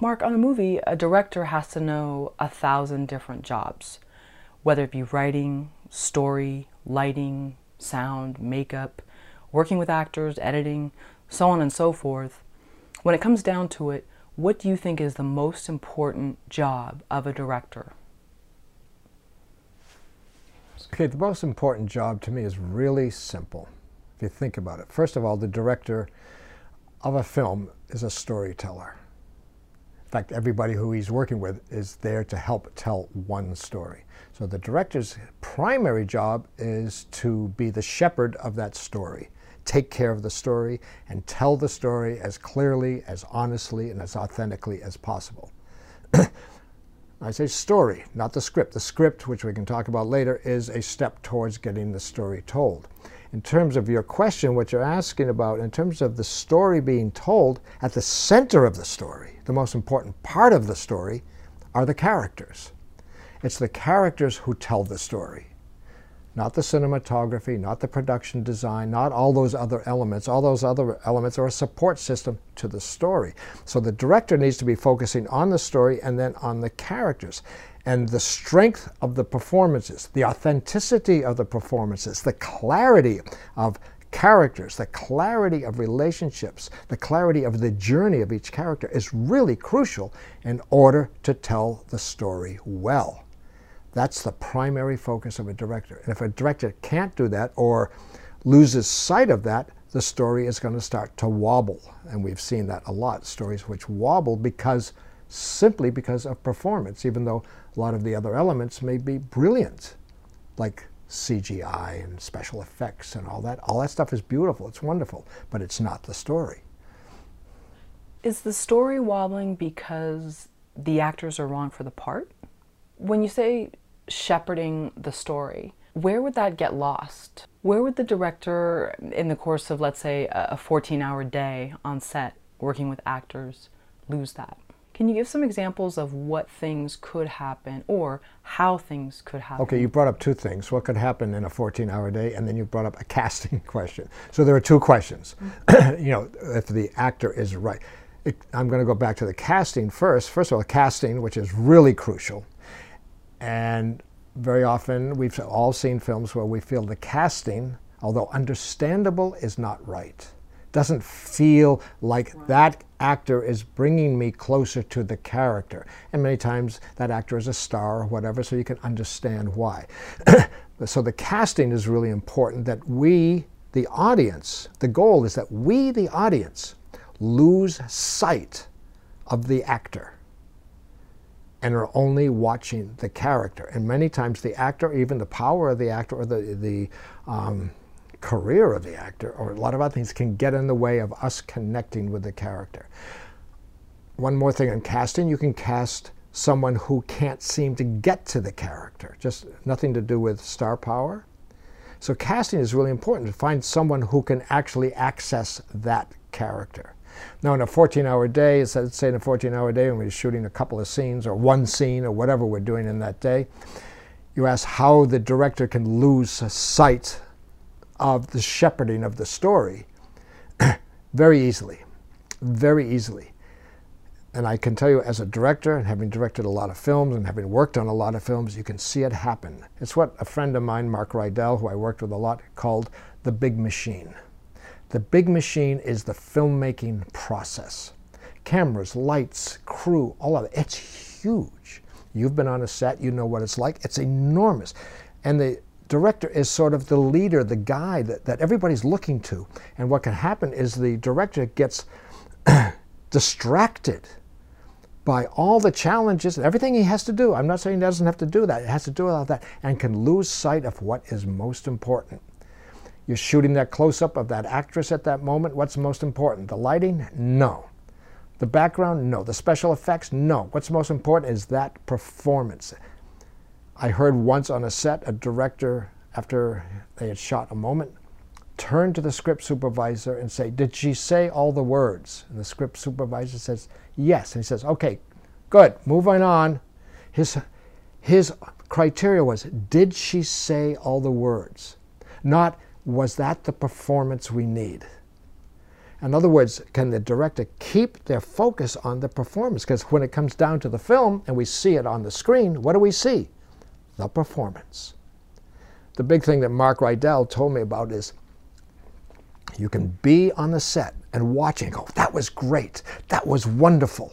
Mark, on a movie, a director has to know a thousand different jobs, whether it be writing, story, lighting, sound, makeup, working with actors, editing, so on and so forth. When it comes down to it, what do you think is the most important job of a director? Okay, the most important job to me is really simple, if you think about it. First of all, the director of a film is a storyteller. In fact, everybody who he's working with is there to help tell one story. So the director's primary job is to be the shepherd of that story, take care of the story, and tell the story as clearly, as honestly, and as authentically as possible. I say story, not the script. The script, which we can talk about later, is a step towards getting the story told. In terms of your question, what you're asking about, in terms of the story being told, at the center of the story, the most important part of the story, are the characters. It's the characters who tell the story. Not the cinematography, not the production design, not all those other elements. All those other elements are a support system to the story. So the director needs to be focusing on the story and then on the characters. And the strength of the performances, the authenticity of the performances, the clarity of characters, the clarity of relationships, the clarity of the journey of each character is really crucial in order to tell the story well. That's the primary focus of a director. And if a director can't do that or loses sight of that, the story is going to start to wobble. And we've seen that a lot, stories which wobble because simply because of performance, even though a lot of the other elements may be brilliant, like CGI and special effects and all that. All that stuff is beautiful, it's wonderful, but it's not the story. Is the story wobbling because the actors are wrong for the part? When you say shepherding the story, where would that get lost? Where would the director, in the course of, let's say, a 14 hour day on set working with actors, lose that? Can you give some examples of what things could happen or how things could happen? Okay, you brought up two things. What could happen in a 14 hour day, and then you brought up a casting question. So there are two questions. You know, if the actor is right. It, I'm going to go back to the casting first. First of all, casting, which is really crucial. And very often, we've all seen films where we feel the casting, although understandable, is not right. Doesn't feel like right. that actor is bringing me closer to the character. And many times that actor is a star or whatever, so you can understand why. so the casting is really important that we, the audience, the goal is that we, the audience, lose sight of the actor and are only watching the character. And many times the actor, even the power of the actor or the, the um, career of the actor or a lot of other things can get in the way of us connecting with the character. One more thing on casting, you can cast someone who can't seem to get to the character, just nothing to do with star power. So casting is really important to find someone who can actually access that character. Now, in a 14 hour day, let's say in a 14 hour day when we're shooting a couple of scenes or one scene or whatever we're doing in that day, you ask how the director can lose sight of the shepherding of the story very easily. Very easily. And I can tell you, as a director, and having directed a lot of films and having worked on a lot of films, you can see it happen. It's what a friend of mine, Mark Rydell, who I worked with a lot, called the big machine. The big machine is the filmmaking process. Cameras, lights, crew, all of it. It's huge. You've been on a set, you know what it's like. It's enormous. And the director is sort of the leader, the guy that, that everybody's looking to. And what can happen is the director gets distracted by all the challenges and everything he has to do. I'm not saying he doesn't have to do that. It has to do all that and can lose sight of what is most important. You're shooting that close up of that actress at that moment. What's most important? The lighting? No. The background? No. The special effects? No. What's most important is that performance. I heard once on a set a director, after they had shot a moment, turn to the script supervisor and say, Did she say all the words? And the script supervisor says, Yes. And he says, Okay, good, moving on. His, his criteria was, Did she say all the words? Not, was that the performance we need? In other words, can the director keep their focus on the performance? Because when it comes down to the film and we see it on the screen, what do we see? The performance. The big thing that Mark Rydell told me about is you can be on the set and watching and go, that was great, that was wonderful.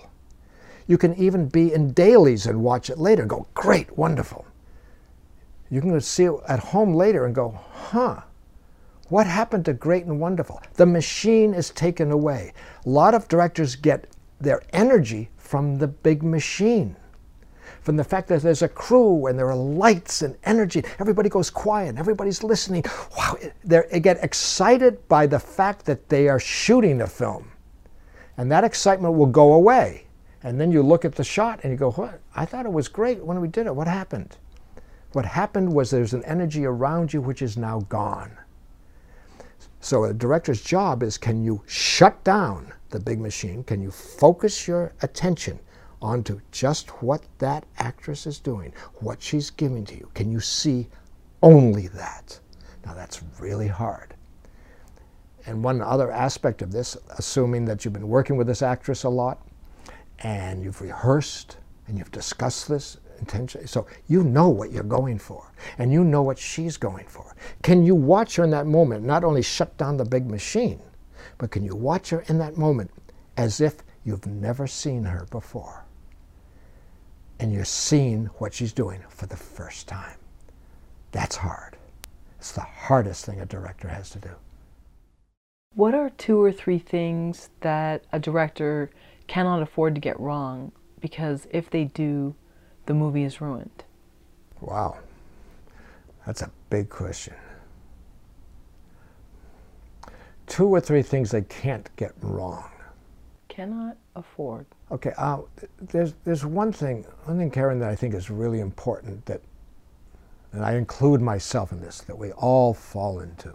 You can even be in dailies and watch it later and go, great, wonderful. You can see it at home later and go, huh, what happened to great and wonderful? The machine is taken away. A lot of directors get their energy from the big machine. From the fact that there's a crew and there are lights and energy, everybody goes quiet, everybody's listening. Wow, they get excited by the fact that they are shooting a film. And that excitement will go away. And then you look at the shot and you go, What? I thought it was great when we did it. What happened? What happened was there's an energy around you which is now gone. So a director's job is can you shut down the big machine? Can you focus your attention onto just what that actress is doing, what she's giving to you? Can you see only that? Now that's really hard. And one other aspect of this, assuming that you've been working with this actress a lot and you've rehearsed and you've discussed this intentionally. So you know what you're going for, and you know what she's going for. Can you watch her in that moment, not only shut down the big machine, but can you watch her in that moment as if you've never seen her before? And you're seeing what she's doing for the first time. That's hard. It's the hardest thing a director has to do. What are two or three things that a director cannot afford to get wrong? Because if they do, the movie is ruined? Wow. That's a big question. Two or three things they can't get wrong. Cannot afford. Okay, uh, there's, there's one thing, one thing, Karen, that I think is really important that, and I include myself in this, that we all fall into,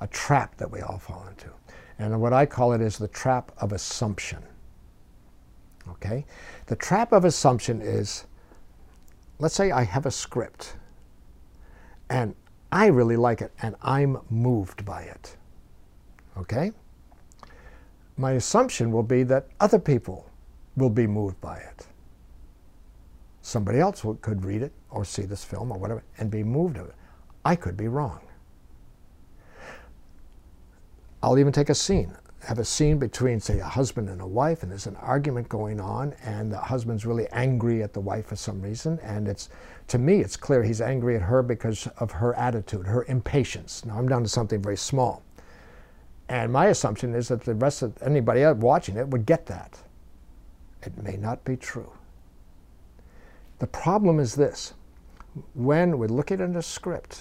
a trap that we all fall into. And what I call it is the trap of assumption. Okay? The trap of assumption is let's say I have a script and I really like it and I'm moved by it. Okay? My assumption will be that other people will be moved by it. Somebody else could read it or see this film or whatever and be moved of it. I could be wrong. I'll even take a scene have a scene between, say, a husband and a wife, and there's an argument going on, and the husband's really angry at the wife for some reason, and it's, to me, it's clear he's angry at her because of her attitude, her impatience. Now, I'm down to something very small. And my assumption is that the rest of anybody watching it would get that. It may not be true. The problem is this when we're looking at a script,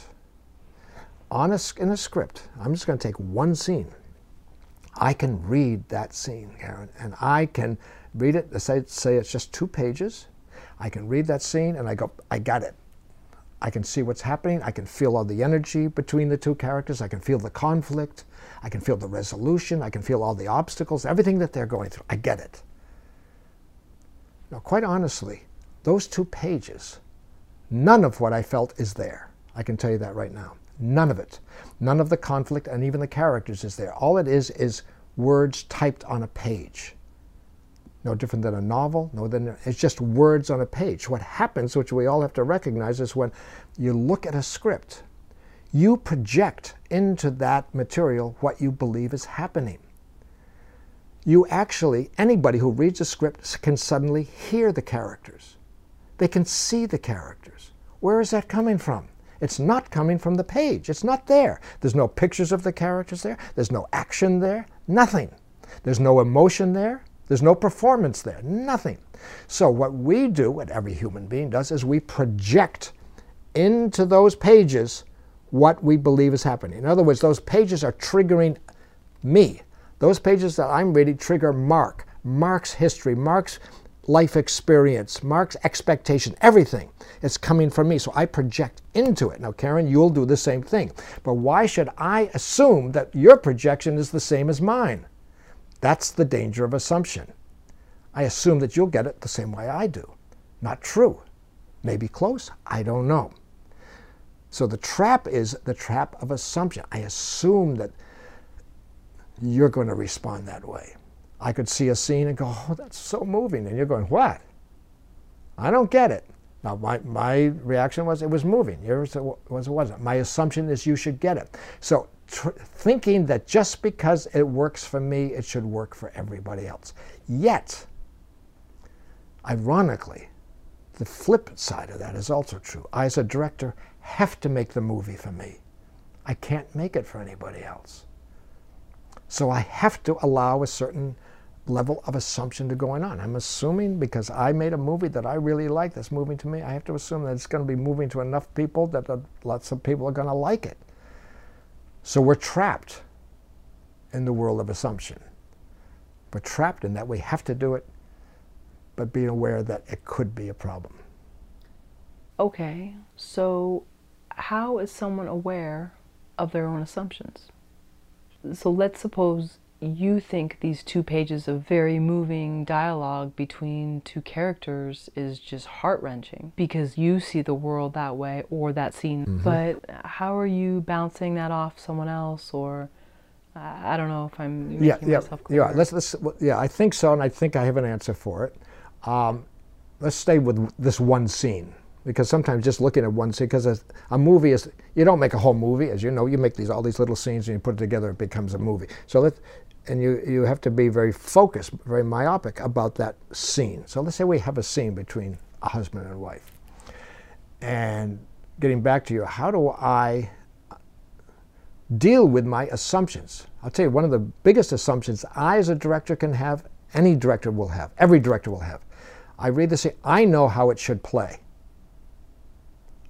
on a, in a script, I'm just going to take one scene I can read that scene, Karen, and I can read it. Say, say it's just two pages. I can read that scene and I go, I got it. I can see what's happening. I can feel all the energy between the two characters. I can feel the conflict. I can feel the resolution. I can feel all the obstacles, everything that they're going through. I get it. Now, quite honestly, those two pages, none of what I felt is there. I can tell you that right now. None of it. None of the conflict and even the characters is there. All it is is words typed on a page. No different than a novel, no than it's just words on a page. What happens, which we all have to recognize, is when you look at a script, you project into that material what you believe is happening. You actually, anybody who reads a script can suddenly hear the characters. They can see the characters. Where is that coming from? It's not coming from the page. It's not there. There's no pictures of the characters there. There's no action there. Nothing. There's no emotion there. There's no performance there. Nothing. So, what we do, what every human being does, is we project into those pages what we believe is happening. In other words, those pages are triggering me. Those pages that I'm reading trigger Mark, Mark's history, Mark's life experience, Mark's expectation, everything is coming from me. So I project into it. Now, Karen, you'll do the same thing. But why should I assume that your projection is the same as mine? That's the danger of assumption. I assume that you'll get it the same way I do. Not true. Maybe close. I don't know. So the trap is the trap of assumption. I assume that you're going to respond that way. I could see a scene and go, oh, that's so moving. And you're going, what? I don't get it. Now, my, my reaction was it was moving. Yours was it wasn't. My assumption is you should get it. So thinking that just because it works for me, it should work for everybody else. Yet, ironically, the flip side of that is also true. I, as a director, have to make the movie for me. I can't make it for anybody else. So I have to allow a certain level of assumption to going on. I'm assuming because I made a movie that I really like that's moving to me, I have to assume that it's going to be moving to enough people that uh, lots of people are going to like it. So we're trapped in the world of assumption. We're trapped in that we have to do it, but being aware that it could be a problem. Okay, so how is someone aware of their own assumptions? So let's suppose you think these two pages of very moving dialogue between two characters is just heart wrenching because you see the world that way or that scene. Mm-hmm. But how are you bouncing that off someone else or? I don't know if I'm making yeah, yeah, myself clear. Yeah, let's, let's, yeah, I think so, and I think I have an answer for it. Um, let's stay with this one scene because sometimes just looking at one scene, because a, a, movie is, you don't make a whole movie, as you know, you make these all these little scenes and you put it together, it becomes a movie. So let and you, you have to be very focused, very myopic about that scene. So let's say we have a scene between a husband and wife. And getting back to you, how do I deal with my assumptions? I'll tell you, one of the biggest assumptions I as a director can have, any director will have, every director will have. I read the scene, I know how it should play.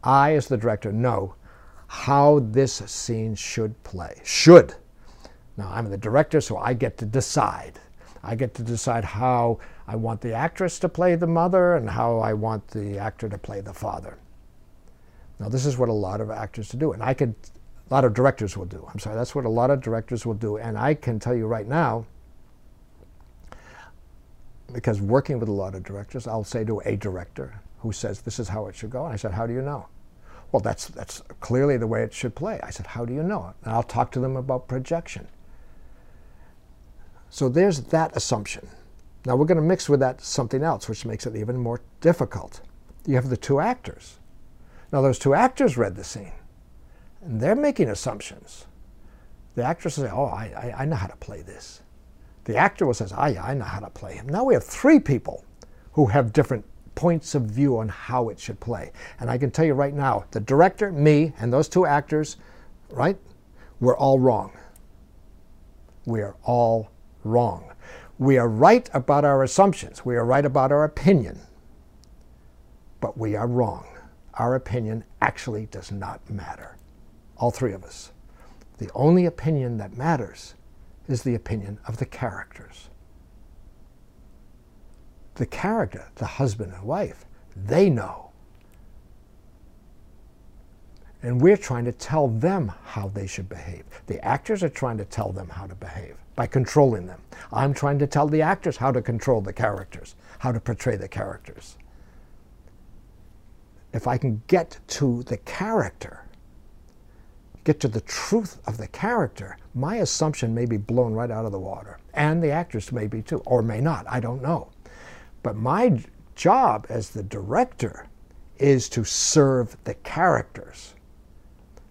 I, as the director, know how this scene should play. Should. Now, I'm the director, so I get to decide. I get to decide how I want the actress to play the mother and how I want the actor to play the father. Now, this is what a lot of actors do, and I could, a lot of directors will do. I'm sorry, that's what a lot of directors will do, and I can tell you right now, because working with a lot of directors, I'll say to a director who says, this is how it should go, and I said, how do you know? Well, that's, that's clearly the way it should play. I said, how do you know? And I'll talk to them about projection. So there's that assumption. Now we're going to mix with that something else, which makes it even more difficult. You have the two actors. Now those two actors read the scene, and they're making assumptions. The actress says, "Oh, I, I, I know how to play this." The actor will says, "I, I know how to play him." Now we have three people who have different points of view on how it should play. And I can tell you right now, the director, me, and those two actors, right, we're all wrong. We are all wrong. We are right about our assumptions. We are right about our opinion. But we are wrong. Our opinion actually does not matter. All three of us. The only opinion that matters is the opinion of the characters. The character, the husband and wife, they know. And we're trying to tell them how they should behave. The actors are trying to tell them how to behave by controlling them. I'm trying to tell the actors how to control the characters, how to portray the characters. If I can get to the character, get to the truth of the character, my assumption may be blown right out of the water. And the actors may be too, or may not, I don't know. But my job as the director is to serve the characters.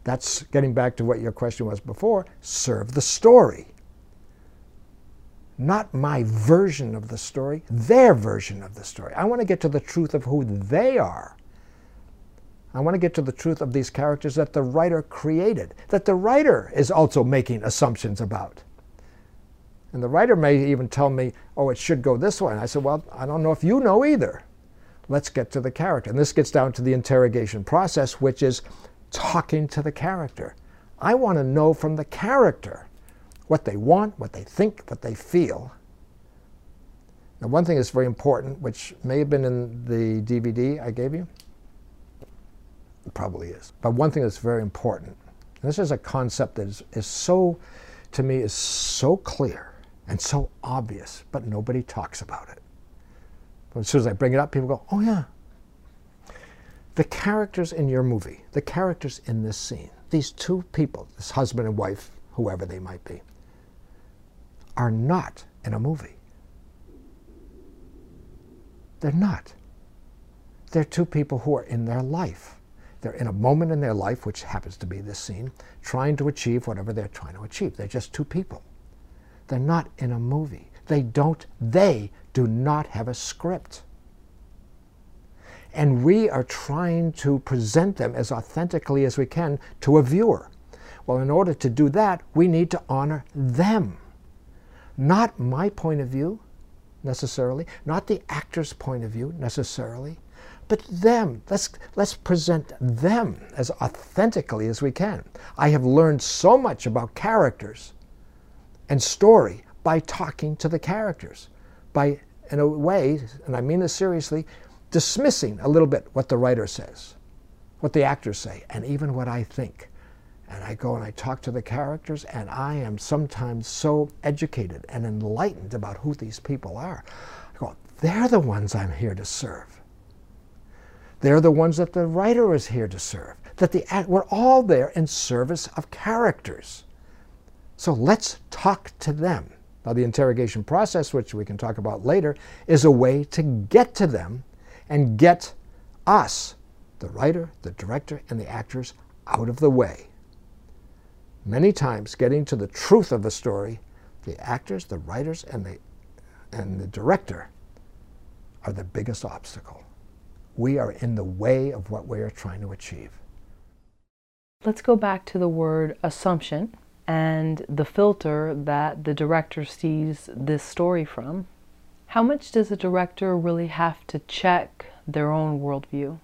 That's getting back to what your question was before serve the story not my version of the story, their version of the story. I want to get to the truth of who they are. I want to get to the truth of these characters that the writer created, that the writer is also making assumptions about. And the writer may even tell me, oh, it should go this way. And I said, well, I don't know if you know either. Let's get to the character. And this gets down to the interrogation process, which is talking to the character. I want to know from the character what they want, what they think, what they feel. Now, one thing that's very important, which may have been in the DVD I gave you, it probably is, but one thing that's very important, this is a concept that is, is so, to me, is so clear and so obvious, but nobody talks about it. But as soon as I bring it up, people go, oh yeah. The characters in your movie, the characters in this scene, these two people, this husband and wife, whoever they might be, are not in a movie. They're not. They're two people who are in their life. They're in a moment in their life, which happens to be this scene, trying to achieve whatever they're trying to achieve. They're just two people. They're not in a movie. They don't, they do not have a script. And we are trying to present them as authentically as we can to a viewer. Well, in order to do that, we need to honor them. Not my point of view, necessarily, not the actor's point of view, necessarily, but them. Let's, let's present them as authentically as we can. I have learned so much about characters and story by talking to the characters, by, in a way, and I mean this seriously, dismissing a little bit what the writer says, what the actors say, and even what I think. And I go and I talk to the characters, and I am sometimes so educated and enlightened about who these people are. I go, they're the ones I'm here to serve. They're the ones that the writer is here to serve. That the we're all there in service of characters. So let's talk to them. Now, the interrogation process, which we can talk about later, is a way to get to them and get us, the writer, the director, and the actors, out of the way. Many times, getting to the truth of the story, the actors, the writers, and the, and the director are the biggest obstacle. We are in the way of what we are trying to achieve. Let's go back to the word assumption and the filter that the director sees this story from. How much does a director really have to check their own worldview?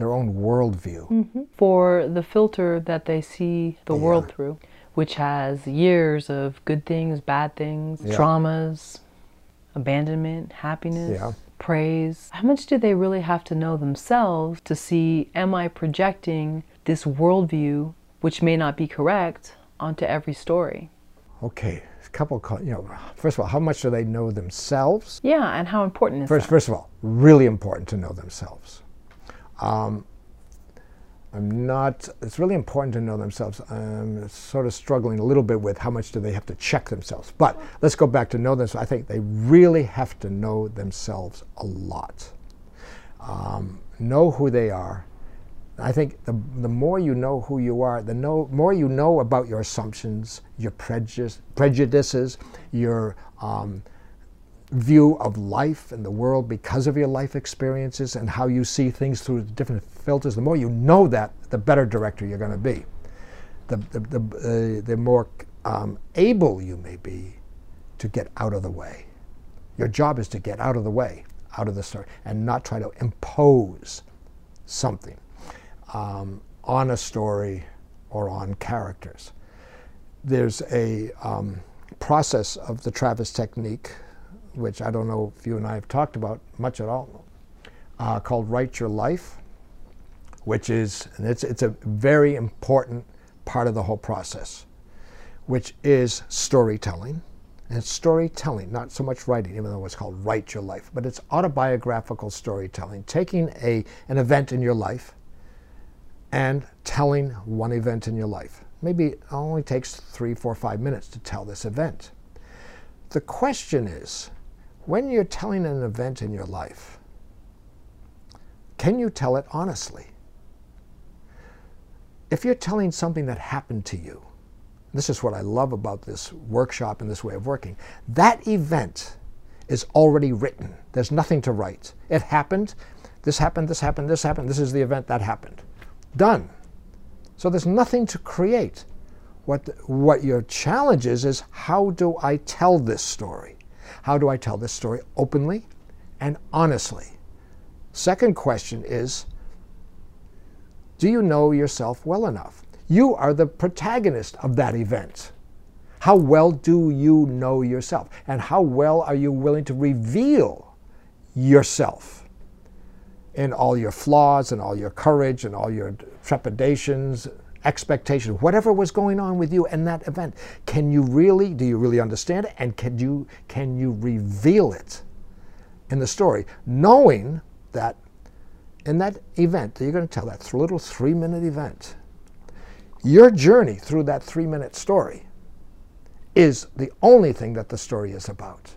their own worldview. Mm-hmm. For the filter that they see the yeah. world through, which has years of good things, bad things, yeah. traumas, abandonment, happiness, yeah. praise. How much do they really have to know themselves to see, am I projecting this worldview, which may not be correct, onto every story? Okay, a couple, you know, first of all, how much do they know themselves? Yeah, and how important is first, that? First of all, really important to know themselves. Um, I'm not, it's really important to know themselves. I'm sort of struggling a little bit with how much do they have to check themselves. But let's go back to know themselves. I think they really have to know themselves a lot. Um, know who they are. I think the, the more you know who you are, the know, more you know about your assumptions, your prejudice, prejudices, your um, view of life and the world because of your life experiences and how you see things through different filters, the more you know that, the better director you're going to be. The, the, the, uh, the more um, able you may be to get out of the way. Your job is to get out of the way, out of the story, and not try to impose something um, on a story or on characters. There's a um, process of the Travis technique which I don't know if you and I have talked about much at all, uh, called Write Your Life, which is, and it's, it's a very important part of the whole process, which is storytelling. And it's storytelling, not so much writing, even though it's called Write Your Life, but it's autobiographical storytelling, taking a, an event in your life and telling one event in your life. Maybe it only takes three, four, five minutes to tell this event. The question is, when you're telling an event in your life, can you tell it honestly? If you're telling something that happened to you, this is what I love about this workshop and this way of working, that event is already written. There's nothing to write. It happened, this happened, this happened, this happened, this is the event that happened. Done. So there's nothing to create. What, what your challenge is, is how do I tell this story? How do I tell this story openly and honestly? Second question is Do you know yourself well enough? You are the protagonist of that event. How well do you know yourself? And how well are you willing to reveal yourself in all your flaws and all your courage and all your trepidations expectations, whatever was going on with you in that event, can you really, do you really understand it? And can you, can you reveal it in the story, knowing that in that event that you're going to tell, that little three minute event, your journey through that three minute story is the only thing that the story is about.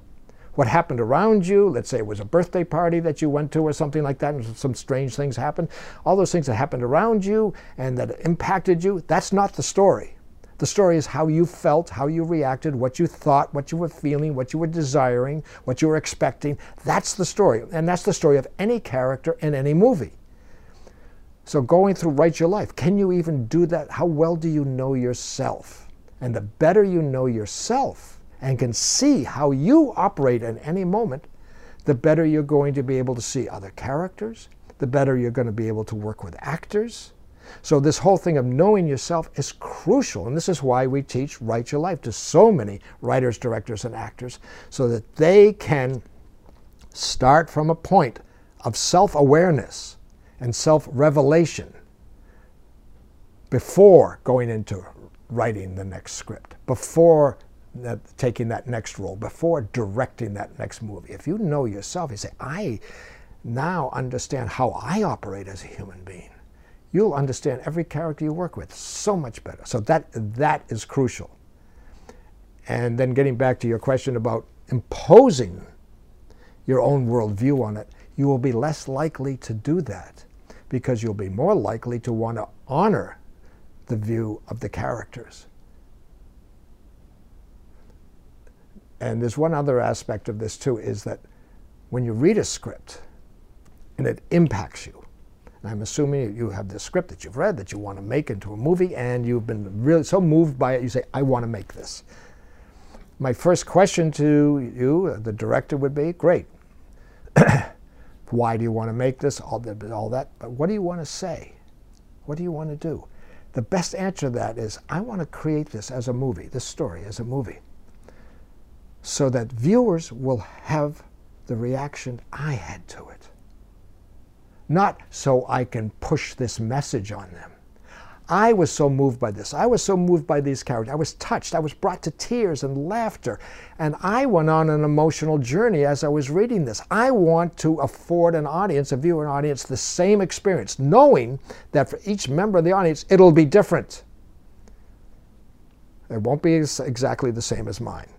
What happened around you, let's say it was a birthday party that you went to or something like that, and some strange things happened, all those things that happened around you and that impacted you, that's not the story. The story is how you felt, how you reacted, what you thought, what you were feeling, what you were desiring, what you were expecting. That's the story. And that's the story of any character in any movie. So going through Write Your Life, can you even do that? How well do you know yourself? And the better you know yourself and can see how you operate in any moment, the better you're going to be able to see other characters, the better you're going to be able to work with actors. So this whole thing of knowing yourself is crucial, and this is why we teach Write Your Life to so many writers, directors, and actors, so that they can start from a point of self-awareness and self-revelation before going into writing the next script, before taking that next role, before directing that next movie. If you know yourself, you say, I now understand how I operate as a human being. You'll understand every character you work with so much better. So that that is crucial. And then getting back to your question about imposing your own worldview on it, you will be less likely to do that because you'll be more likely to want to honor the view of the characters. And there's one other aspect of this too is that when you read a script and it impacts you, and I'm assuming you have this script that you've read that you want to make into a movie and you've been really so moved by it, you say, I want to make this. My first question to you, the director, would be, great. Why do you want to make this? All, all that. But what do you want to say? What do you want to do? The best answer to that is, I want to create this as a movie, this story as a movie so that viewers will have the reaction I had to it. Not so I can push this message on them. I was so moved by this. I was so moved by these characters. I was touched. I was brought to tears and laughter. And I went on an emotional journey as I was reading this. I want to afford an audience, a viewer, an audience, the same experience, knowing that for each member of the audience, it'll be different. It won't be exactly the same as mine.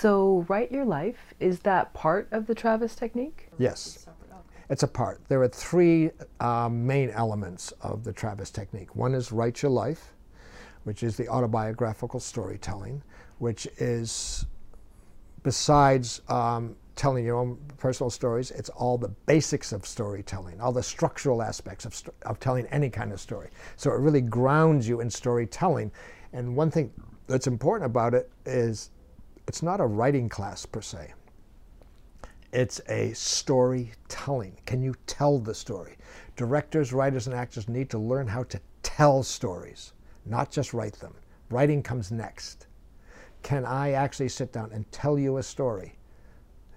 So, Write Your Life, is that part of the Travis technique? Yes. It's a part. There are three um, main elements of the Travis technique. One is Write Your Life, which is the autobiographical storytelling, which is, besides um, telling your own personal stories, it's all the basics of storytelling, all the structural aspects of, of telling any kind of story. So it really grounds you in storytelling. And one thing that's important about it is it's not a writing class per se. It's a storytelling. Can you tell the story? Directors, writers, and actors need to learn how to tell stories, not just write them. Writing comes next. Can I actually sit down and tell you a story?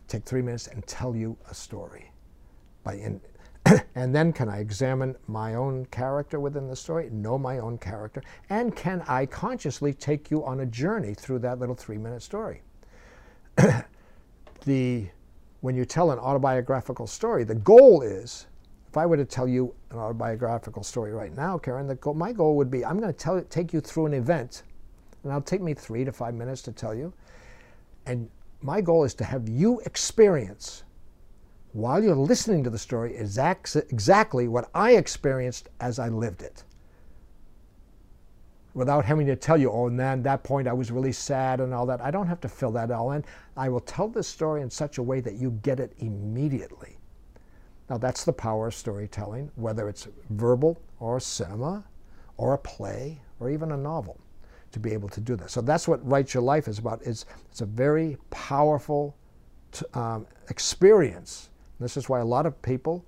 Take three minutes and tell you a story. By in, and then can I examine my own character within the story, know my own character, and can I consciously take you on a journey through that little three minute story? the, when you tell an autobiographical story, the goal is, if I were to tell you an autobiographical story right now, Karen, the goal, my goal would be I'm going to tell, take you through an event, and it'll take me three to five minutes to tell you. And my goal is to have you experience while you're listening to the story exact, exactly what I experienced as I lived it. Without having to tell you, oh, and then at that point I was really sad and all that. I don't have to fill that all in. I will tell this story in such a way that you get it immediately. Now, that's the power of storytelling, whether it's verbal or cinema or a play or even a novel, to be able to do that. So that's what Write Your Life is about. It's, it's a very powerful um, experience this is why a lot of people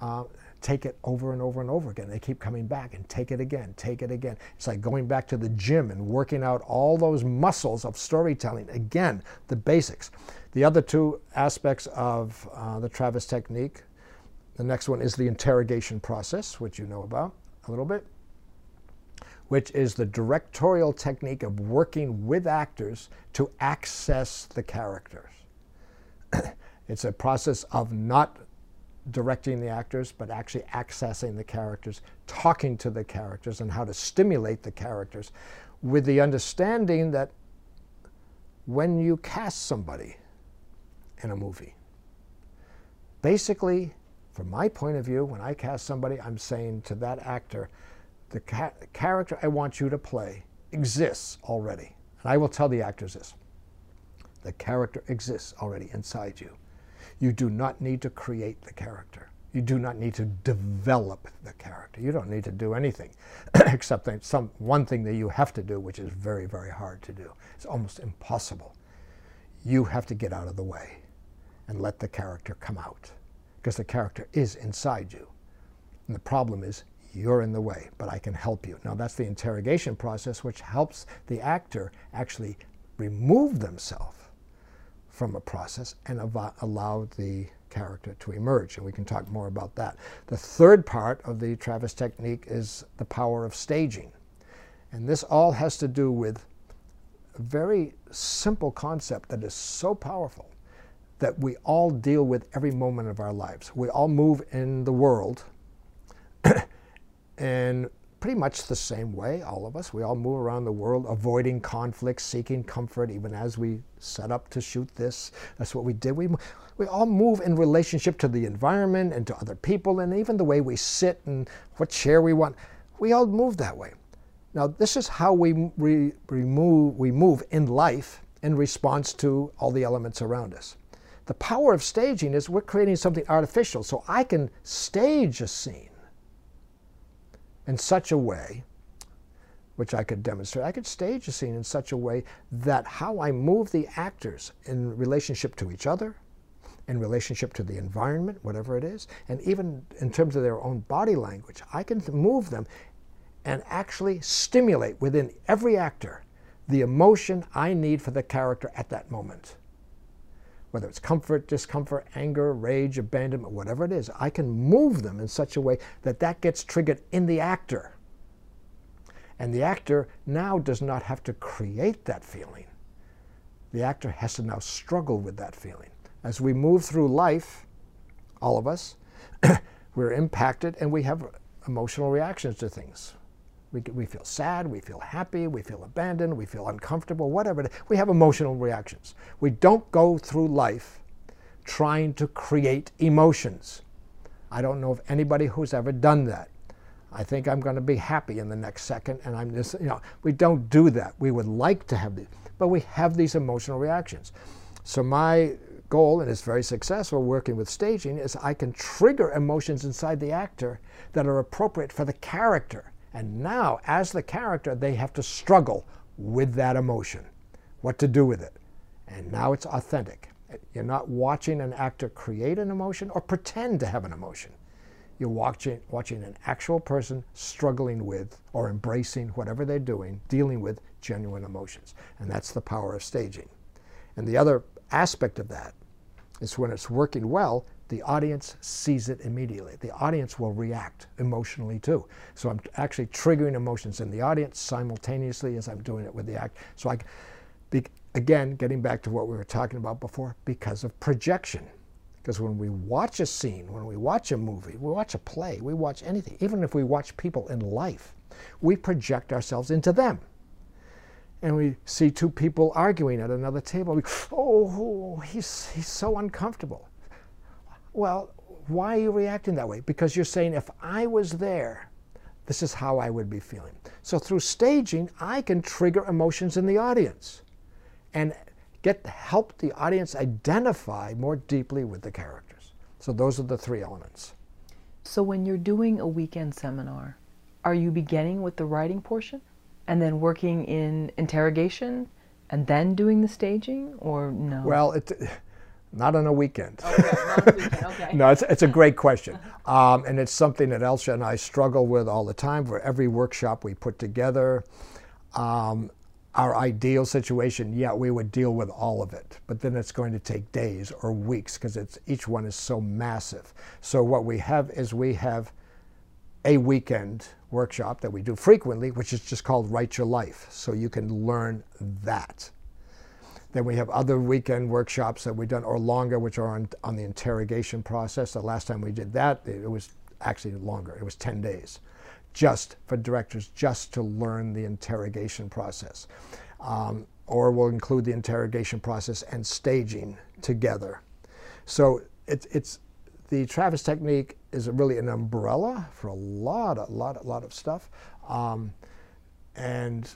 uh, take it over and over and over again. They keep coming back and take it again, take it again. It's like going back to the gym and working out all those muscles of storytelling. Again, the basics. The other two aspects of uh, the Travis technique the next one is the interrogation process, which you know about a little bit, which is the directorial technique of working with actors to access the characters. It's a process of not directing the actors, but actually accessing the characters, talking to the characters, and how to stimulate the characters with the understanding that when you cast somebody in a movie, basically, from my point of view, when I cast somebody, I'm saying to that actor, the ca- character I want you to play exists already. And I will tell the actors this the character exists already inside you. You do not need to create the character. You do not need to develop the character. You don't need to do anything except that some one thing that you have to do, which is very, very hard to do. It's almost impossible. You have to get out of the way and let the character come out because the character is inside you. And the problem is you're in the way, but I can help you. Now that's the interrogation process, which helps the actor actually remove themselves from a process and allow the character to emerge. And we can talk more about that. The third part of the Travis technique is the power of staging. And this all has to do with a very simple concept that is so powerful that we all deal with every moment of our lives. We all move in the world and pretty much the same way, all of us. We all move around the world avoiding conflict, seeking comfort, even as we set up to shoot this. That's what we did. We, we all move in relationship to the environment and to other people, and even the way we sit and what chair we want. We all move that way. Now, this is how we, we, move, we move in life in response to all the elements around us. The power of staging is we're creating something artificial. So I can stage a scene in such a way, which I could demonstrate, I could stage a scene in such a way that how I move the actors in relationship to each other, in relationship to the environment, whatever it is, and even in terms of their own body language, I can move them and actually stimulate within every actor the emotion I need for the character at that moment. Whether it's comfort, discomfort, anger, rage, abandonment, whatever it is, I can move them in such a way that that gets triggered in the actor. And the actor now does not have to create that feeling. The actor has to now struggle with that feeling. As we move through life, all of us, we're impacted and we have emotional reactions to things. We, we feel sad, we feel happy, we feel abandoned, we feel uncomfortable, whatever. We have emotional reactions. We don't go through life trying to create emotions. I don't know of anybody who's ever done that. I think I'm going to be happy in the next second, and I'm just, you know, we don't do that. We would like to have these, but we have these emotional reactions. So my goal, and it's very successful working with staging, is I can trigger emotions inside the actor that are appropriate for the character. And now, as the character, they have to struggle with that emotion, what to do with it. And now it's authentic. You're not watching an actor create an emotion or pretend to have an emotion. You're watching, watching an actual person struggling with or embracing whatever they're doing, dealing with genuine emotions. And that's the power of staging. And the other aspect of that is when it's working well, the audience sees it immediately. The audience will react emotionally too. So I'm actually triggering emotions in the audience simultaneously as I'm doing it with the act. So I, be, again, getting back to what we were talking about before, because of projection. Because when we watch a scene, when we watch a movie, we watch a play, we watch anything, even if we watch people in life, we project ourselves into them and we see two people arguing at another table. We, oh, he's, he's so uncomfortable. Well, why are you reacting that way? Because you're saying, if I was there, this is how I would be feeling. So through staging, I can trigger emotions in the audience and get help the audience identify more deeply with the characters. So those are the three elements. So when you're doing a weekend seminar, are you beginning with the writing portion and then working in interrogation and then doing the staging or no? Well, it not on a weekend. Okay, weekend. okay. no, it's, it's a great question. Um, and it's something that Elsa and I struggle with all the time for every workshop we put together. Um, our ideal situation, yeah, we would deal with all of it, but then it's going to take days or weeks because it's each one is so massive. So what we have is we have a weekend workshop that we do frequently, which is just called Write Your Life. So you can learn that. Then we have other weekend workshops that we've done, or longer, which are on, on the interrogation process. The last time we did that, it was actually longer. It was 10 days. just for directors just to learn the interrogation process. Um, or we'll include the interrogation process and staging together. So it's, it's the Travis technique is really an umbrella for a lot, a lot, a lot of stuff. Um, and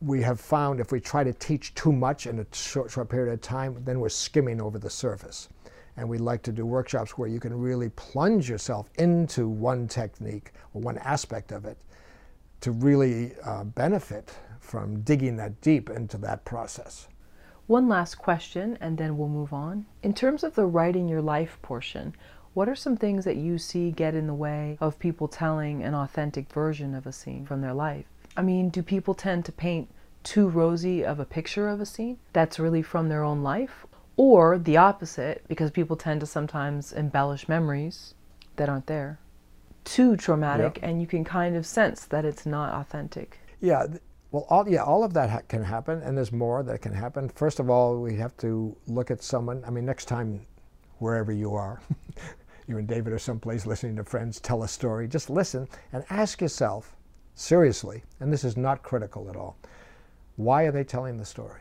we have found if we try to teach too much in a short, short period of time, then we're skimming over the surface. And we like to do workshops where you can really plunge yourself into one technique or one aspect of it to really uh, benefit from digging that deep into that process. One last question, and then we'll move on. In terms of the writing your life portion, what are some things that you see get in the way of people telling an authentic version of a scene from their life? I mean, do people tend to paint too rosy of a picture of a scene that's really from their own life? Or the opposite, because people tend to sometimes embellish memories that aren't there. Too traumatic, and you can kind of sense that it's not authentic. Yeah, well, all, yeah, all of that ha- can happen, and there's more that can happen. First of all, we have to look at someone. I mean, next time, wherever you are, you and David are someplace listening to friends tell a story, just listen and ask yourself, seriously, and this is not critical at all, why are they telling the story?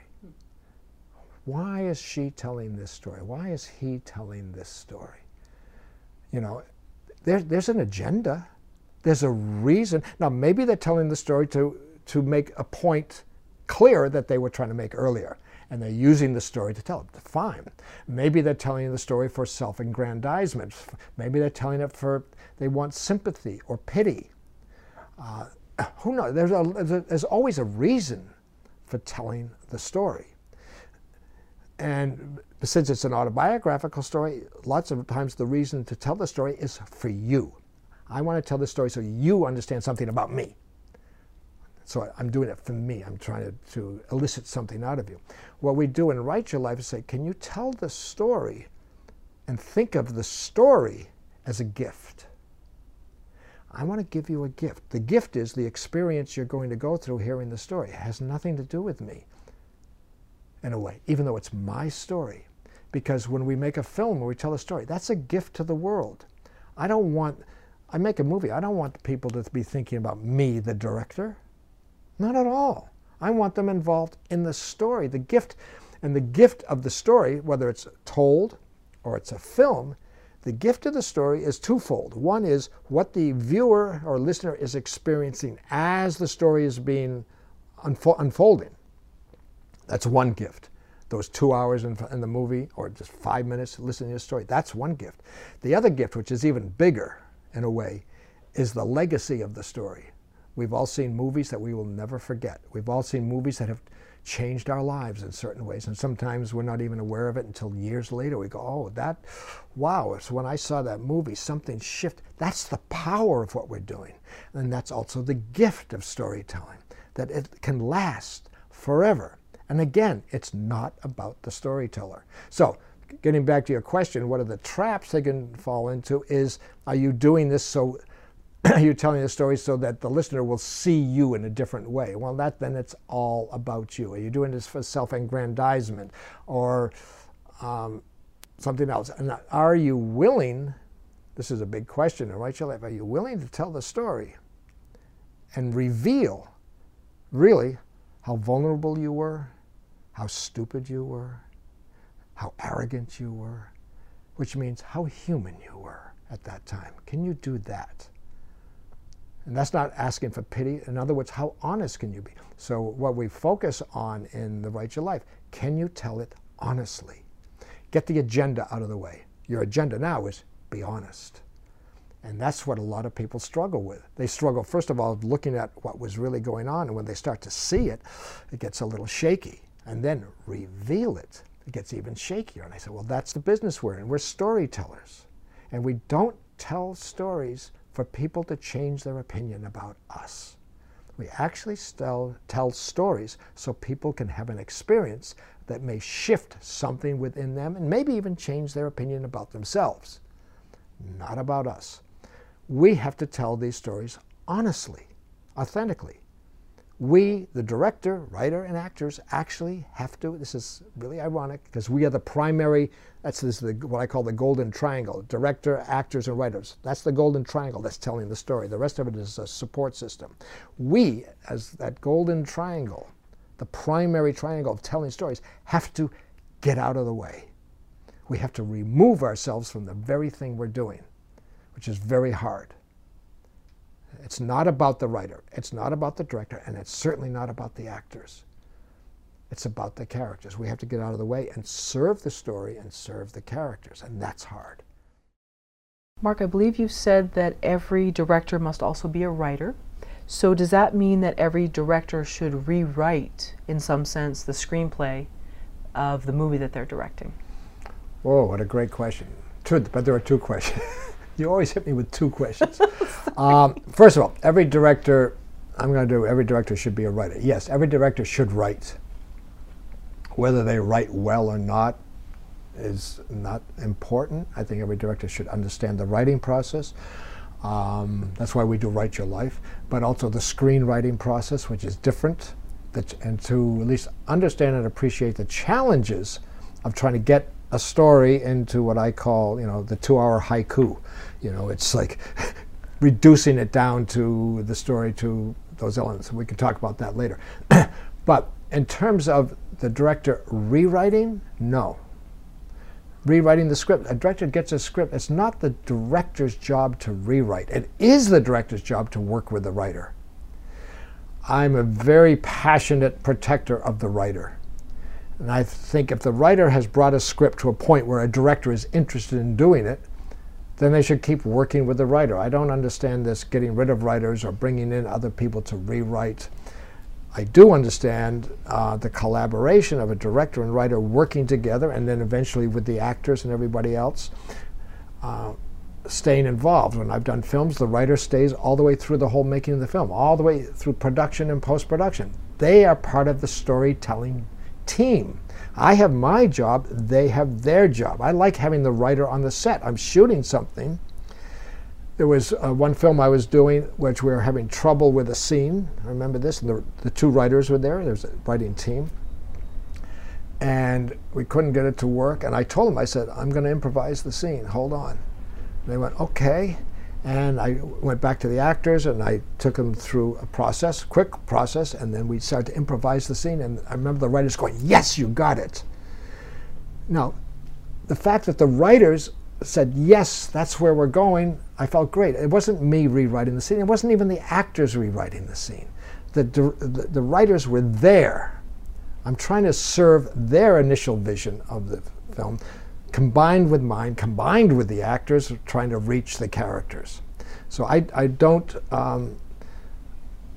Why is she telling this story? Why is he telling this story? You know, there, there's an agenda. There's a reason. Now, maybe they're telling the story to, to make a point clear that they were trying to make earlier. And they're using the story to tell it. Fine. Maybe they're telling the story for self aggrandizement. Maybe they're telling it for they want sympathy or pity. Uh, who knows? There's, a, there's always a reason for telling the story. And since it's an autobiographical story, lots of times the reason to tell the story is for you. I want to tell the story so you understand something about me. So I'm doing it for me. I'm trying to, to elicit something out of you. What we do in Write Your Life is say, can you tell the story and think of the story as a gift? I want to give you a gift. The gift is the experience you're going to go through hearing the story. It has nothing to do with me in a way, even though it's my story. Because when we make a film or we tell a story, that's a gift to the world. I don't want, I make a movie, I don't want people to be thinking about me, the director. Not at all. I want them involved in the story, the gift. And the gift of the story, whether it's told or it's a film, the gift of the story is twofold. One is what the viewer or listener is experiencing as the story is being unfo- unfolding. That's one gift. Those two hours in, in, the movie, or just five minutes listening to the story, that's one gift. The other gift, which is even bigger in a way, is the legacy of the story. We've all seen movies that we will never forget. We've all seen movies that have changed our lives in certain ways. And sometimes we're not even aware of it until years later. We go, oh, that, wow, it's when I saw that movie, something shifted. That's the power of what we're doing. And that's also the gift of storytelling, that it can last forever. And again, it's not about the storyteller. So, getting back to your question, what are the traps they can fall into is are you doing this so you're telling the story so that the listener will see you in a different way? Well, that then it's all about you. Are you doing this for self-aggrandizement or um, something else? And are you willing? This is a big question in Life. Are you willing to tell the story and reveal, really, how vulnerable you were, how stupid you were, how arrogant you were, which means how human you were at that time. Can you do that? And that's not asking for pity. In other words, how honest can you be? So, what we focus on in the Your Life, can you tell it honestly? Get the agenda out of the way. Your agenda now is be honest. And that's what a lot of people struggle with. They struggle, first of all, looking at what was really going on. And when they start to see it, it gets a little shaky and then reveal it, it gets even shakier. And I said, well, that's the business we're in. We're storytellers. And we don't tell stories for people to change their opinion about us. We actually tell, tell stories so people can have an experience that may shift something within them and maybe even change their opinion about themselves, not about us. We have to tell these stories honestly, authentically. We, the director, writer, and actors, actually have to. This is really ironic because we are the primary. That's this the, what I call the golden triangle: director, actors, and writers. That's the golden triangle that's telling the story. The rest of it is a support system. We, as that golden triangle, the primary triangle of telling stories, have to get out of the way. We have to remove ourselves from the very thing we're doing, which is very hard. It's not about the writer, it's not about the director, and it's certainly not about the actors. It's about the characters. We have to get out of the way and serve the story and serve the characters, and that's hard. Mark, I believe you said that every director must also be a writer. So, does that mean that every director should rewrite, in some sense, the screenplay of the movie that they're directing? Oh, what a great question. Two, but there are two questions. you always hit me with two questions. um, first of all, every director, I'm going to do, every director should be a writer. Yes, every director should write. Whether they write well or not is not important. I think every director should understand the writing process. Um, that's why we do Write Your Life, but also the screenwriting process, which is different, that, and to at least understand and appreciate the challenges of trying to get a story into what I call, you know, the two-hour haiku. You know, it's like reducing it down to the story to those elements. We can talk about that later. but in terms of the director rewriting, no. Rewriting the script. A director gets a script. It's not the director's job to rewrite. It is the director's job to work with the writer. I'm a very passionate protector of the writer. And I think if the writer has brought a script to a point where a director is interested in doing it, then they should keep working with the writer. I don't understand this getting rid of writers or bringing in other people to rewrite. I do understand uh, the collaboration of a director and writer working together and then eventually with the actors and everybody else uh, staying involved. When I've done films, the writer stays all the way through the whole making of the film, all the way through production and post production. They are part of the storytelling team. I have my job, they have their job. I like having the writer on the set. I'm shooting something. There was uh, one film I was doing which we were having trouble with a scene. I remember this, and the, the two writers were there. There was a writing team. And we couldn't get it to work. And I told them, I said, I'm going to improvise the scene. Hold on. They went, okay. And I went back to the actors and I took them through a process, quick process, and then we started to improvise the scene. And I remember the writers going, Yes, you got it. Now, the fact that the writers said, Yes, that's where we're going, I felt great. It wasn't me rewriting the scene, it wasn't even the actors rewriting the scene. The, the, the writers were there. I'm trying to serve their initial vision of the film combined with mine, combined with the actors, trying to reach the characters. So I, I don't um,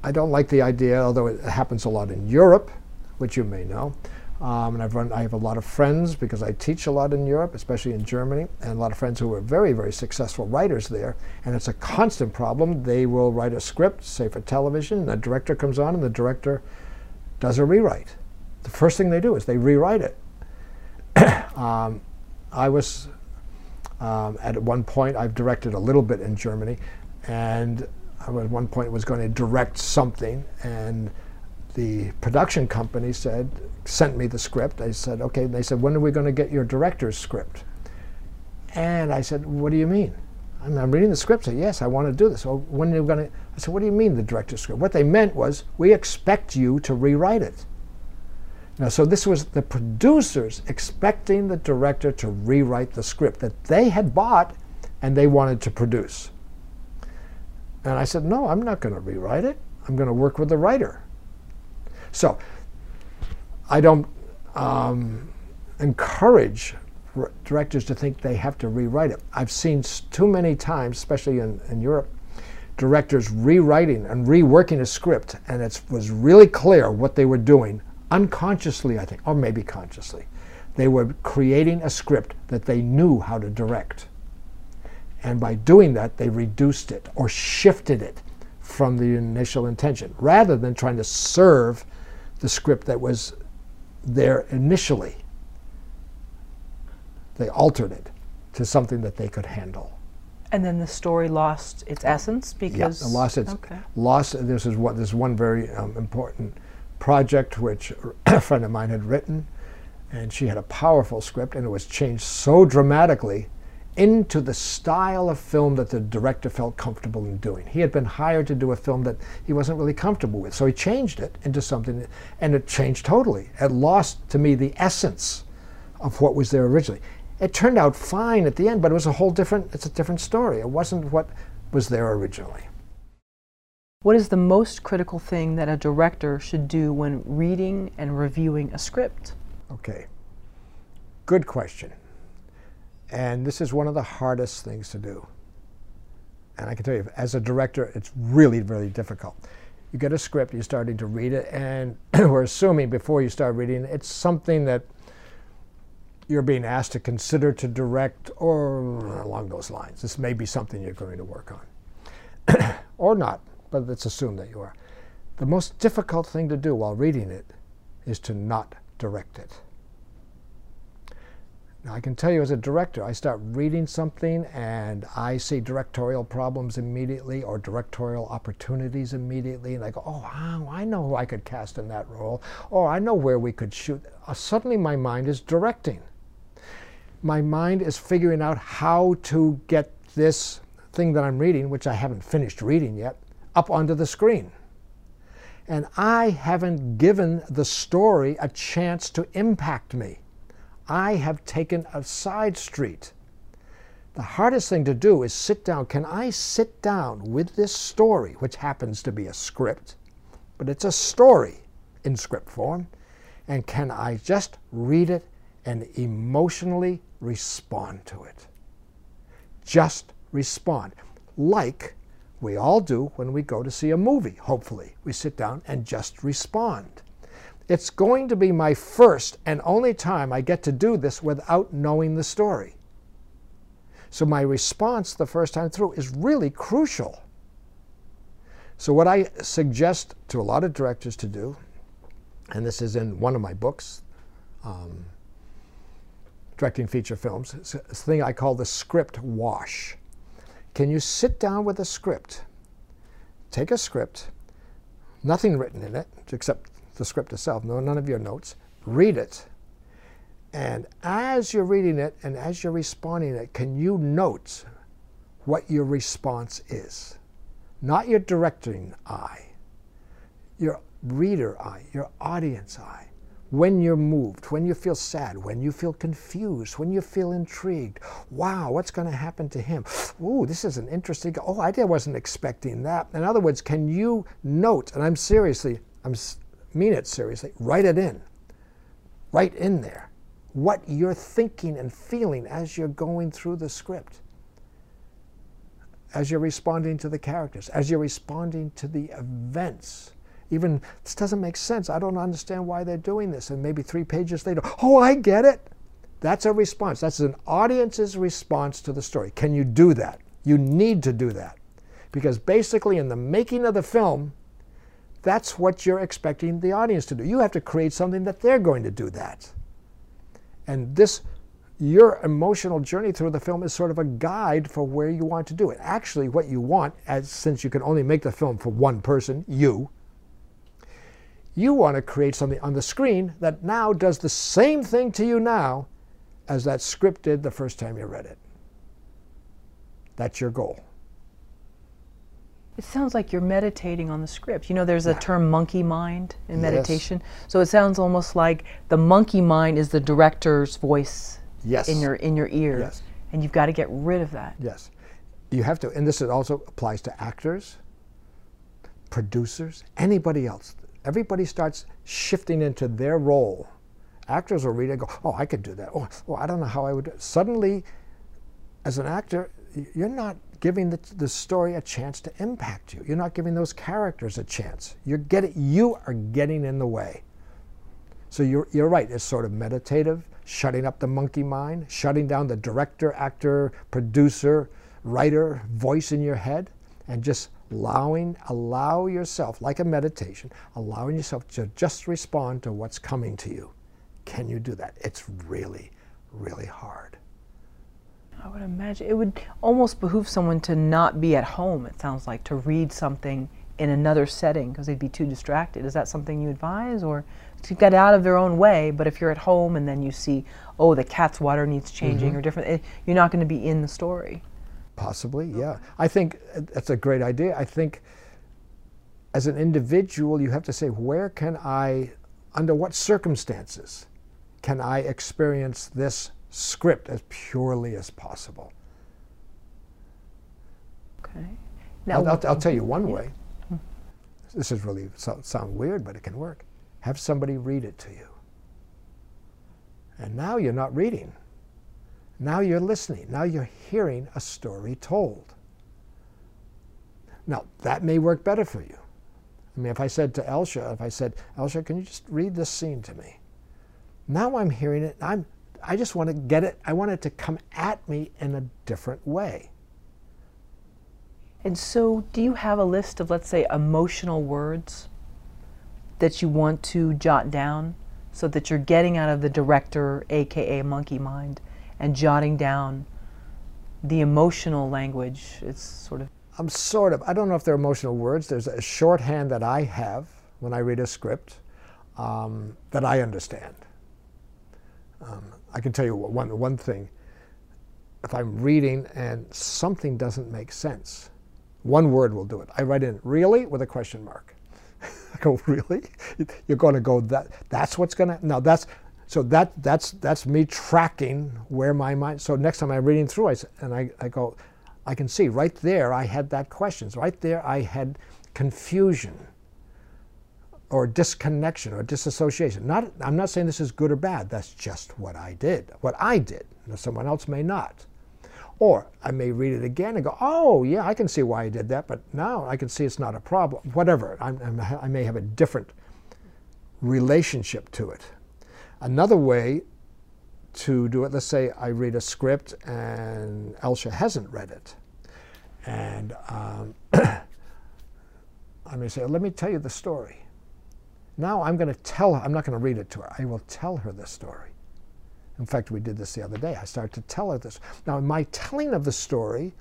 I don't like the idea, although it happens a lot in Europe, which you may know. Um, and I've run, I have a lot of friends because I teach a lot in Europe, especially in Germany, and a lot of friends who are very, very successful writers there. And it's a constant problem. They will write a script, say for television, and the director comes on and the director does a rewrite. The first thing they do is they rewrite it. um, I was um, at one point I've directed a little bit in Germany, and I at one point was going to direct something, and the production company said sent me the script. I said, okay. And they said, when are we going to get your director's script? And I said, what do you mean? I'm, I'm reading the script. I said, yes, I want to do this. So when are you going to? I said, what do you mean the director's script? What they meant was we expect you to rewrite it. Now, so this was the producers expecting the director to rewrite the script that they had bought and they wanted to produce. And I said, no, I'm not going to rewrite it. I'm going to work with the writer. So I don't um, encourage directors to think they have to rewrite it. I've seen too many times, especially in, in Europe, directors rewriting and reworking a script, and it was really clear what they were doing unconsciously, I think, or maybe consciously, they were creating a script that they knew how to direct. And by doing that, they reduced it or shifted it from the initial intention rather than trying to serve the script that was there initially. They altered it to something that they could handle. And then the story lost its essence because yeah, lost its okay. lost. This is what this is one very um, important project which a friend of mine had written, and she had a powerful script, and it was changed so dramatically into the style of film that the director felt comfortable in doing. He had been hired to do a film that he wasn't really comfortable with, so he changed it into something, and it changed totally. It lost to me the essence of what was there originally. It turned out fine at the end, but it was a whole different, it's a different story. It wasn't what was there originally. What is the most critical thing that a director should do when reading and reviewing a script? Okay, good question. And this is one of the hardest things to do. And I can tell you, as a director, it's really, really difficult. You get a script, you're starting to read it, and we're assuming before you start reading, it's something that you're being asked to consider to direct or along those lines. This may be something you're going to work on. or not, but let's assume that you are. The most difficult thing to do while reading it is to not direct it. Now, I can tell you as a director, I start reading something and I see directorial problems immediately or directorial opportunities immediately, and I go, oh, wow, I know who I could cast in that role, or I know where we could shoot. Uh, suddenly, my mind is directing my mind is figuring out how to get this thing that I'm reading, which I haven't finished reading yet, up onto the screen. And I haven't given the story a chance to impact me. I have taken a side street. The hardest thing to do is sit down. Can I sit down with this story, which happens to be a script, but it's a story in script form, and can I just read it and emotionally respond to it. Just respond. Like we all do when we go to see a movie, hopefully. We sit down and just respond. It's going to be my first and only time I get to do this without knowing the story. So my response the first time through is really crucial. So what I suggest to a lot of directors to do, and this is in one of my books, um, directing feature films. It's a thing I call the script wash. Can you sit down with a script, take a script, nothing written in it except the script itself, no, none of your notes, read it, and as you're reading it and as you're responding it, can you note what your response is? Not your directing eye, your reader eye, your audience eye when you're moved, when you feel sad, when you feel confused, when you feel intrigued. Wow, what's going to happen to him? Ooh, this is an interesting. Oh, I wasn't expecting that. In other words, can you note? And I'm seriously, I'm mean it seriously. Write it in, right in there, what you're thinking and feeling as you're going through the script, as you're responding to the characters, as you're responding to the events even this doesn't make sense. I don't understand why they're doing this. And maybe three pages later, oh, I get it. That's a response. That's an audience's response to the story. Can you do that? You need to do that. Because basically, in the making of the film, that's what you're expecting the audience to do. You have to create something that they're going to do that. And this, your emotional journey through the film is sort of a guide for where you want to do it. Actually, what you want, as since you can only make the film for one person, you, you want to create something on the screen that now does the same thing to you now as that script did the first time you read it. That's your goal. It sounds like you're meditating on the script. You know, there's a term monkey mind in meditation. Yes. So it sounds almost like the monkey mind is the director's voice yes. in your in your ear. Yes. And you've got to get rid of that. Yes. You have to, and this also applies to actors, producers, anybody else everybody starts shifting into their role. Actors will read it and go, oh, I could do that. Oh, oh I don't know how I would. Suddenly, as an actor, you're not giving the, the story a chance to impact you. You're not giving those characters a chance. You're getting, you are getting in the way. So you're, you're right, it's sort of meditative, shutting up the monkey mind, shutting down the director, actor, producer, writer voice in your head, and just allowing allow yourself like a meditation allowing yourself to just respond to what's coming to you can you do that it's really really hard I would imagine it would almost behoove someone to not be at home, it sounds like, to read something in another setting because they'd be too distracted. Is that something you advise or to get out of their own way? But if you're at home and then you see, oh, the cat's water needs changing Mm-hmm. or different, it, you're not going to be in the story. Possibly, yeah. I think uh, that's a great idea. I think as an individual, you have to say, where can I, under what circumstances, can I experience this script as purely as possible? Okay. I'll, I'll, I'll tell you one way. This is really so, sound weird, but it can work. Have somebody read it to you. And now you're not reading. Now you're listening. Now you're hearing a story told. Now, that may work better for you. I mean, if I said to Elsha, if I said, Elsha, can you just read this scene to me? Now I'm hearing it. I'm, I just want to get it. I want it to come at me in a different way. And so, do you have a list of, let's say, emotional words that you want to jot down so that you're getting out of the director, aka monkey mind, and jotting down the emotional language? It's sort of. I'm sort of, I don't know if they're emotional words. There's a shorthand that I have when I read a script um, that I understand. Um, I can tell you one, one thing. If I'm reading and something doesn't make sense, one word will do it. I write in really with a question mark. I go, really? You're going to go that? That's what's going to? No, that's so that that's that's me tracking where my mind. So next time I'm reading through, I and I, I go, I can see right there. I had that questions. Right there, I had confusion or disconnection or disassociation. Not, I'm not saying this is good or bad. That's just what I did. What I did. Now, someone else may not. Or I may read it again and go, oh, yeah, I can see why I did that, but now I can see it's not a problem. Whatever. I'm, I'm, I may have a different relationship to it. Another way to do it, let's say I read a script and Elsha hasn't read it. And um, I may say, let me tell you the story. Now I'm going to tell her, I'm not going to read it to her, I will tell her the story. In fact, we did this the other day. I started to tell her this. Now, in my telling of the story,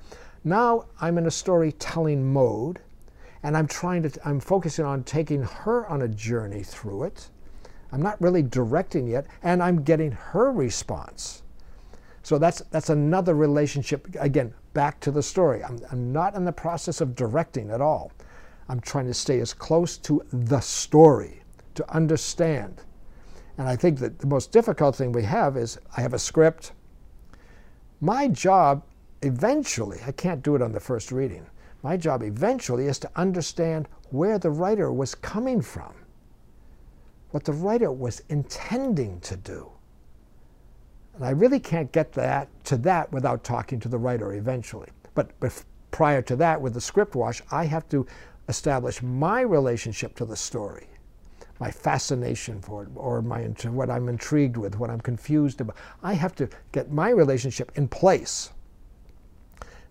now I'm in a storytelling mode, and I'm trying to, I'm focusing on taking her on a journey through it. I'm not really directing yet, and I'm getting her response. So that's, that's another relationship, again, back to the story. I'm, I'm not in the process of directing at all. I'm trying to stay as close to the story, to understand. And I think that the most difficult thing we have is I have a script. My job eventually, I can't do it on the first reading, my job eventually is to understand where the writer was coming from, what the writer was intending to do. And I really can't get that to that without talking to the writer eventually. But bef- prior to that, with the script wash, I have to establish my relationship to the story my fascination for it or my what I'm intrigued with, what I'm confused about. I have to get my relationship in place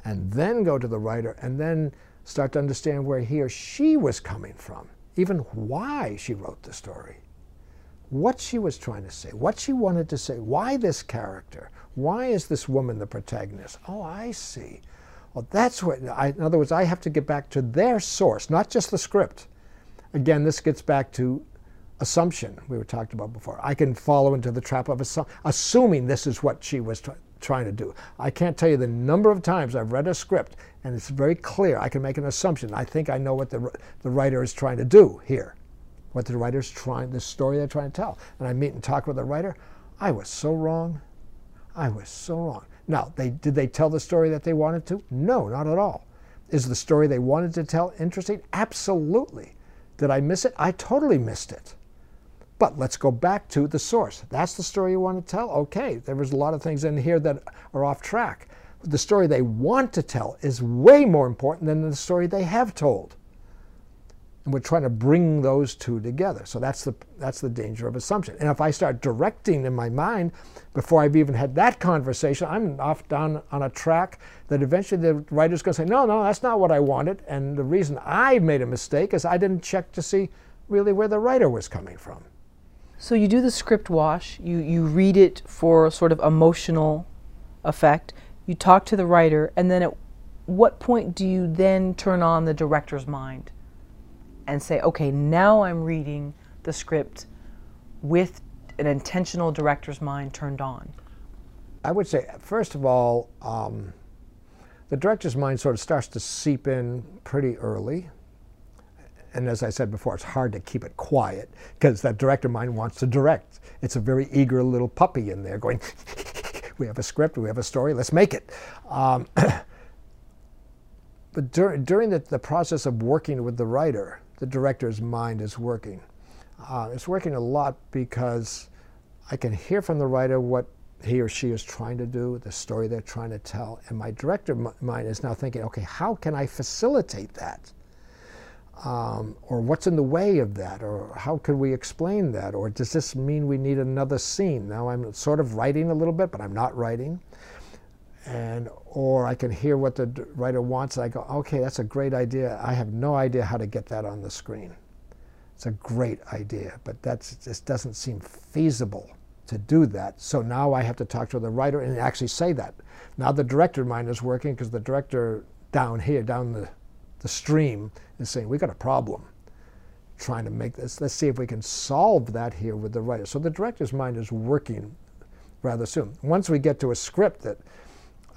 and then go to the writer and then start to understand where he or she was coming from, even why she wrote the story, what she was trying to say, what she wanted to say, why this character, why is this woman the protagonist? Oh, I see. Well, that's what, I, in other words, I have to get back to their source, not just the script. Again, this gets back to assumption we were talked about before. I can follow into the trap of assu- assuming this is what she was tr- trying to do. I can't tell you the number of times I've read a script and it's very clear. I can make an assumption. I think I know what the, the writer is trying to do here, what the writer's trying, the story they're trying to tell. And I meet and talk with the writer. I was so wrong. I was so wrong. Now, they, did they tell the story that they wanted to? No, not at all. Is the story they wanted to tell interesting? Absolutely. Did I miss it? I totally missed it. But let's go back to the source. That's the story you want to tell? Okay, there was a lot of things in here that are off track. The story they want to tell is way more important than the story they have told. And we're trying to bring those two together. So that's the, that's the danger of assumption. And if I start directing in my mind before I've even had that conversation, I'm off down on a track that eventually the writer's going to say, no, no, that's not what I wanted. And the reason I made a mistake is I didn't check to see really where the writer was coming from. So you do the script wash, you, you read it for sort of emotional effect. you talk to the writer, and then at what point do you then turn on the director's mind and say, okay, now I'm reading the script with an intentional director's mind turned on? I would say, first of all, um, the director's mind sort of starts to seep in pretty early. And as I said before, it's hard to keep it quiet because that director mind wants to direct. It's a very eager little puppy in there going, we have a script, we have a story, let's make it. Um, but dur during the, the, process of working with the writer, the director's mind is working. Uh, it's working a lot because I can hear from the writer what he or she is trying to do, the story they're trying to tell, and my director mind is now thinking, okay, how can I facilitate that? Um, or what's in the way of that? Or how could we explain that? Or does this mean we need another scene? Now I'm sort of writing a little bit, but I'm not writing. And or I can hear what the writer wants, and I go, okay, that's a great idea. I have no idea how to get that on the screen. It's a great idea, but that just doesn't seem feasible to do that. So now I have to talk to the writer and actually say that. Now the director mind is working because the director down here, down the, the stream, is saying, we got a problem trying to make this. Let's see if we can solve that here with the writer. So the director's mind is working rather soon. Once we get to a script that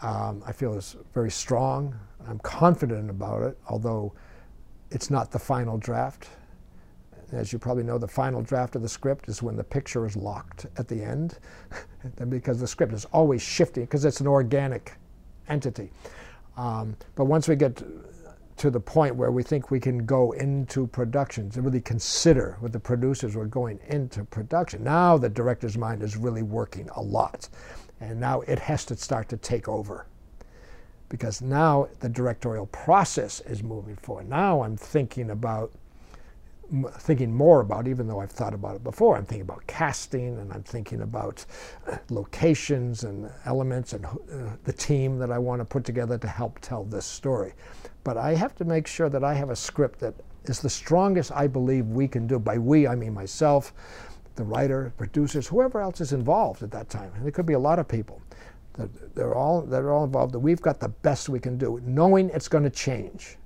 um, I feel is very strong, I'm confident about it, although it's not the final draft. As you probably know, the final draft of the script is when the picture is locked at the end, because the script is always shifting, because it's an organic entity. Um, but once we get to the point where we think we can go into production, to really consider with the producers we're going into production, now the director's mind is really working a lot. And now it has to start to take over because now the directorial process is moving forward. Now I'm thinking about thinking more about, even though I've thought about it before. I'm thinking about casting and I'm thinking about uh, locations and elements and uh, the team that I want to put together to help tell this story. But I have to make sure that I have a script that is the strongest I believe we can do. By we, I mean myself, the writer, producers, whoever else is involved at that time. And there could be a lot of people. That they're all, they're all involved, that we've got the best we can do, knowing it's going to change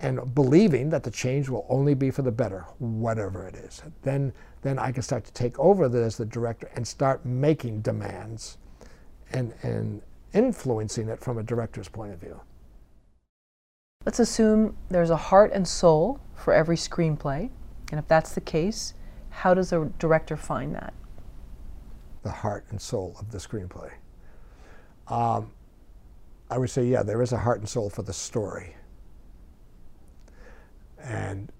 and believing that the change will only be for the better, whatever it is. Then, then I can start to take over as the director and start making demands and, and influencing it from a director's point of view. Let's assume there's a heart and soul for every screenplay. And if that's the case, how does a director find that? The heart and soul of the screenplay. Um, I would say, yeah, there is a heart and soul for the story and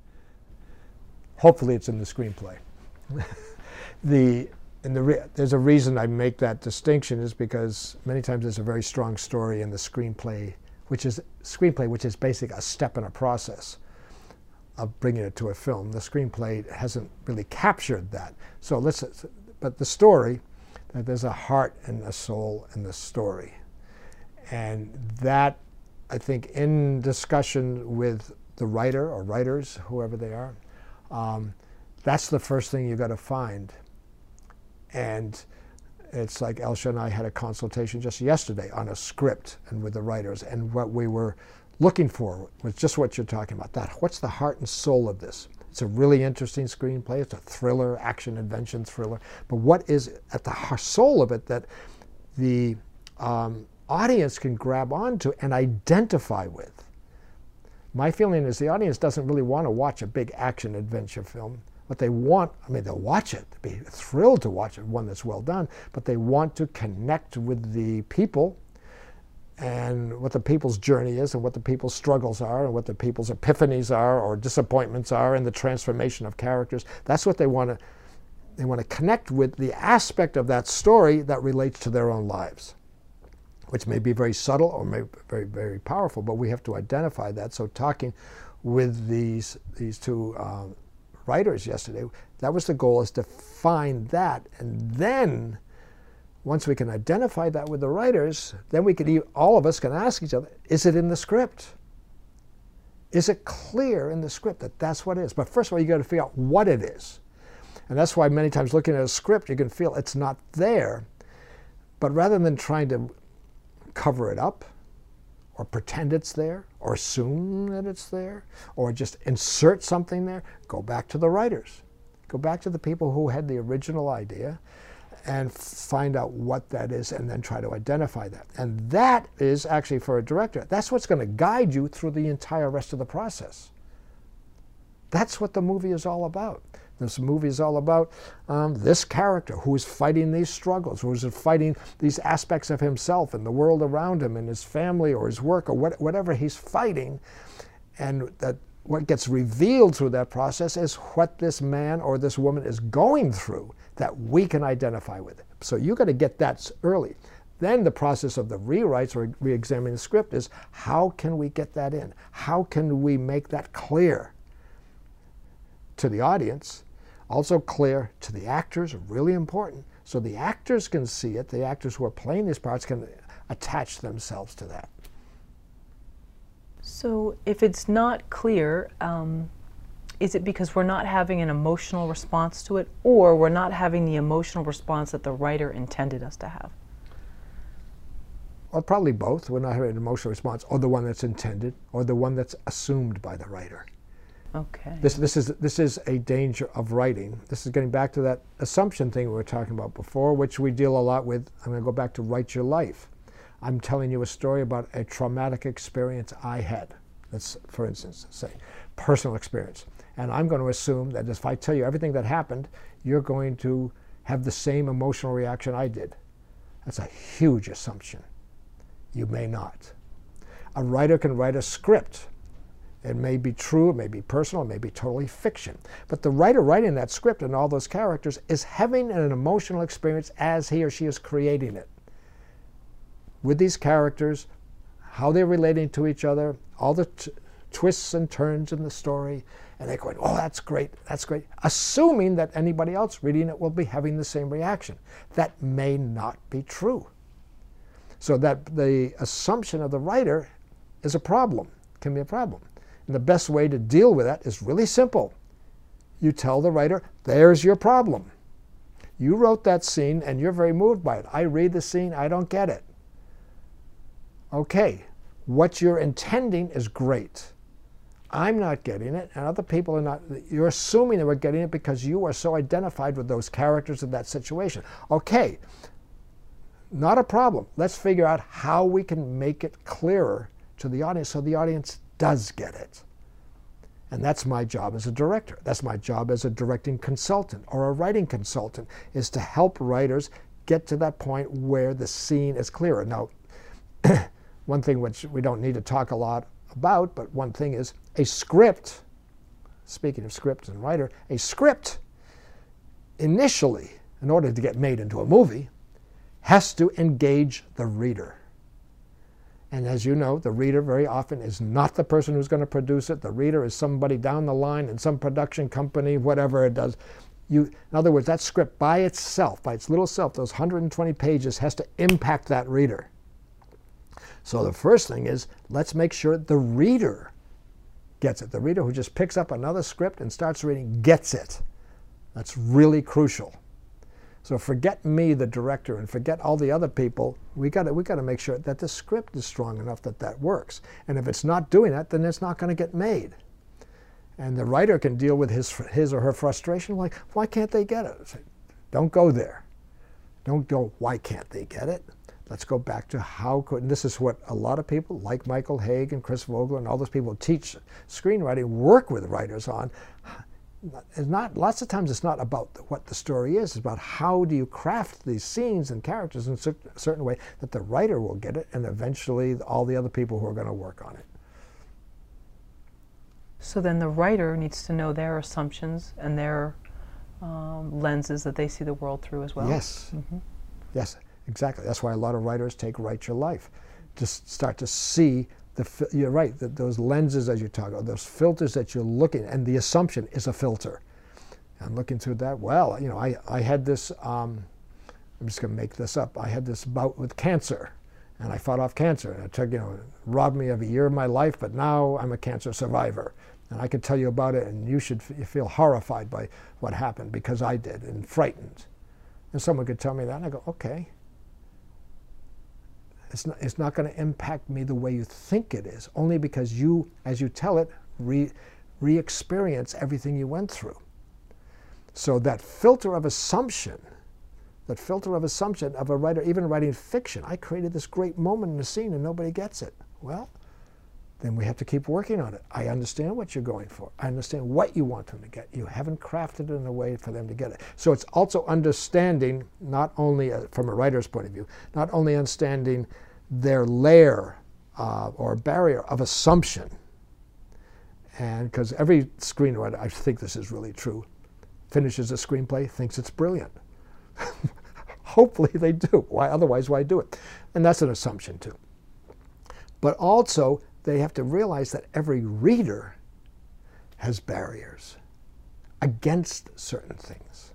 hopefully it's in the screenplay. the and the re- there's a reason I make that distinction is because many times there's a very strong story in the screenplay, which is screenplay, which is basically a step in a process of bringing it to a film. The screenplay hasn't really captured that. So let's, but the story, that there's a heart and a soul in the story, and that I think in discussion with the writer or writers, whoever they are. Um, that's the first thing you've got to find. And it's like Elsha and I had a consultation just yesterday on a script and with the writers, and what we were looking for was just what you're talking about. That what's the heart and soul of this? It's a really interesting screenplay. It's a thriller, action adventure thriller. But what is at the heart soul of it that the um, audience can grab onto and identify with? My feeling is the audience doesn't really want to watch a big action adventure film. What they want, I mean, they'll watch it, be thrilled to watch it, one that's well done, but they want to connect with the people and what the people's journey is and what the people's struggles are and what the people's epiphanies are or disappointments are and the transformation of characters. That's what they want to they want to connect with the aspect of that story that relates to their own lives which may be very subtle or may be very, very powerful, but we have to identify that. So talking with these, these two um, writers yesterday, that was the goal, is to find that. And then, once we can identify that with the writers, then we could, all of us can ask each other, is it in the script? Is it clear in the script that that's what it is? But first of all, you got to figure out what it is. And that's why many times looking at a script, you can feel it's not there. But rather than trying to cover it up or pretend it's there or assume that it's there or just insert something there, go back to the writers. Go back to the people who had the original idea and find out what that is and then try to identify that. And that is actually for a director, that's what's going to guide you through the entire rest of the process. That's what the movie is all about. This movie is all about um, this character who is fighting these struggles, who is fighting these aspects of himself and the world around him and his family or his work or what, whatever he's fighting. And that what gets revealed through that process is what this man or this woman is going through that we can identify with. So you got to get that early. Then the process of the rewrites or re-examining the script is how can we get that in? How can we make that clear to the audience? Also clear to the actors, really important. So the actors can see it. The actors who are playing these parts can attach themselves to that. So if it's not clear, um, is it because we're not having an emotional response to it, or we're not having the emotional response that the writer intended us to have? Well, probably both. We're not having an emotional response, or the one that's intended, or the one that's assumed by the writer. Okay. This, this, is, this is a danger of writing. This is getting back to that assumption thing we were talking about before, which we deal a lot with. I'm going to go back to Write Your Life. I'm telling you a story about a traumatic experience I had. That's, for instance, say, personal experience. And I'm going to assume that if I tell you everything that happened, you're going to have the same emotional reaction I did. That's a huge assumption. You may not. A writer can write a script. It may be true, it may be personal, it may be totally fiction. But the writer writing that script and all those characters is having an emotional experience as he or she is creating it. With these characters, how they're relating to each other, all the twists and turns in the story, and they're going, oh, that's great, that's great, assuming that anybody else reading it will be having the same reaction. That may not be true. So that the assumption of the writer is a problem, can be a problem. And the best way to deal with that is really simple. You tell the writer, there's your problem. You wrote that scene and you're very moved by it. I read the scene, I don't get it. Okay, what you're intending is great. I'm not getting it, and other people are not. You're assuming that we're getting it because you are so identified with those characters in that situation. Okay, not a problem. Let's figure out how we can make it clearer to the audience so the audience does get it. And that's my job as a director. That's my job as a directing consultant or a writing consultant is to help writers get to that point where the scene is clearer. Now, one thing which we don't need to talk a lot about, but one thing is a script, speaking of script and writer, a script initially, in order to get made into a movie, has to engage the reader. And as you know, the reader very often is not the person who's going to produce it. The reader is somebody down the line in some production company, whatever it does. You, in other words, that script by itself, by its little self, those 120 pages, has to impact that reader. So the first thing is let's make sure the reader gets it. The reader who just picks up another script and starts reading gets it. That's really crucial. So forget me, the director, and forget all the other people. We got to we got to make sure that the script is strong enough that that works. And if it's not doing that, then it's not going to get made. And the writer can deal with his his or her frustration, like why can't they get it? Don't go there. Don't go. Why can't they get it? Let's go back to how could, and this is what a lot of people like Michael Hauge and Chris Vogler and all those people teach screenwriting, work with writers on. It's not, lots of times it's not about what the story is, it's about how do you craft these scenes and characters in a certain way that the writer will get it and eventually all the other people who are going to work on it. So then the writer needs to know their assumptions and their um, lenses that they see the world through as well. Yes. Mm-hmm. Yes. Exactly. That's why a lot of writers take Write Your Life to start to see the. You're right. That those lenses as you talk about, those filters that you're looking, and the assumption is a filter. I'm looking through that. Well, you know, I I had this. Um, I'm just going to make this up. I had this bout with cancer, and I fought off cancer, and it took you know robbed me of a year of my life, but now I'm a cancer survivor. And I could tell you about it, and you should feel horrified by what happened because I did, and frightened. And someone could tell me that, and I go, okay, It's not, it's not going to impact me the way you think it is, only because you, as you tell it, re, re-experience everything you went through. So that filter of assumption, that filter of assumption of a writer, even writing fiction, I created this great moment in a scene and nobody gets it. Well, then we have to keep working on it. I understand what you're going for. I understand what you want them to get. You haven't crafted it in a way for them to get it. So it's also understanding, not only uh, from a writer's point of view, not only understanding their layer uh, or barrier of assumption. And because every screenwriter, I think this is really true, finishes a screenplay, thinks it's brilliant. Hopefully they do. Why otherwise why do it? And that's an assumption too. But also they have to realize that every reader has barriers against certain things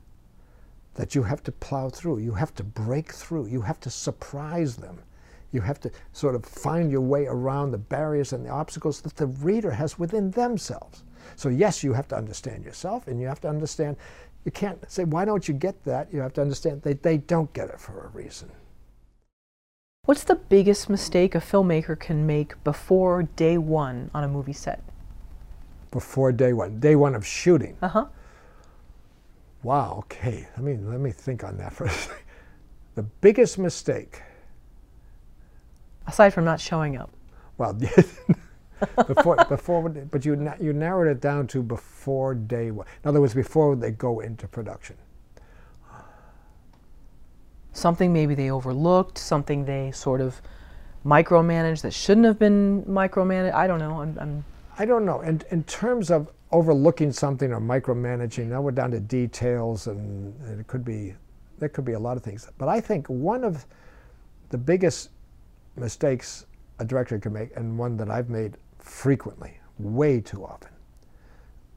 that you have to plow through. You have to break through. You have to surprise them. You have to sort of find your way around the barriers and the obstacles that the reader has within themselves. So, yes, you have to understand yourself and you have to understand, you can't say, why don't you get that? You have to understand that they don't get it for a reason. What's the biggest mistake a filmmaker can make before day one on a movie set? Before day one, day one of shooting. Uh huh. Wow. Okay. Let me let me think on that for a second. The biggest mistake. Aside from not showing up. Well, before before, but you you narrowed it down to before day one. In other words, before they go into production something maybe they overlooked, something they sort of micromanaged that shouldn't have been micromanaged. I don't know. I'm, I'm I don't know. And in terms of overlooking something or micromanaging, now we're down to details, and, and it could be there could be a lot of things. But I think one of the biggest mistakes a director can make, and one that I've made frequently, way too often,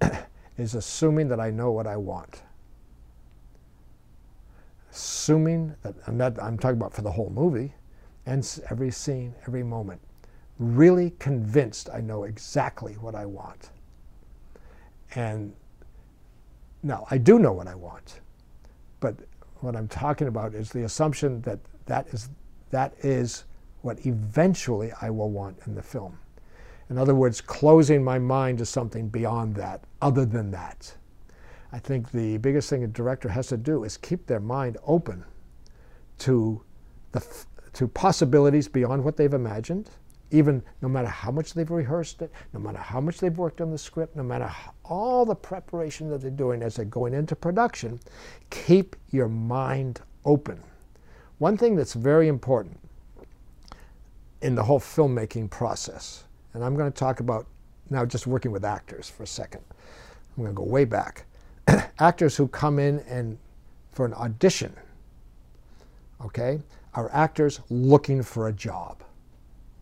is assuming that I know what I want assuming that I'm, not, I'm talking about for the whole movie, and every scene, every moment, really convinced I know exactly what I want. And now I do know what I want, but what I'm talking about is the assumption that that is, that is what eventually I will want in the film. In other words, closing my mind to something beyond that, other than that. I think the biggest thing a director has to do is keep their mind open to the to possibilities beyond what they've imagined, even no matter how much they've rehearsed it, no matter how much they've worked on the script, no matter how, all the preparation that they're doing as they're going into production, keep your mind open. One thing that's very important in the whole filmmaking process, and I'm going to talk about now just working with actors for a second. I'm going to go way back. actors who come in and for an audition, okay, are actors looking for a job,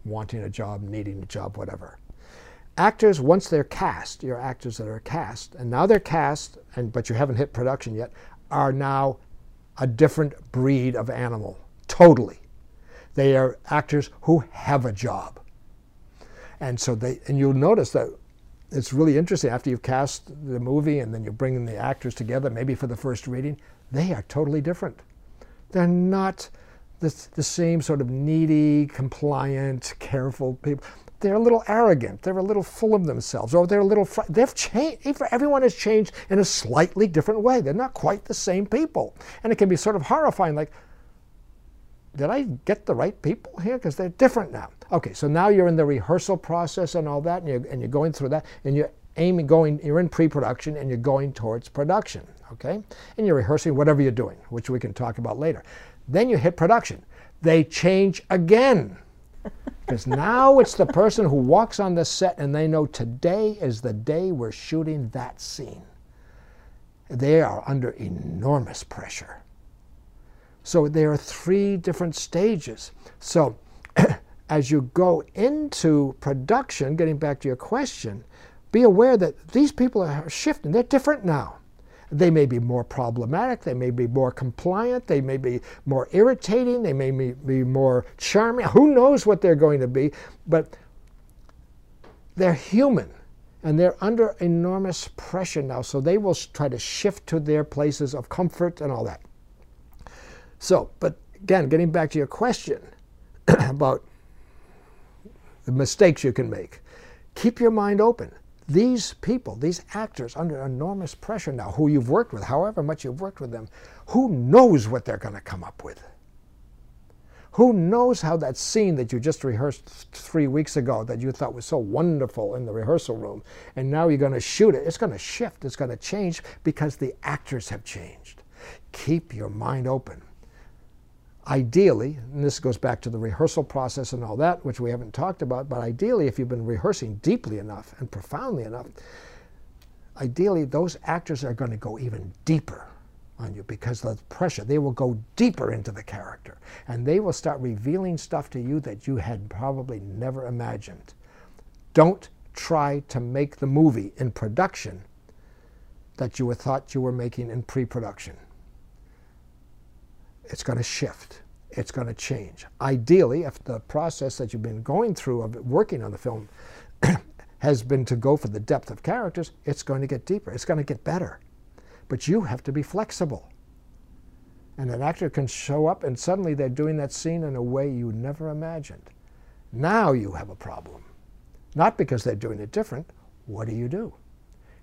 wanting a job, needing a job, whatever. Actors, once they're cast, your actors that are cast, and now they're cast, and but you haven't hit production yet, are now a different breed of animal, totally. They are actors who have a job. And so they, and you'll notice that it's really interesting after you've cast the movie and then you bring the actors together, maybe for the first reading, they are totally different. They're not the, the same sort of needy, compliant, careful people. They're a little arrogant. They're a little full of themselves, or they're a little. They've changed. Everyone has changed in a slightly different way. They're not quite the same people, and it can be sort of horrifying. Like, did I get the right people here? Because they're different now. Okay, so now you're in the rehearsal process and all that, and you're, and you're going through that, and you're aiming, going, you're in pre-production, and you're going towards production, okay? And you're rehearsing whatever you're doing, which we can talk about later. Then you hit production. They change again. Because now it's the person who walks on the set and they know today is the day we're shooting that scene. They are under enormous pressure. So there are three different stages. So as you go into production, getting back to your question, be aware that these people are shifting. They're different now. They may be more problematic, they may be more compliant, they may be more irritating, they may be more charming. Who knows what they're going to be, but they're human and they're under enormous pressure now, so they will try to shift to their places of comfort and all that. So, but again, getting back to your question, about the mistakes you can make. Keep your mind open. These people, these actors, under enormous pressure now, who you've worked with, however much you've worked with them, who knows what they're going to come up with? Who knows how that scene that you just rehearsed three weeks ago that you thought was so wonderful in the rehearsal room, and now you're going to shoot it, it's going to shift, it's going to change because the actors have changed. Keep your mind open. Ideally, and this goes back to the rehearsal process and all that, which we haven't talked about, but ideally, if you've been rehearsing deeply enough and profoundly enough, ideally, those actors are going to go even deeper on you because of the pressure. They will go deeper into the character and they will start revealing stuff to you that you had probably never imagined. Don't try to make the movie in production that you thought you were making in pre production. It's going to shift. It's going to change. Ideally, if the process that you've been going through of working on the film has been to go for the depth of characters, it's going to get deeper. It's going to get better. But you have to be flexible. And an actor can show up and suddenly they're doing that scene in a way you never imagined. Now you have a problem. Not because they're doing it different. What do you do?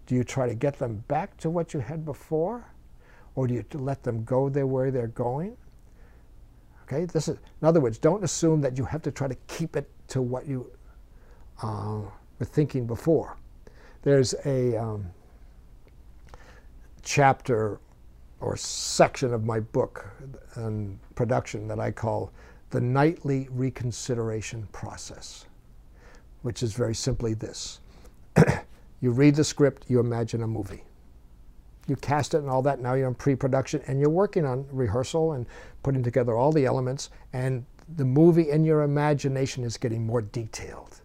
Do you try to get them back to what you had before? Or do you let them go there way they're going? Okay, this is, in other words, don't assume that you have to try to keep it to what you uh, were thinking before. There's a, um, chapter or section of my book on production that I call the nightly reconsideration process, which is very simply this. you read the script, you imagine a movie. You cast it and all that, now you're in pre production and you're working on rehearsal and putting together all the elements, and the movie in your imagination is getting more detailed.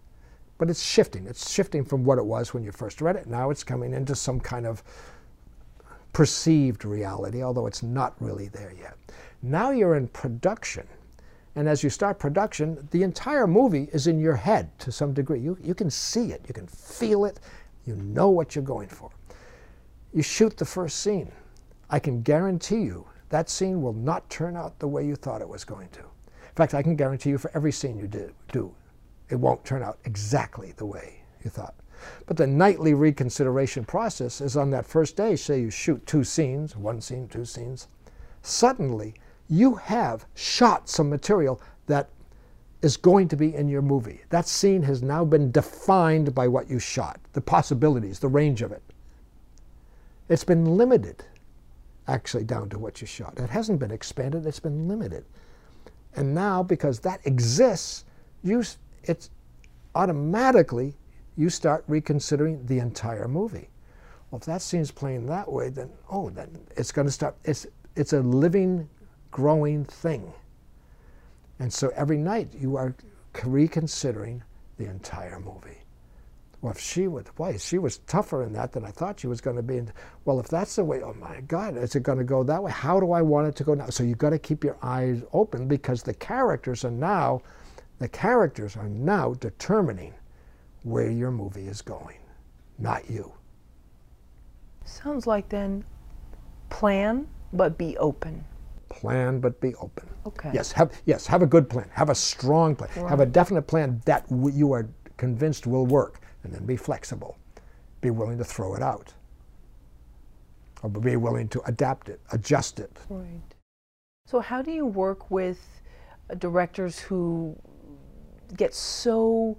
But it's shifting. It's shifting from what it was when you first read it. Now it's coming into some kind of perceived reality, although it's not really there yet. Now you're in production. And as you start production, the entire movie is in your head to some degree. You, you can see it, you can feel it, you know what you're going for. You shoot the first scene. I can guarantee you that scene will not turn out the way you thought it was going to. In fact, I can guarantee you for every scene you do, do it won't turn out exactly the way you thought. But the nightly reconsideration process is on that first day, say you shoot two scenes, one scene, two scenes, suddenly you have shot some material that is going to be in your movie. That scene has now been defined by what you shot, the possibilities, the range of it. It's been limited, actually, down to what you shot. It hasn't been expanded, it's been limited. And now, because that exists, you, it's automatically you start reconsidering the entire movie. Well, if that scene's playing that way, then oh, then it's going to start. It's it's a living, growing thing. And so every night you are reconsidering the entire movie. Well, if she was, boy, she was tougher in that than I thought she was going to be. Well, if that's the way, oh my God, is it going to go that way? How do I want it to go now? So you've got to keep your eyes open because the characters are now, the characters are now determining where your movie is going, not you. Sounds like then plan but be open. Plan but be open. Okay. Yes, have yes, have a good plan. Have a strong plan. Right. Have a definite plan that you are convinced will work and then be flexible. Be willing to throw it out. Or be willing to adapt it, adjust it. Right. So how do you work with uh, directors who get so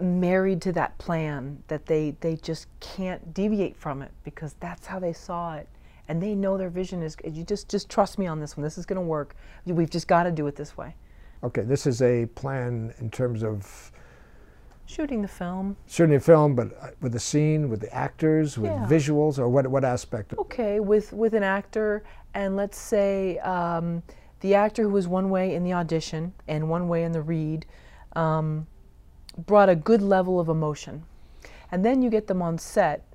married to that plan that they they just can't deviate from it because that's how they saw it and they know their vision is you just just trust me on this one this is going to work we've just got to do it this way okay this is a plan in terms of shooting the film shooting the film but uh, with the scene with the actors with yeah. visuals or what what aspect okay with with an actor and let's say um, the actor who was one way in the audition and one way in the read um, brought a good level of emotion. And then you get them on set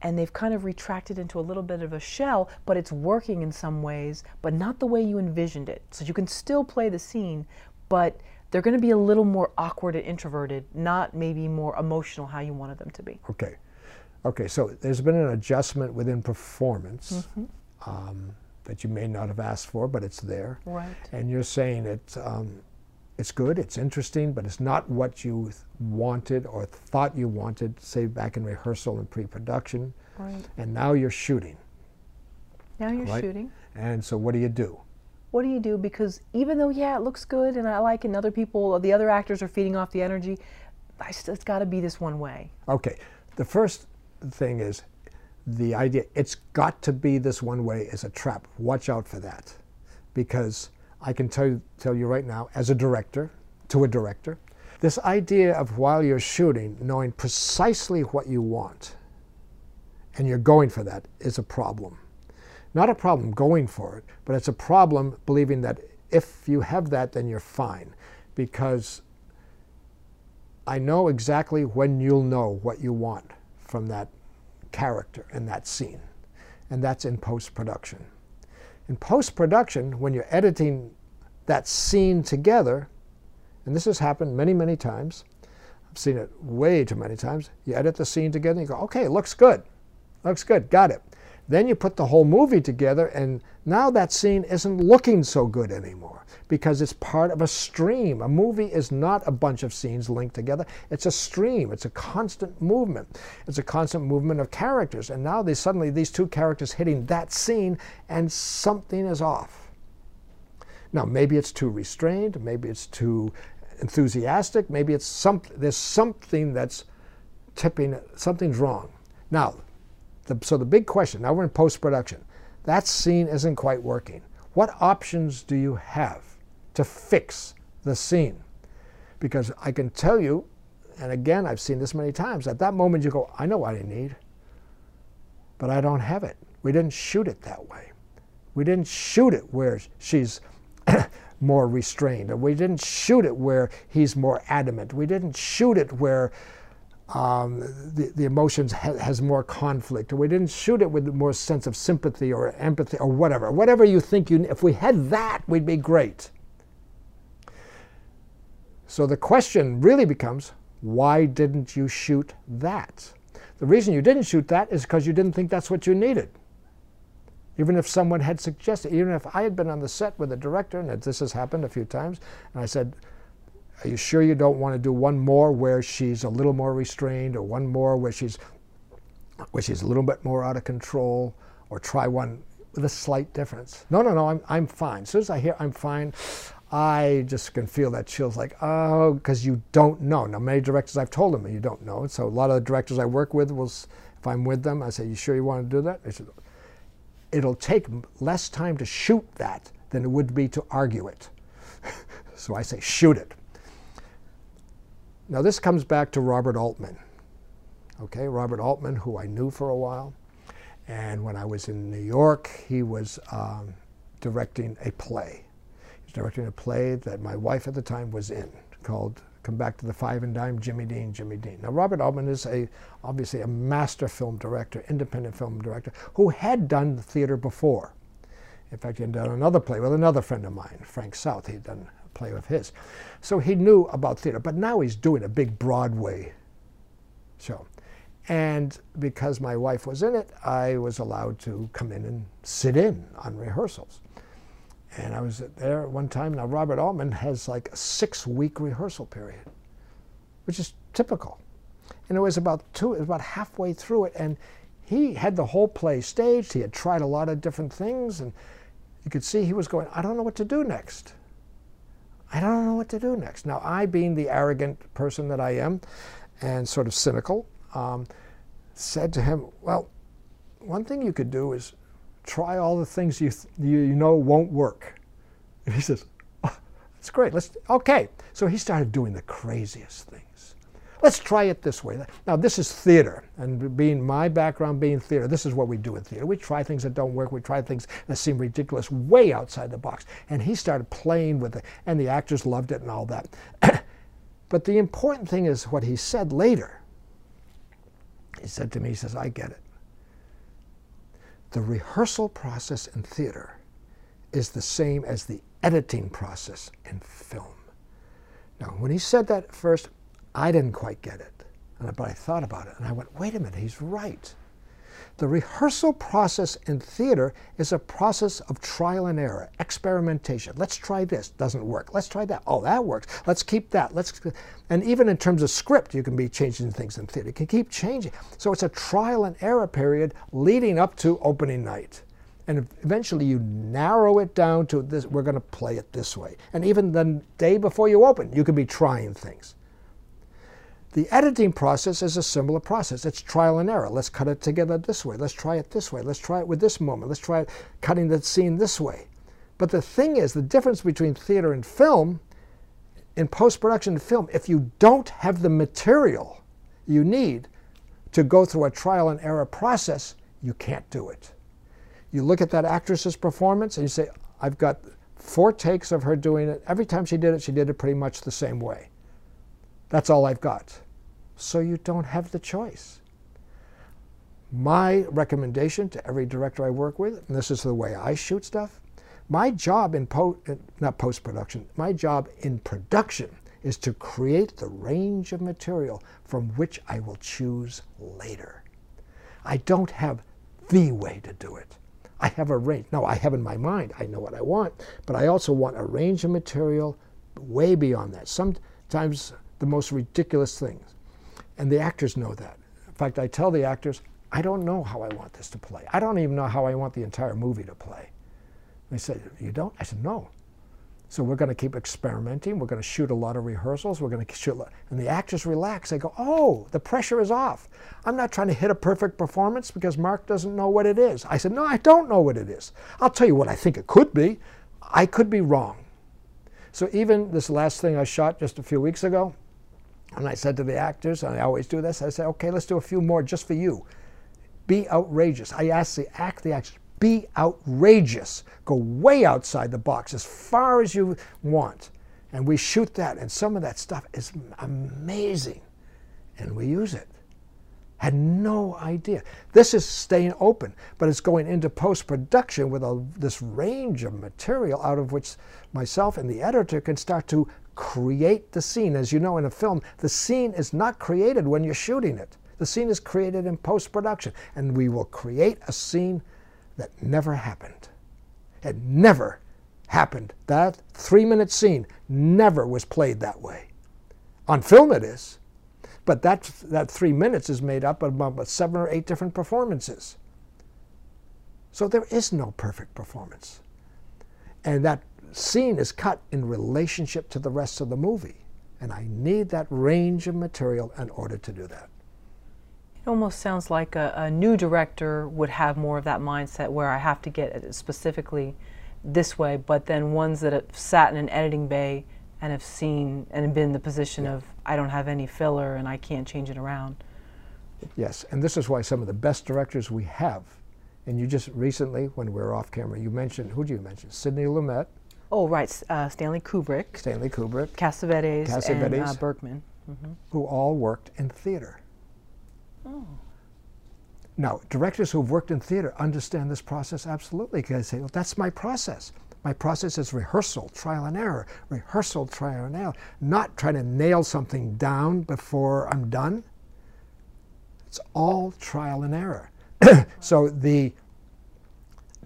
and they've kind of retracted into a little bit of a shell, but it's working in some ways, but not the way you envisioned it. So you can still play the scene, but they're going to be a little more awkward and introverted, not maybe more emotional how you wanted them to be. Okay. Okay, so there's been an adjustment within performance mm-hmm. um, that you may not have asked for, but it's there. Right. And you're saying it, um, It's good, it's interesting, but it's not what you wanted or thought you wanted, say back in rehearsal and pre production. Right. And now you're shooting. Now you're Right. shooting. And so what do you do? What do you do? Because even though, yeah, it looks good and I like and other people, the other actors are feeding off the energy, still, it's got to be this one way. Okay, the first thing is the idea it's got to be this one way is a trap. Watch out for that. Because I can tell tell you right now, as a director, to a director, this idea of while you're shooting, knowing precisely what you want and you're going for that is a problem. Not a problem going for it, but it's a problem believing that if you have that, then you're fine. Because I know exactly when you'll know what you want from that character in that scene, and that's in post production. In post production, when you're editing that scene together, and this has happened many, many times, I've seen it way too many times. You edit the scene together and you go, okay, looks good. Looks good, got it. Then you put the whole movie together, and now that scene isn't looking so good anymore because it's part of a stream. A movie is not a bunch of scenes linked together, it's a stream, it's a constant movement. It's a constant movement of characters. And now they suddenly, these two characters hitting that scene, and something is off. Now, maybe it's too restrained, maybe it's too enthusiastic, maybe it's some, there's something that's tipping, something's wrong. Now, the, so the big question, now we're in post-production, that scene isn't quite working. What options do you have to fix the scene? Because I can tell you, and again, I've seen this many times, at that moment you go, I know what I need, but I don't have it. We didn't shoot it that way. We didn't shoot it where she's more restrained. Or we didn't shoot it where he's more adamant. We didn't shoot it where um, the, the emotions ha- has more conflict. Or we didn't shoot it with more sense of sympathy or empathy or whatever. Whatever you think you, if we had that, we'd be great. So the question really becomes, why didn't you shoot that? The reason you didn't shoot that is because you didn't think that's what you needed. Even if someone had suggested, even if I had been on the set with a director, and this has happened a few times, and I said, Are you sure you don't want to do one more where she's a little more restrained, or one more where she's, where she's a little bit more out of control, or try one with a slight difference? No, no, no, I'm, I'm fine. As soon as I hear I'm fine, I just can feel that chills like, oh, because you don't know. Now, many directors I've told them you don't know. So a lot of the directors I work with will, if I'm with them, I say, you sure you want to do that? Said, it'll take less time to shoot that than it would be to argue it. so I say, shoot it. Now, this comes back to Robert Altman. Okay, Robert Altman, who I knew for a while. And when I was in New York, he was um, directing a play. He was directing a play that my wife at the time was in called Come Back to the Five and Dime, Jimmy Dean, Jimmy Dean. Now, Robert Altman is a, obviously a master film director, independent film director, who had done theater before. In fact, he had done another play with another friend of mine, Frank South. He'd done play with his. So he knew about theater, but now he's doing a big Broadway show. And because my wife was in it, I was allowed to come in and sit in on rehearsals. And I was there one time. Now, Robert Altman has like a six week rehearsal period, which is typical. And it was about two, it was about halfway through it. And he had the whole play staged. He had tried a lot of different things. And you could see he was going, I don't know what to do next. I don't know what to do next. Now, I, being the arrogant person that I am and sort of cynical, um, said to him, Well, one thing you could do is try all the things you, th- you, know won't work. And he says, oh, That's great. Let's, okay. So he started doing the craziest things. Let's try it this way. Now, this is theater, and being my background being theater, this is what we do in theater. We try things that don't work. We try things that seem ridiculous, way outside the box. And he started playing with it, and the actors loved it and all that. but the important thing is what he said later. He said to me, he says, I get it. The rehearsal process in theater is the same as the editing process in film. Now, when he said that first, I didn't quite get it. But I thought about it and I went, wait a minute, he's right. The rehearsal process in theater is a process of trial and error, experimentation. Let's try this, doesn't work. Let's try that. Oh, that works. Let's keep that. Let's and even in terms of script, you can be changing things in theater. You can keep changing. So it's a trial and error period leading up to opening night. And eventually you narrow it down to this, we're going to play it this way. And even the day before you open, you can be trying things. The editing process is a similar process. It's trial and error. Let's cut it together this way. Let's try it this way. Let's try it with this moment. Let's try it cutting the scene this way. But the thing is, the difference between theater and film, in post production film, if you don't have the material you need to go through a trial and error process, you can't do it. You look at that actress's performance and you say, I've got four takes of her doing it. Every time she did it, she did it pretty much the same way. That's all I've got. So you don't have the choice. My recommendation to every director I work with, and this is the way I shoot stuff, my job in po- not post production, my job in production is to create the range of material from which I will choose later. I don't have the way to do it. I have a range. No, I have in my mind, I know what I want, but I also want a range of material way beyond that. Sometimes the most ridiculous things. And the actors know that. In fact, I tell the actors, I don't know how I want this to play. I don't even know how I want the entire movie to play. They said, You don't? I said, No. So we're going to keep experimenting. We're going to shoot a lot of rehearsals. We're going to shoot, and the actors relax. They go, "Oh, the pressure is off. I'm not trying to hit a perfect performance because Mark doesn't know what it is." I said, "No, I don't know what it is. I'll tell you what I think it could be. I could be wrong." So even this last thing I shot just a few weeks ago, and I said to the actors, and I always do this, I said, okay, let's do a few more just for you. Be outrageous. I ask the act the actors, be outrageous. Go way outside the box as far as you want. And we shoot that, and some of that stuff is amazing. And we use it. Had no idea. This is staying open, but it's going into post production with a, this range of material out of which myself and the editor can start to create the scene. As you know in a film, the scene is not created when you're shooting it. The scene is created in post production, and we will create a scene that never happened. It never happened. That three minute scene never was played that way. On film, it is. But that, that three minutes is made up of about seven or eight different performances. So there is no perfect performance. And that scene is cut in relationship to the rest of the movie. And I need that range of material in order to do that. It almost sounds like a, a, new director would have more of that mindset where I have to get it specifically this way, but then ones that have sat in an editing bay and have seen and been in the position yeah. of I don't have any filler and I can't change it around. Yes, and this is why some of the best directors we have, and you just recently, when we were off camera, you mentioned, who do you mention? Sidney Lumet, Oh, right. Uh, Stanley Kubrick. Stanley Kubrick. Cassavetes, Cassavetes and uh, Bergman. Mm-hmm. Who all worked in theater. Oh. Now, directors who've worked in theater understand this process absolutely because they say, well, that's my process. My process is rehearsal, trial and error, rehearsal, trial and error, not trying to nail something down before I'm done. It's all trial and error. so the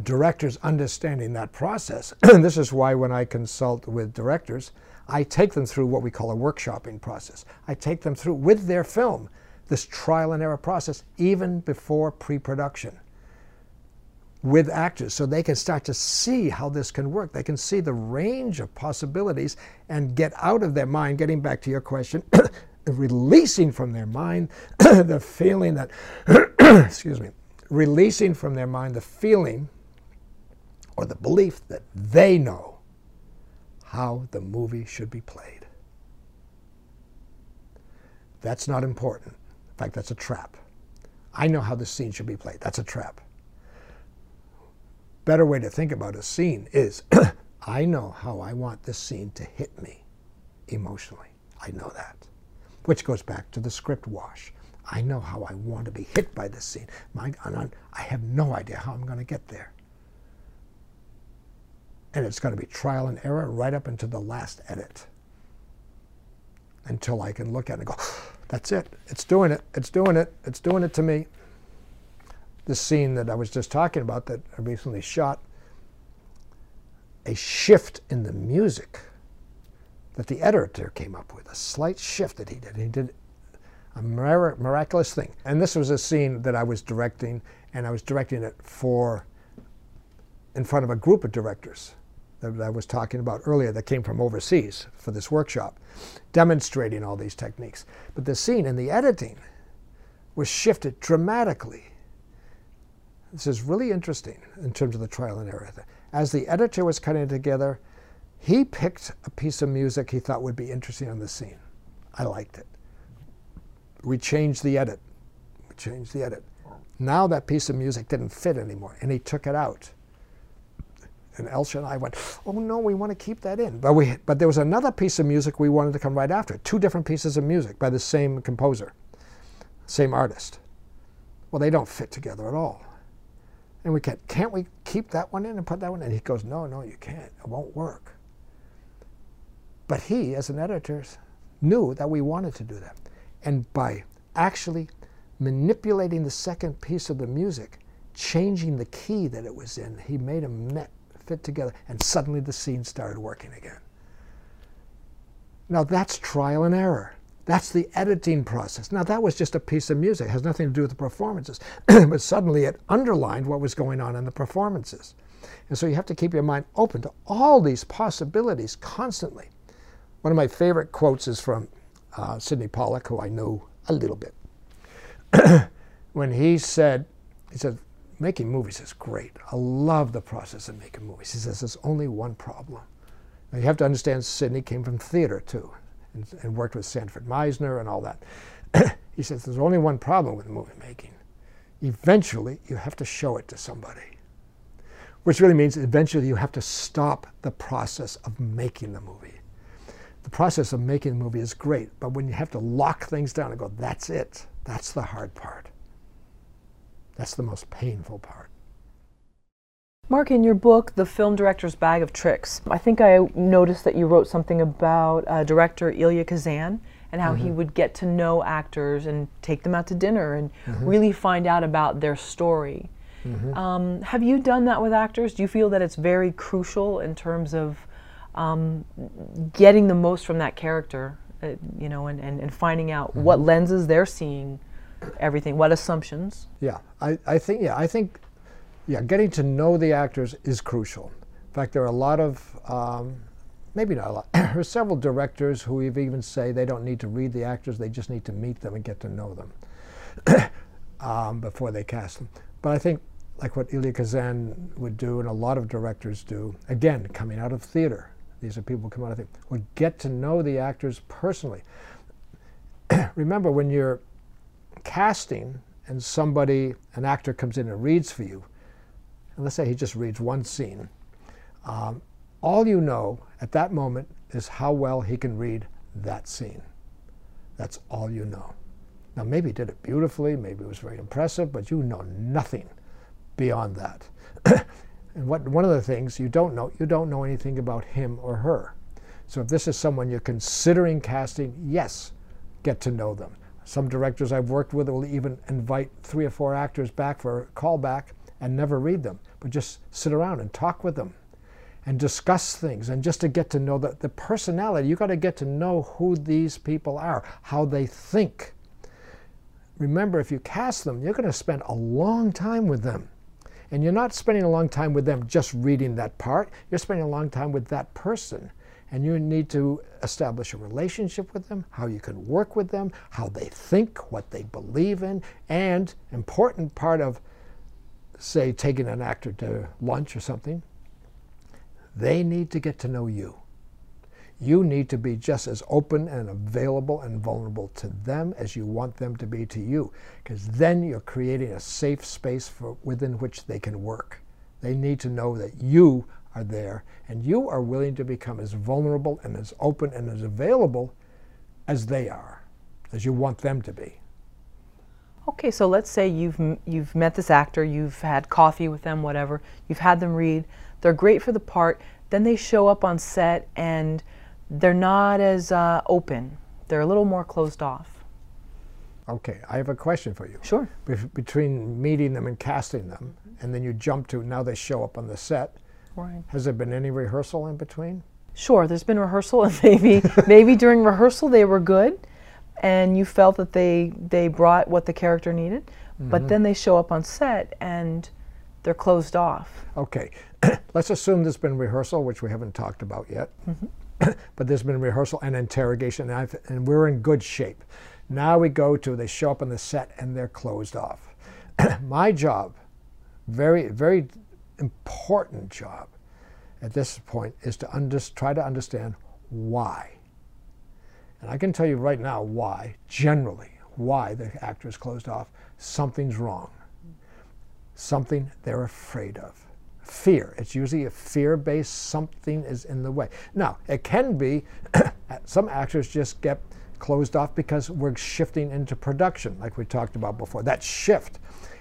directors understanding that process. this is why when I consult with directors, I take them through what we call a workshopping process. I take them through with their film this trial and error process even before pre-production with actors so they can start to see how this can work. They can see the range of possibilities and get out of their mind, getting back to your question, releasing from their mind the feeling that, excuse me, releasing from their mind the feeling or the belief that they know how the movie should be played. That's not important. In fact, that's a trap. I know how the scene should be played. That's a trap. Better way to think about a scene is I know how I want this scene to hit me emotionally. I know that. Which goes back to the script wash. I know how I want to be hit by this scene. My, I have no idea how I'm going to get there and it's going to be trial and error right up into the last edit until I can look at it and go, that's it. It's doing it. It's doing it. It's doing it to me. the scene that I was just talking about that I recently shot, a shift in the music that the editor came up with, a slight shift that he did. He did a miraculous thing. And this was a scene that I was directing, and I was directing it for, in front of a group of directors that I was talking about earlier that came from overseas for this workshop, demonstrating all these techniques. But the scene and the editing was shifted dramatically. This is really interesting in terms of the trial and error. As the editor was cutting it together, he picked a piece of music he thought would be interesting on the scene. I liked it. We changed the edit. We changed the edit. Now that piece of music didn't fit anymore, and he took it out. And Elsha and I went, oh no, we want to keep that in. But, we, but there was another piece of music we wanted to come right after. Two different pieces of music by the same composer, same artist. Well, they don't fit together at all. And we can't, can't we keep that one in and put that one in? And he goes, no, no, you can't. It won't work. But he, as an editor, knew that we wanted to do that. And by actually manipulating the second piece of the music, changing the key that it was in, he made a, met, fit together, and suddenly the scene started working again. Now that's trial and error. That's the editing process. Now that was just a piece of music. It has nothing to do with the performances. but suddenly it underlined what was going on in the performances. And so you have to keep your mind open to all these possibilities constantly. One of my favorite quotes is from uh, Sydney Pollack, who I know a little bit. when he said, he said, making movies is great. I love the process of making movies. He says there's only one problem. Now you have to understand Sydney came from theater too, and, and worked with Sanford Meisner and all that. he says there's only one problem with movie making. Eventually, you have to show it to somebody, which really means eventually you have to stop the process of making the movie the process of making a movie is great, but when you have to lock things down and go, that's it, that's the hard part. That's the most painful part. Mark, in your book, The Film Director's Bag of Tricks, I think I noticed that you wrote something about uh, director Elia Kazan and how mm-hmm. he would get to know actors and take them out to dinner and mm-hmm. really find out about their story. Mm-hmm. Um, have you done that with actors? Do you feel that it's very crucial in terms of um, getting the most from that character, uh, you know, and, and, and finding out mm-hmm. what lenses they're seeing everything, what assumptions. Yeah, I, I think, yeah, I think, yeah, getting to know the actors is crucial. In fact, there are a lot of, um, maybe not a lot, there are several directors who even say they don't need to read the actors, they just need to meet them and get to know them um, before they cast them. But I think like what Elia Kazan would do and a lot of directors do, again, coming out of theater, these are people who come out of the would get to know the actors personally. Remember, when you're casting and somebody, an actor comes in and reads for you, and let's say he just reads one scene, um, all you know at that moment is how well he can read that scene. That's all you know. Now, maybe he did it beautifully, maybe it was very impressive, but you know nothing beyond that. And what, one of the things you don't know, you don't know anything about him or her. So if this is someone you're considering casting, yes, get to know them. Some directors I've worked with will even invite three or four actors back for a callback and never read them, but just sit around and talk with them and discuss things and just to get to know the, the personality. You've got to get to know who these people are, how they think. Remember, if you cast them, you're going to spend a long time with them. And you're not spending a long time with them just reading that part. You're spending a long time with that person. And you need to establish a relationship with them, how you can work with them, how they think, what they believe in, and important part of, say, taking an actor to lunch or something, they need to get to know you you need to be just as open and available and vulnerable to them as you want them to be to you, because then you're creating a safe space for, within which they can work. They need to know that you are there and you are willing to become as vulnerable and as open and as available as they are, as you want them to be. Okay, so let's say you've you've met this actor, you've had coffee with them, whatever. You've had them read. They're great for the part. Then they show up on set and they're not as uh, open. They're a little more closed off. Okay, I have a question for you. Sure. Bef- between meeting them and casting them, and then you jump to now they show up on the set. Right. Has there been any rehearsal in between? Sure, there's been rehearsal, and maybe maybe during rehearsal they were good, and you felt that they they brought what the character needed, but mm-hmm. then they show up on set and they're closed off. Okay, let's assume there's been rehearsal, which we haven't talked about yet. Mm-hmm. but there's been rehearsal and interrogation, and, and we're in good shape. Now we go to they show up on the set and they're closed off. My job, very very important job at this point, is to under, try to understand why. And I can tell you right now why, generally, why the actor is closed off. Something's wrong. Something they're afraid of. Fear. It's usually a fear based something is in the way. Now, it can be some actors just get closed off because we're shifting into production, like we talked about before. That shift.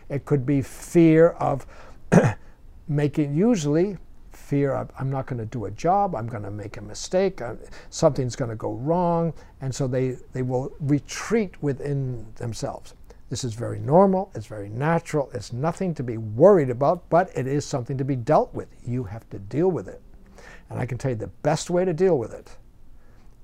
It could be fear of making, usually, fear I'm not going to do a job, I'm going to make a mistake, uh, something's going to go wrong, and so they, they will retreat within themselves. This is very normal, it's very natural, it's nothing to be worried about, but it is something to be dealt with. You have to deal with it. And I can tell you the best way to deal with it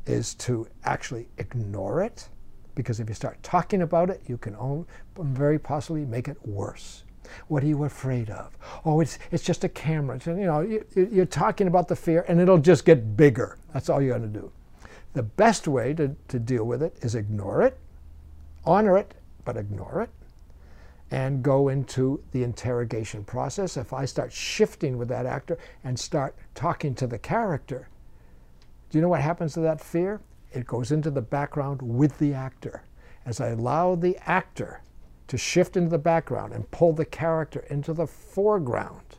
is to actually ignore it, because if you start talking about it, you can very possibly make it worse. What are you afraid of? Oh, it's, it's just a camera. It's, you know, you, you're talking about the fear, and it'll just get bigger. That's all you're going to do. The best way to, to deal with it is ignore it, honor it, but ignore it, and go into the interrogation process. If I start shifting with that actor and start talking to the character, do you know what happens to that fear? It goes into the background with the actor. As I allow the actor to shift into the background and pull the character into the foreground.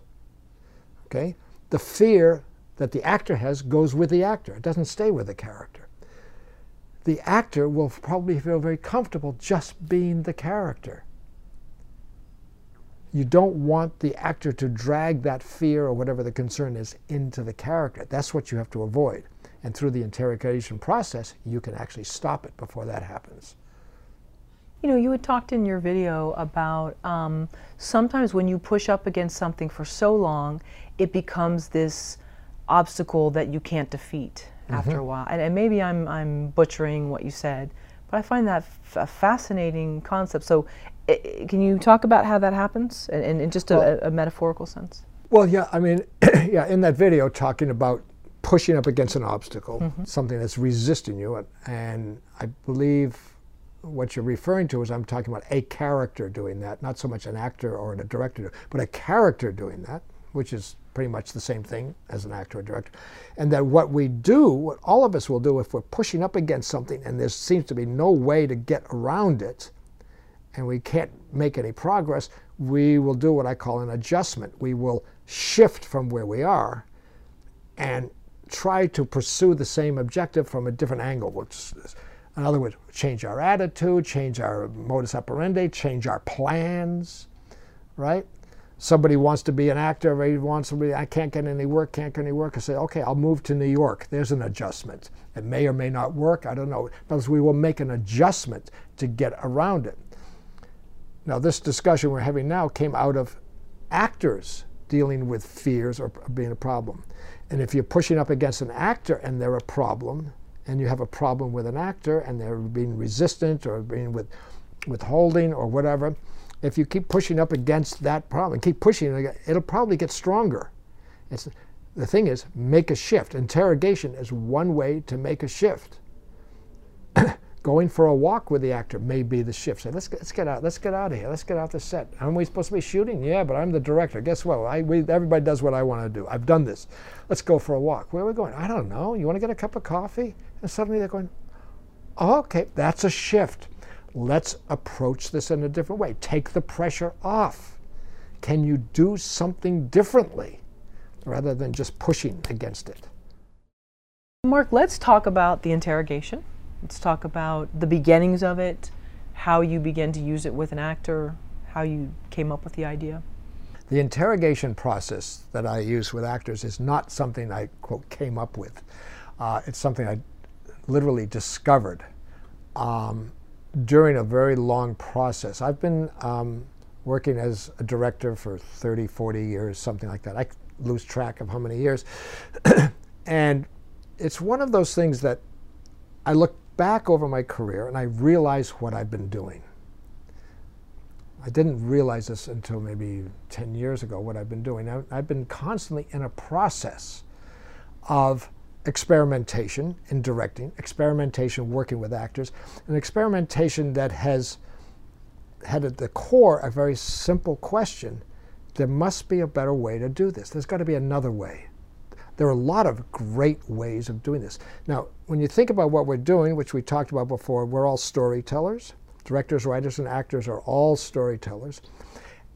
Okay? The fear that the actor has goes with the actor. It doesn't stay with the character. The actor will probably feel very comfortable just being the character. You don't want the actor to drag that fear or whatever the concern is into the character. That's what you have to avoid. And through the interrogation process, you can actually stop it before that happens. You know, you had talked in your video about um, sometimes when you push up against something for so long, it becomes this obstacle that you can't defeat mm-hmm. after a while. And, and maybe I'm, I'm butchering what you said, but I find that f- a fascinating concept. So, i- i- can you talk about how that happens in, in, just a, Well- a metaphorical sense? Well, yeah, I mean, yeah, in that video, talking about pushing up against an obstacle, mm-hmm. something that's resisting you, and, and I believe what you're referring to is I'm talking about a character doing that, not so much an actor or a director, but a character doing that, which is pretty much the same thing as an actor or director. And that what we do, what all of us will do if we're pushing up against something and there seems to be no way to get around it, and we can't make any progress, we will do what I call an adjustment. We will shift from where we are and try to pursue the same objective from a different angle. Which in other words, change our attitude, change our modus operandi, change our plans, right? Somebody wants to be an actor, or he wants to be, I can't get any work, can't get any work. I say, okay, I'll move to New York. There's an adjustment. It may or may not work, I don't know. Because we will make an adjustment to get around it. Now, this discussion we're having now came out of actors dealing with fears or being a problem. And if you're pushing up against an actor and they're a problem, and you have a problem with an actor and they're being resistant or being with withholding or whatever, if you keep pushing up against that problem, keep pushing it, it'll probably get stronger. It's, the thing is, make a shift. Interrogation is one way to make a shift. Going for a walk with the actor may be the shift. Say, let's get, let's get out. Let's get out of here. Let's get out of the set. Aren't we supposed to be shooting? Yeah, but I'm the director. Guess what? I, we, everybody does what I want to do. I've done this. Let's go for a walk. Where are we going? I don't know. You want to get a cup of coffee? And suddenly they're going, oh, okay, that's a shift. Let's approach this in a different way. Take the pressure off. Can you do something differently rather than just pushing against it? Mark, let's talk about the interrogation. Let's talk about the beginnings of it, how you began to use it with an actor, how you came up with the idea. The interrogation process that I use with actors is not something I, quote, came up with. Uh, it's something I literally discovered. Um, during a very long process. I've been um, working as a director for 30, 40 years, something like that. I lose track of how many years. and it's one of those things that I look back over my career and I realize what I've been doing. I didn't realize this until maybe 10 years ago, what I've been doing. I've been constantly in a process of experimentation in directing, experimentation working with actors, an experimentation that has had at the core a very simple question. There must be a better way to do this. There's got to be another way. There are a lot of great ways of doing this. Now, when you think about what we're doing, which we talked about before, we're all storytellers. Directors, writers, and actors are all storytellers.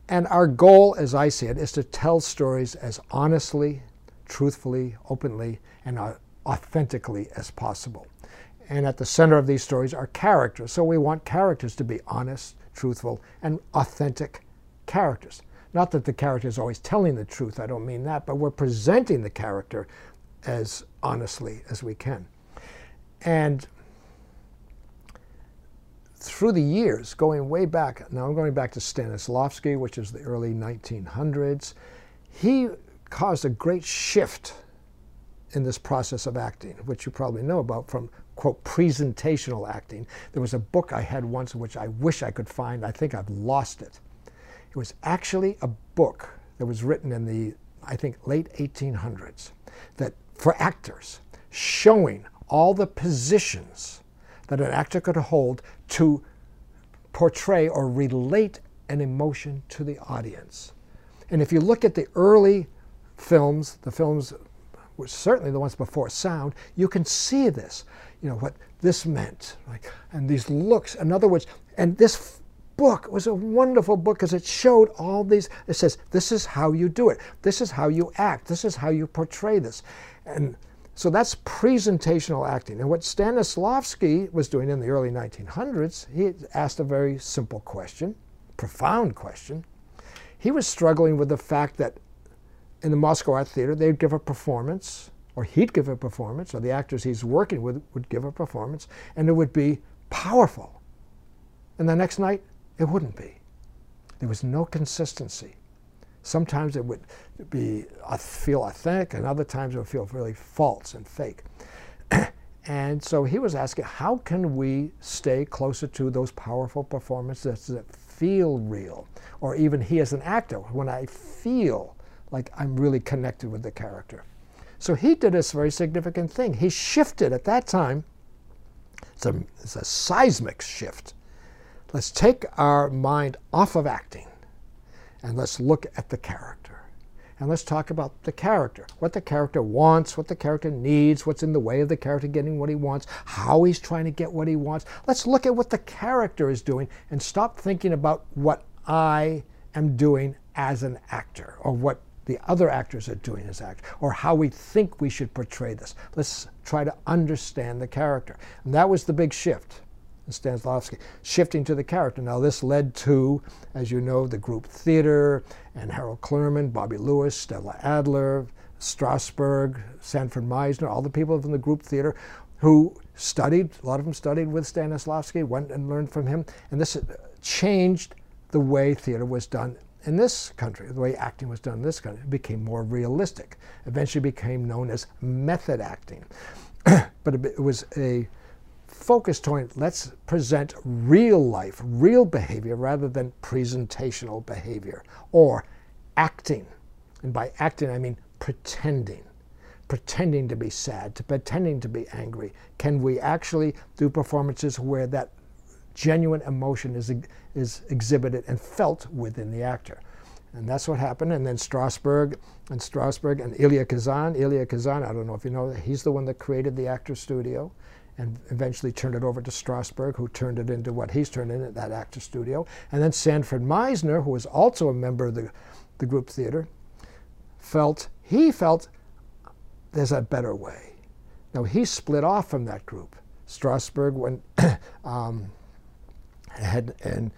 And our goal, as I see it, is to tell stories as honestly, truthfully, openly, and authentically as possible. And at the center of these stories are characters. So we want characters to be honest, truthful, and authentic characters. Not that the character is always telling the truth, I don't mean that, but we're presenting the character as honestly as we can. And through the years, going way back, now I'm going back to Stanislavski, which is the early 1900s, he caused a great shift in this process of acting, which you probably know about from, quote, presentational acting. There was a book I had once which I wish I could find. I think I've lost it. It was actually a book that was written in the, I think, late 1800s that for actors, showing all the positions that an actor could hold to portray or relate an emotion to the audience. And if you look at the early films, the films which certainly the ones before sound, you can see this, you know, what this meant, like, and these looks. In other words, and this book was a wonderful book because it showed all these. It says, this is how you do it. This is how you act. This is how you portray this. And so that's presentational acting. And what Stanislavski was doing in the early 1900s, he asked a very simple question, profound question. He was struggling with the fact that in the Moscow Art Theater, they'd give a performance, or he'd give a performance, or the actors he's working with would give a performance, and it would be powerful. And the next night, it wouldn't be. There was no consistency. Sometimes it would be uh, feel authentic, and other times it would feel really false and fake. and so he was asking, how can we stay closer to those powerful performances that feel real? Or even he as an actor, when I feel like I'm really connected with the character. So he did this very significant thing. He shifted at that time, it's a, it's a seismic shift. Let's take our mind off of acting and let's look at the character. And let's talk about the character, what the character wants, what the character needs, what's in the way of the character getting what he wants, how he's trying to get what he wants. Let's look at what the character is doing and stop thinking about what I am doing as an actor or what the other actors are doing as actors, or how we think we should portray this. Let's try to understand the character. And that was the big shift in Stanislavski, shifting to the character. Now, this led to, as you know, the group theater and Harold Clurman, Bobby Lewis, Stella Adler, Strasberg, Sanford Meisner, all the people from the group theater who studied, a lot of them studied with Stanislavski, went and learned from him, and this changed the way theater was done in this country, the way acting was done in this country, became more realistic. Eventually became known as method acting. but it was a focus toward let's present real life, real behavior rather than presentational behavior or acting. And by acting, I mean pretending. Pretending to be sad, to pretending to be angry. Can we actually do performances where that genuine emotion is, is exhibited and felt within the actor. And that's what happened. And then Strasberg and Strasberg and Elia Kazan. Elia Kazan, I don't know if you know, he's the one that created the Actor Studio and eventually turned it over to Strasberg, who turned it into what he's turned into, that Actor Studio. And then Sanford Meisner, who was also a member of the, the group theater, felt, he felt there's a better way. Now, he split off from that group. Strasberg went, um, had and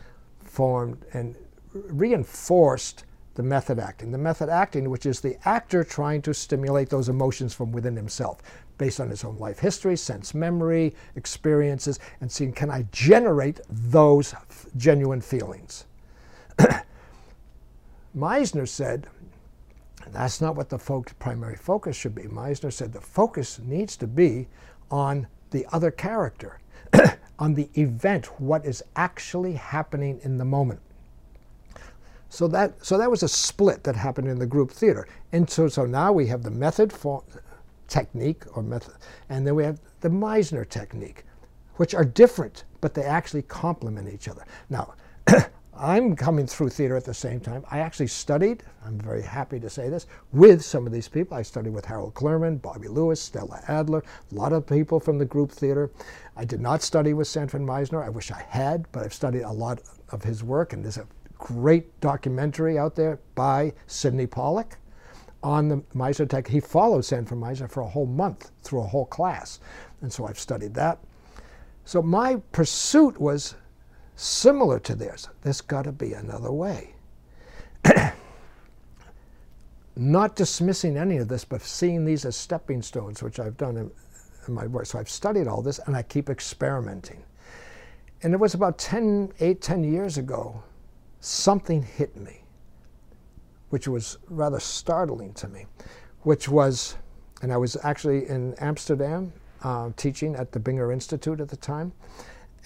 formed and reinforced the method acting. The method acting, which is the actor trying to stimulate those emotions from within himself, based on his own life history, sense memory, experiences, and seeing can I generate those genuine feelings. Meisner said, that's not what the primary focus should be. Meisner said the focus needs to be on the other character, on the event, what is actually happening in the moment. So that, so that was a split that happened in the group theater. And so, so now we have the method for, technique or method, and then we have the Meisner technique, which are different, but they actually complement each other. Now, I'm coming through theater at the same time. I actually studied, I'm very happy to say this, with some of these people. I studied with Harold Clurman, Bobby Lewis, Stella Adler, a lot of people from the group theater. I did not study with Sanford Meisner. I wish I had, but I've studied a lot of his work, and there's a great documentary out there by Sydney Pollack on the Meisner tech. He followed Sanford Meisner for a whole month through a whole class. And so I've studied that. So my pursuit was similar to theirs. There's got to be another way. Not dismissing any of this, but seeing these as stepping stones, which I've done my work. So I've studied all this and I keep experimenting. And it was about 10, 8, 10 years ago something hit me, which was rather startling to me, which was, and I was actually in Amsterdam uh, teaching at the Binger Institute at the time,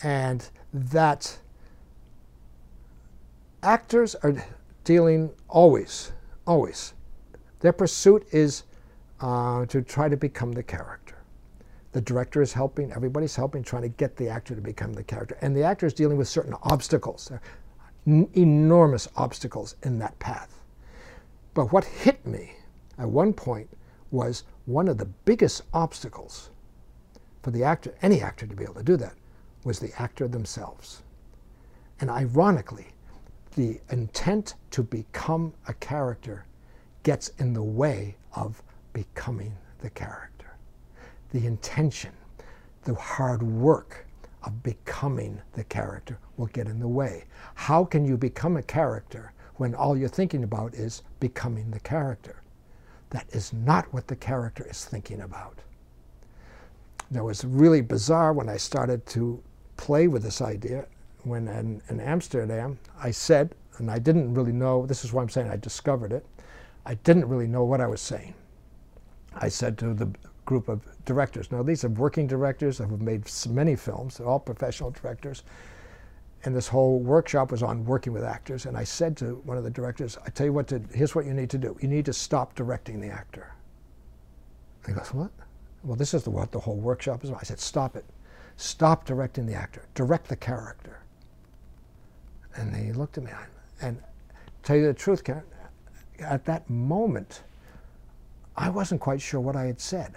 and that actors are dealing always, always. Their pursuit is uh, to try to become the character. The director is helping, everybody's helping, trying to get the actor to become the character. And the actor is dealing with certain obstacles enormous obstacles in that path. But what hit me at one point was one of the biggest obstacles for the actor, any actor to be able to do that, was the actor themselves. And ironically, the intent to become a character gets in the way of becoming the character. The intention, the hard work, of becoming the character will get in the way. How can you become a character when all you're thinking about is becoming the character? That is not what the character is thinking about. That was really bizarre when I started to play with this idea. When in, in Amsterdam, I said, and I didn't really know, this is why I'm saying I discovered it, I didn't really know what I was saying. I said to the group of directors. Now, these are working directors who have made many films, they're all professional directors. And this whole workshop was on working with actors. And I said to one of the directors, I tell you what, to, here's what you need to do. You need to stop directing the actor. He goes, what? Well, this is the, what the whole workshop is about. I said, stop it. Stop directing the actor. Direct the character. And he looked at me. And tell you the truth, Karen, at that moment, I wasn't quite sure what I had said.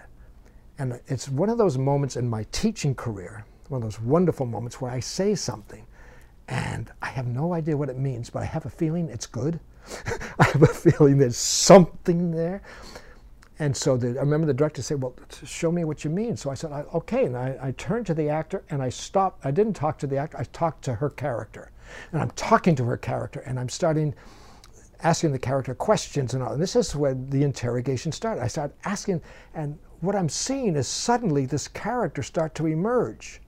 And it's one of those moments in my teaching career, one of those wonderful moments where I say something and I have no idea what it means, but I have a feeling it's good. I have a feeling there's something there. And so the, I remember the director said, Well, show me what you mean. So I said, Okay. And I, I turned to the actor and I stopped. I didn't talk to the actor, I talked to her character. And I'm talking to her character and I'm starting asking the character questions and all. And this is where the interrogation started. I started asking, and what I'm seeing is suddenly this character start to emerge.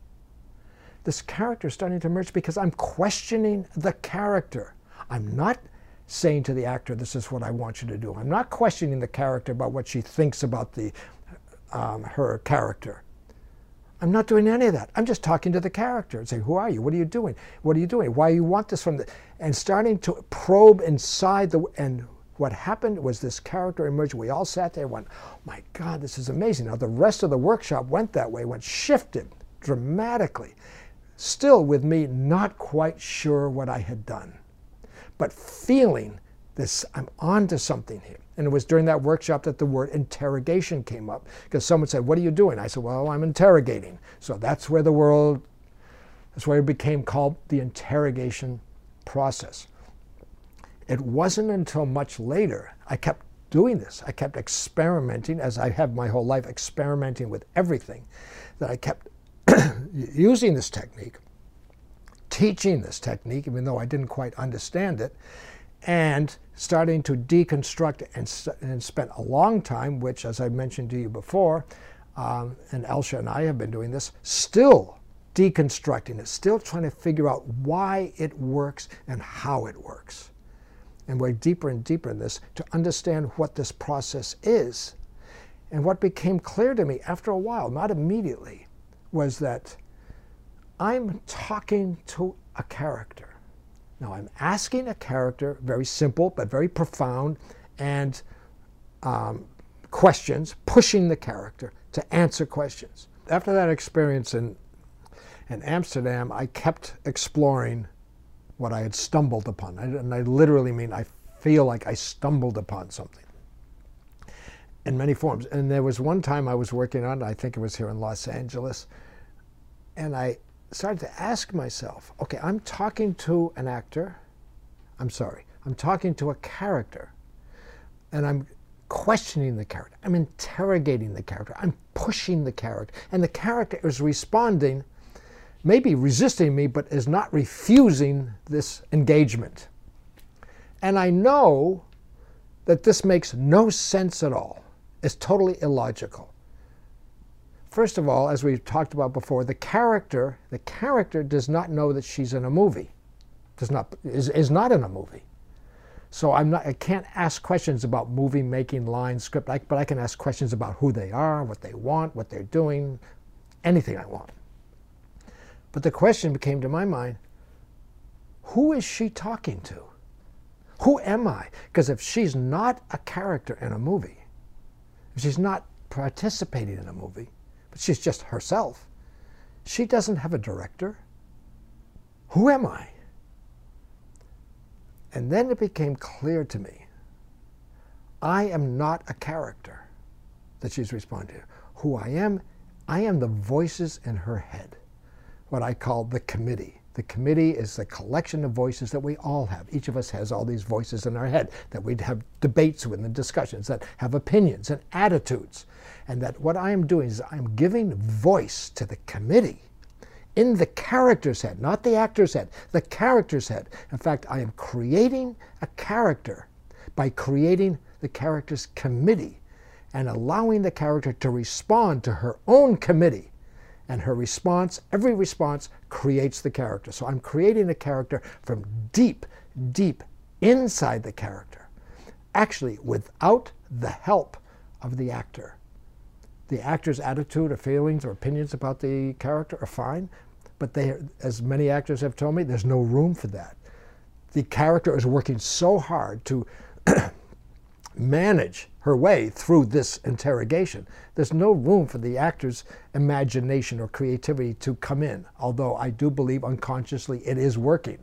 This character starting to emerge because I'm questioning the character. I'm not saying to the actor, this is what I want you to do. I'm not questioning the character about what she thinks about the, um, her character. I'm not doing any of that. I'm just talking to the character and saying, Who are you? What are you doing? What are you doing? Why you want this from the and starting to probe inside the and what happened was this character emerged. We all sat there and went, My God, this is amazing. Now the rest of the workshop went that way, went shifted dramatically. Still with me not quite sure what I had done. But feeling this, I'm onto something here. And it was during that workshop that the word interrogation came up because someone said, What are you doing? I said, Well, I'm interrogating. So that's where the world, that's where it became called the interrogation process. It wasn't until much later I kept doing this. I kept experimenting, as I have my whole life, experimenting with everything, that I kept using this technique, teaching this technique, even though I didn't quite understand it and starting to deconstruct and, and spent a long time, which, as I mentioned to you before, um, and Elsha and I have been doing this, still deconstructing it, still trying to figure out why it works and how it works. And we're deeper and deeper in this to understand what this process is. And what became clear to me after a while, not immediately, was that I'm talking to a character. Now, I'm asking a character, very simple but very profound, and um, questions, pushing the character to answer questions. After that experience in, in Amsterdam, I kept exploring what I had stumbled upon. And I literally mean I feel like I stumbled upon something in many forms. And there was one time I was working on, I think it was here in Los Angeles, and I started to ask myself, okay, I'm talking to an actor. I'm sorry, I'm talking to a character. And I'm questioning the character. I'm interrogating the character. I'm pushing the character. And the character is responding, maybe resisting me, but is not refusing this engagement. And I know that this makes no sense at all. It's totally illogical. First of all, as we talked about before, the character, the character does not know that she's in a movie. Does not is, is not in a movie. So I'm not I can't ask questions about movie making, line, script, but I can ask questions about who they are, what they want, what they're doing, anything I want. But the question came to my mind, who is she talking to? Who am I? Because if she's not a character in a movie, if she's not participating in a movie, she's just herself. She doesn't have a director. Who am I? And then it became clear to me I am not a character that she's responding to. Who I am, I am the voices in her head, what I call the committee. The committee is the collection of voices that we all have. Each of us has all these voices in our head that we have debates with and discussions, that have opinions and attitudes. And that what I am doing is I'm giving voice to the committee in the character's head, not the actor's head, the character's head. In fact, I am creating a character by creating the character's committee and allowing the character to respond to her own committee. And her response, every response, creates the character. So I'm creating a character from deep, deep inside the character, actually without the help of the actor the actor's attitude or feelings or opinions about the character are fine, but they, as many actors have told me, there's no room for that. The character is working so hard to manage her way through this interrogation. There's no room for the actor's imagination or creativity to come in, although I do believe unconsciously it is working.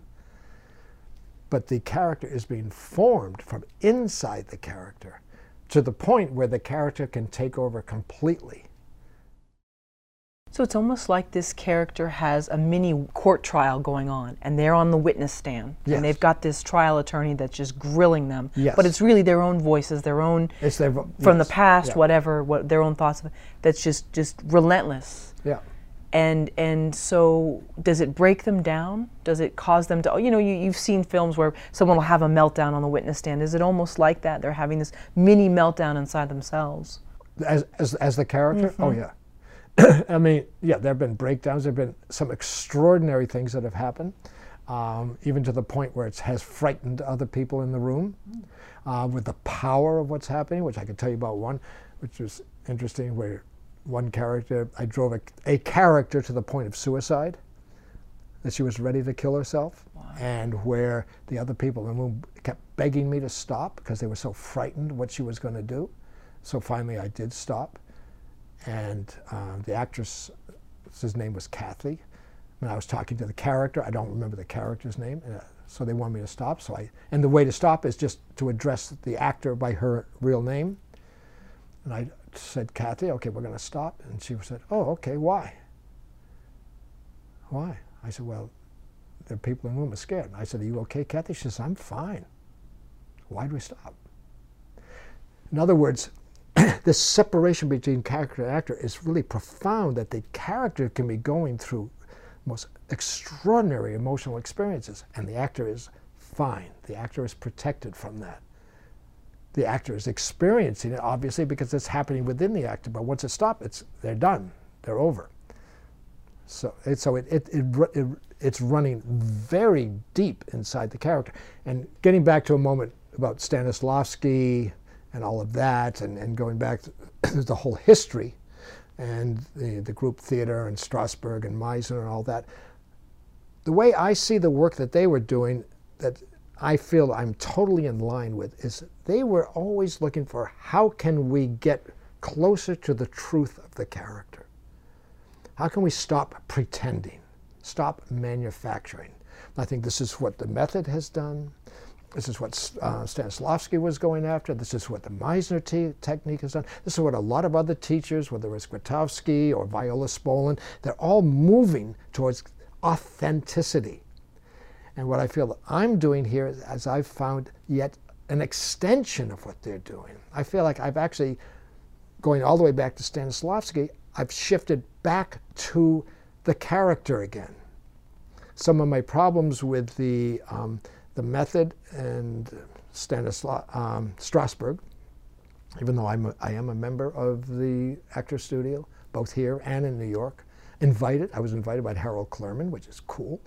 But the character is being formed from inside the character to the point where the character can take over completely. So it's almost like this character has a mini court trial going on, and they're on the witness stand, yes. and they've got this trial attorney that's just grilling them. Yes. But it's really their own voices, their own it's their, from yes. the past, yeah. whatever, what their own thoughts. That's just just relentless. Yeah and and so does it break them down? Does it cause them to you know you, you've seen films where someone will have a meltdown on the witness stand. Is it almost like that? They're having this mini meltdown inside themselves. As as, as the character? Mm-hmm. oh yeah. I mean yeah there have been breakdowns. There have been some extraordinary things that have happened um, even to the point where it has frightened other people in the room uh, with the power of what's happening which i can tell you about one which was interesting where one character, I drove a, a, character to the point of suicide, that she was ready to kill herself, wow. and where the other people in the room kept begging me to stop because they were so frightened what she was going to do. So finally, I did stop, and uh, the actress, his name was Kathy. When I was talking to the character, I don't remember the character's name, uh, so they wanted me to stop. So I, and the way to stop is just to address the actor by her real name. And I said, Kathy, okay, we're going to stop. And she said, oh, okay, why? Why? I said, well, the people in the room are scared. And I said, are you okay, Kathy? She says, I'm fine. Why do we stop? In other words, this separation between character and actor is really profound that the character can be going through most extraordinary emotional experiences and the actor is fine. The actor is protected from that. The actor is experiencing it, obviously, because it's happening within the actor. But once it stops, it's they're done. They're over. So, it, so it, it, it, it, it's running very deep inside the character. And getting back to a moment about Stanislavski and all of that, and, and going back to the whole history and the, the group theater and Strasberg and Meisner and all that, the way I see the work that they were doing, that I feel I'm totally in line with, is they were always looking for how can we get closer to the truth of the character? How can we stop pretending, stop manufacturing? I think this is what the method has done. This is what uh, Stanislavski was going after. This is what the Meisner technique has done. This is what a lot of other teachers, whether it's Grotowski or Viola Spolin, they're all moving towards authenticity. And what I feel that I'm doing here is, as I've found yet an extension of what they're doing. I feel like I've actually, going all the way back to Stanislavski, I've shifted back to the character again. Some of my problems with the um, the method and Stanislav um, Strasberg, even though I'm a, I am a member of the Actor Studio, both here and in New York. Invited, I was invited by Harold Clurman, which is cool.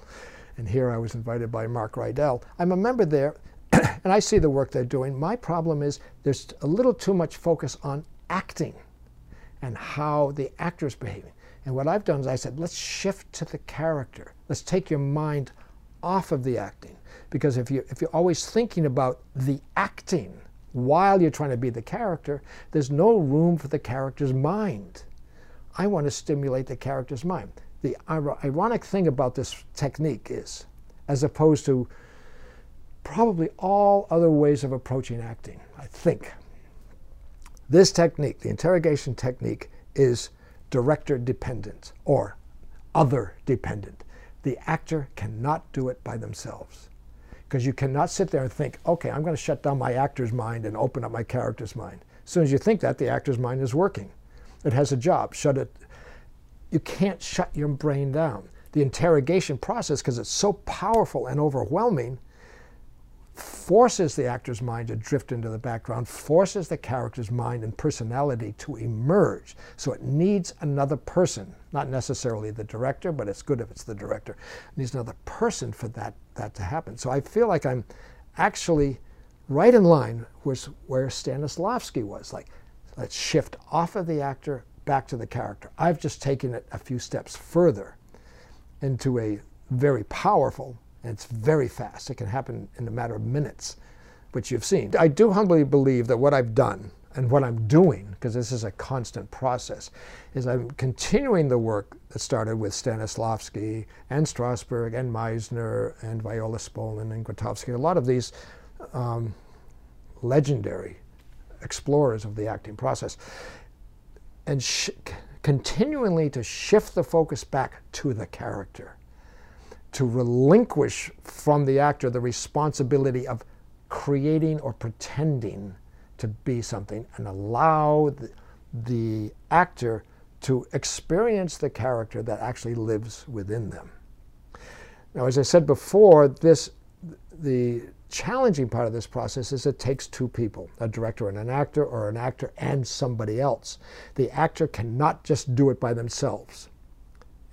And here I was invited by Mark Rydell. I'm a member there, and I see the work they're doing. My problem is there's a little too much focus on acting and how the actor's behaving. And what I've done is I said, let's shift to the character. Let's take your mind off of the acting. Because if, you, if you're always thinking about the acting while you're trying to be the character, there's no room for the character's mind. I want to stimulate the character's mind. The ironic thing about this technique is, as opposed to probably all other ways of approaching acting, I think, this technique, the interrogation technique, is director dependent or other dependent. The actor cannot do it by themselves because you cannot sit there and think, okay, I'm going to shut down my actor's mind and open up my character's mind. As soon as you think that, the actor's mind is working. It has a job. Shut it. You can't shut your brain down. The interrogation process, because it's so powerful and overwhelming, forces the actor's mind to drift into the background, forces the character's mind and personality to emerge. So it needs another person, not necessarily the director, but it's good if it's the director. It needs another person for that, that to happen. So I feel like I'm actually right in line with where Stanislavski was. Like, let's shift off of the actor back to the character. I've just taken it a few steps further into a very powerful and it's very fast. It can happen in a matter of minutes, which you've seen. I do humbly believe that what I've done and what I'm doing, because this is a constant process, is I'm continuing the work that started with Stanislavski and Strasberg and Meisner and Viola Spolin and Grotowski. A lot of these um, legendary explorers of the acting process. And continually to shift the focus back to the character to relinquish from the actor the responsibility of creating or pretending to be something and allow the, the actor to experience the character that actually lives within them. Now, as I said before, this the challenging part of this process is it takes two people, a director and an actor, or an actor and somebody else. The actor cannot just do it by themselves.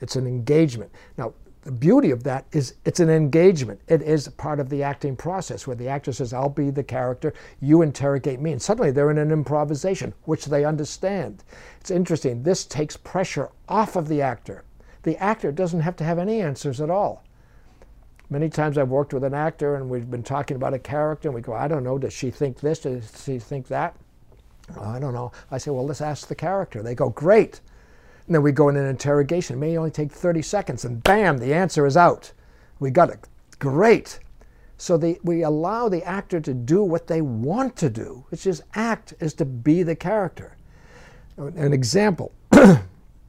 It's an engagement. Now, the beauty of that is it's an engagement. It is part of the acting process where the actor says, I'll be the character, you interrogate me. And suddenly they're in an improvisation, which they understand. It's interesting. This takes pressure off of the actor. The actor doesn't have to have any answers at all. Many times I've worked with an actor and we've been talking about a character and we go, I don't know, does she think this? Does she think that? Oh, I don't know. I say, well, let's ask the character. They go, great. And then we go in an interrogation. It may only take 30 seconds, and bam, the answer is out. We got it. Great. So the, we allow the actor to do what they want to do, which is act, is to be the character. An example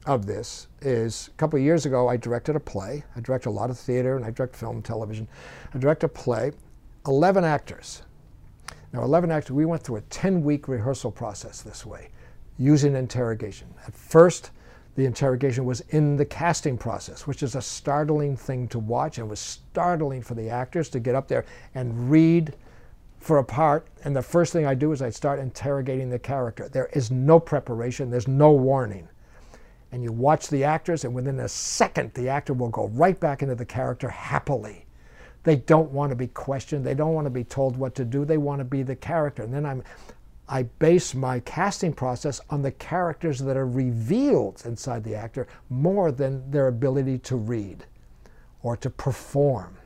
of this is a couple of years ago, I directed a play. I direct a lot of theater and I direct film, and television. I direct a play, 11 actors. Now, 11 actors, we went through a 10 week rehearsal process this way, using interrogation. At first, the interrogation was in the casting process, which is a startling thing to watch. And it was startling for the actors to get up there and read for a part, and the first thing I do is I start interrogating the character. There is no preparation, there's no warning. And you watch the actors, and within a second, the actor will go right back into the character happily. They don't want to be questioned, they don't want to be told what to do, they want to be the character. And then I'm, I base my casting process on the characters that are revealed inside the actor more than their ability to read or to perform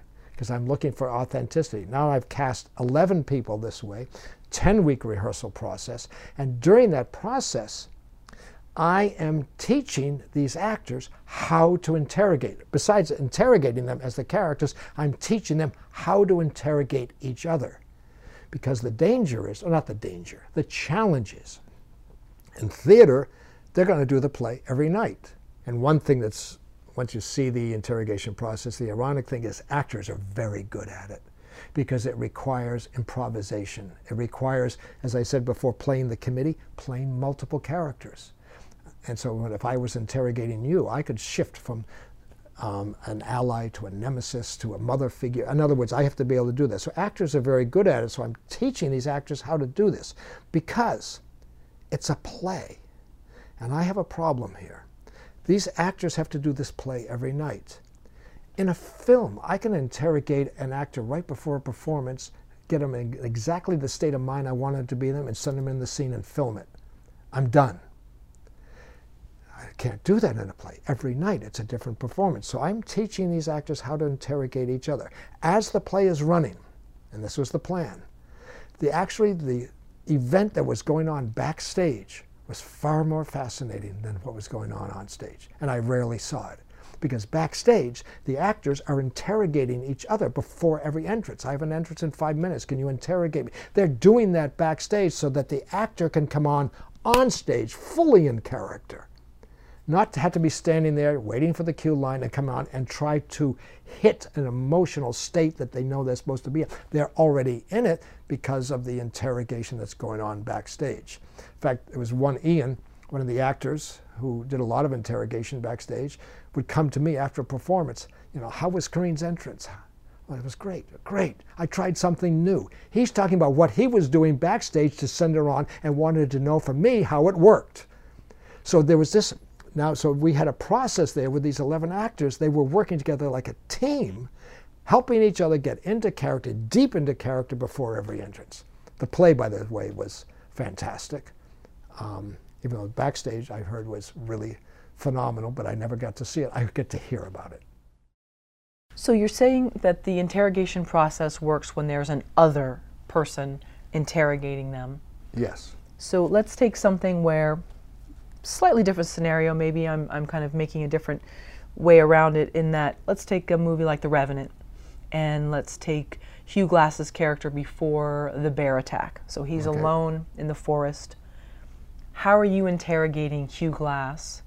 because I'm looking for authenticity. Now I've cast 11 people this way, 10 week rehearsal process, and during that process, I am teaching these actors how to interrogate. Besides interrogating them as the characters, I'm teaching them how to interrogate each other. Because the danger is, or not the danger, the challenge is, in theater, they're going to do the play every night. And one thing that's once you see the interrogation process, the ironic thing is actors are very good at it because it requires improvisation. It requires, as I said before, playing the committee, playing multiple characters. And so if I was interrogating you, I could shift from um, an ally to a nemesis to a mother figure. In other words, I have to be able to do this. So actors are very good at it. So I'm teaching these actors how to do this because it's a play. And I have a problem here. These actors have to do this play every night. In a film, I can interrogate an actor right before a performance, get them in exactly the state of mind I wanted to be in and send them in the scene and film it. I'm done. I can't do that in a play. Every night it's a different performance. So I'm teaching these actors how to interrogate each other. As the play is running, and this was the plan, the actually the event that was going on backstage was far more fascinating than what was going on on stage. And I rarely saw it. Because backstage, the actors are interrogating each other before every entrance. I have an entrance in five minutes. Can you interrogate me? They're doing that backstage so that the actor can come on on stage fully in character not to have to be standing there waiting for the cue line to come out and try to hit an emotional state that they know they're supposed to be in. They're already in it because of the interrogation that's going on backstage. In fact, there was one Ian, one of the actors who did a lot of interrogation backstage, would come to me after a performance. You know, how was Kareen's entrance? Well, it was great, great. I tried something new. He's talking about what he was doing backstage to send her on and wanted to know from me how it worked. So there was this now, so we had a process there with these 11 actors. They were working together like a team, helping each other get into character, deep into character before every entrance. The play, by the way, was fantastic. Um, even though backstage I heard was really phenomenal, but I never got to see it. I get to hear about it. So you're saying that the interrogation process works when there's an other person interrogating them? Yes. So let's take something where slightly different scenario. Maybe I'm, I'm kind of making a different way around it in that let's take a movie like The Revenant and let's take Hugh Glass's character before the bear attack. So he's okay. alone in the forest. How are you interrogating Hugh Glass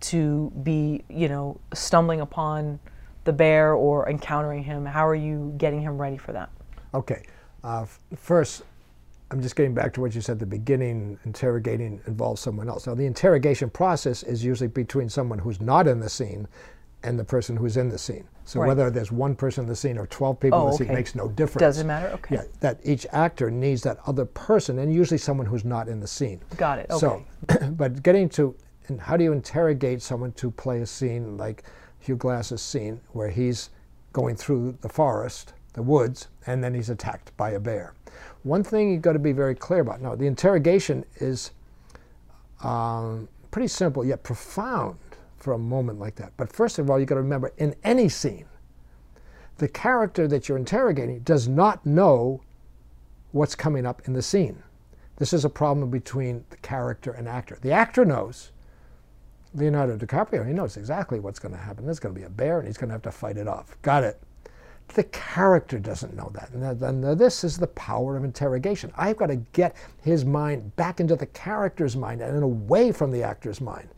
to be, you know, stumbling upon the bear or encountering him? How are you getting him ready for that? Okay. Uh, first, I'm just getting back to what you said at the beginning, interrogating involves someone else. Now, the interrogation process is usually between someone who's not in the scene and the person who's in the scene. So right. whether there's one person in the scene or 12 people oh, in the oh, okay. scene makes no difference. Doesn't matter? Okay. Yeah, that each actor needs that other person and usually someone who's not in the scene. Got it, okay. So, but getting to, and how do you interrogate someone to play a scene like Hugh Glass's scene where he's going through the forest, the woods, and then he's attacked by a bear? One thing you've got to be very clear about. Now, the interrogation is um, pretty simple yet profound for a moment like that. But first of all, you've got to remember in any scene, the character that you're interrogating does not know what's coming up in the scene. This is a problem between the character and actor. The actor knows. Leonardo DiCaprio, he knows exactly what's going to happen. There's going to be a bear and he's going to have to fight it off. Got it. The character doesn't know that. And this is the power of interrogation. I've got to get his mind back into the character's mind and away from the actor's mind.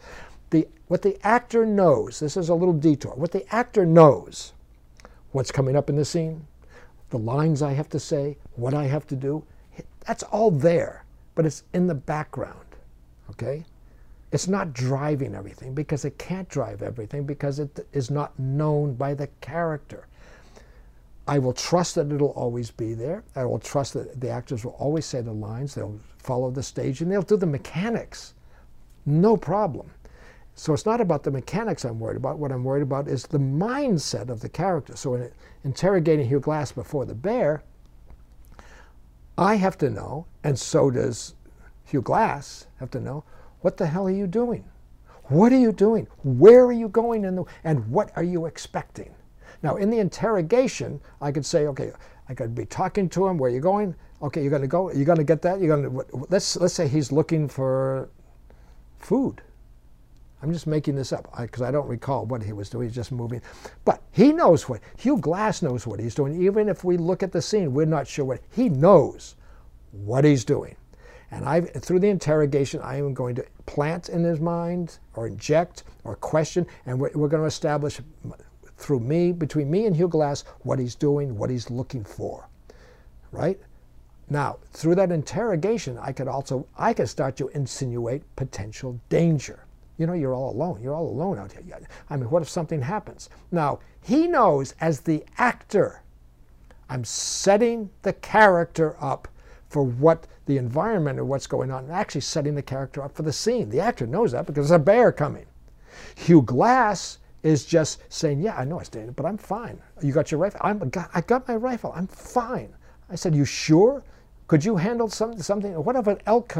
The, what the actor knows, this is a little detour, what the actor knows, what's coming up in the scene, the lines I have to say, what I have to do, that's all there, but it's in the background, okay? It's not driving everything because it can't drive everything because it is not known by the character I will trust that it'll always be there. I will trust that the actors will always say the lines. They'll follow the stage and they'll do the mechanics. No problem. So it's not about the mechanics I'm worried about. What I'm worried about is the mindset of the character. So in interrogating Hugh Glass before the bear, I have to know, and so does Hugh Glass have to know, what the hell are you doing? What are you doing? Where are you going? The, and what are you expecting? Now, in the interrogation, I could say, okay, I could be talking to him. Where are you going? Okay, you're going to go. You're going to get that. You're going to. Let's let's say he's looking for food. I'm just making this up because I, I, don't recall what he was doing. He's just moving. But he knows what, Hugh Glass knows what he's doing. Even if we look at the scene, we're not sure what, he knows what he's doing. And I, through the interrogation, I am going to plant in his mind or inject or question, and we're, we're going to establish through me, between me and Hugh Glass, what he's doing, what he's looking for, right? Now, through that interrogation, I could also, I could start to insinuate potential danger. You know, you're all alone. You're all alone out here. I mean, what if something happens? Now, he knows as the actor, I'm setting the character up for what the environment or what's going on, and actually setting the character up for the scene. The actor knows that because there's a bear coming. Hugh Glass is just saying, "Yeah, I know it's dangerous, but I'm fine. You got your rifle? I'm, I got my rifle. I'm fine." I said, "You sure? Could you handle some, something? What if an elk?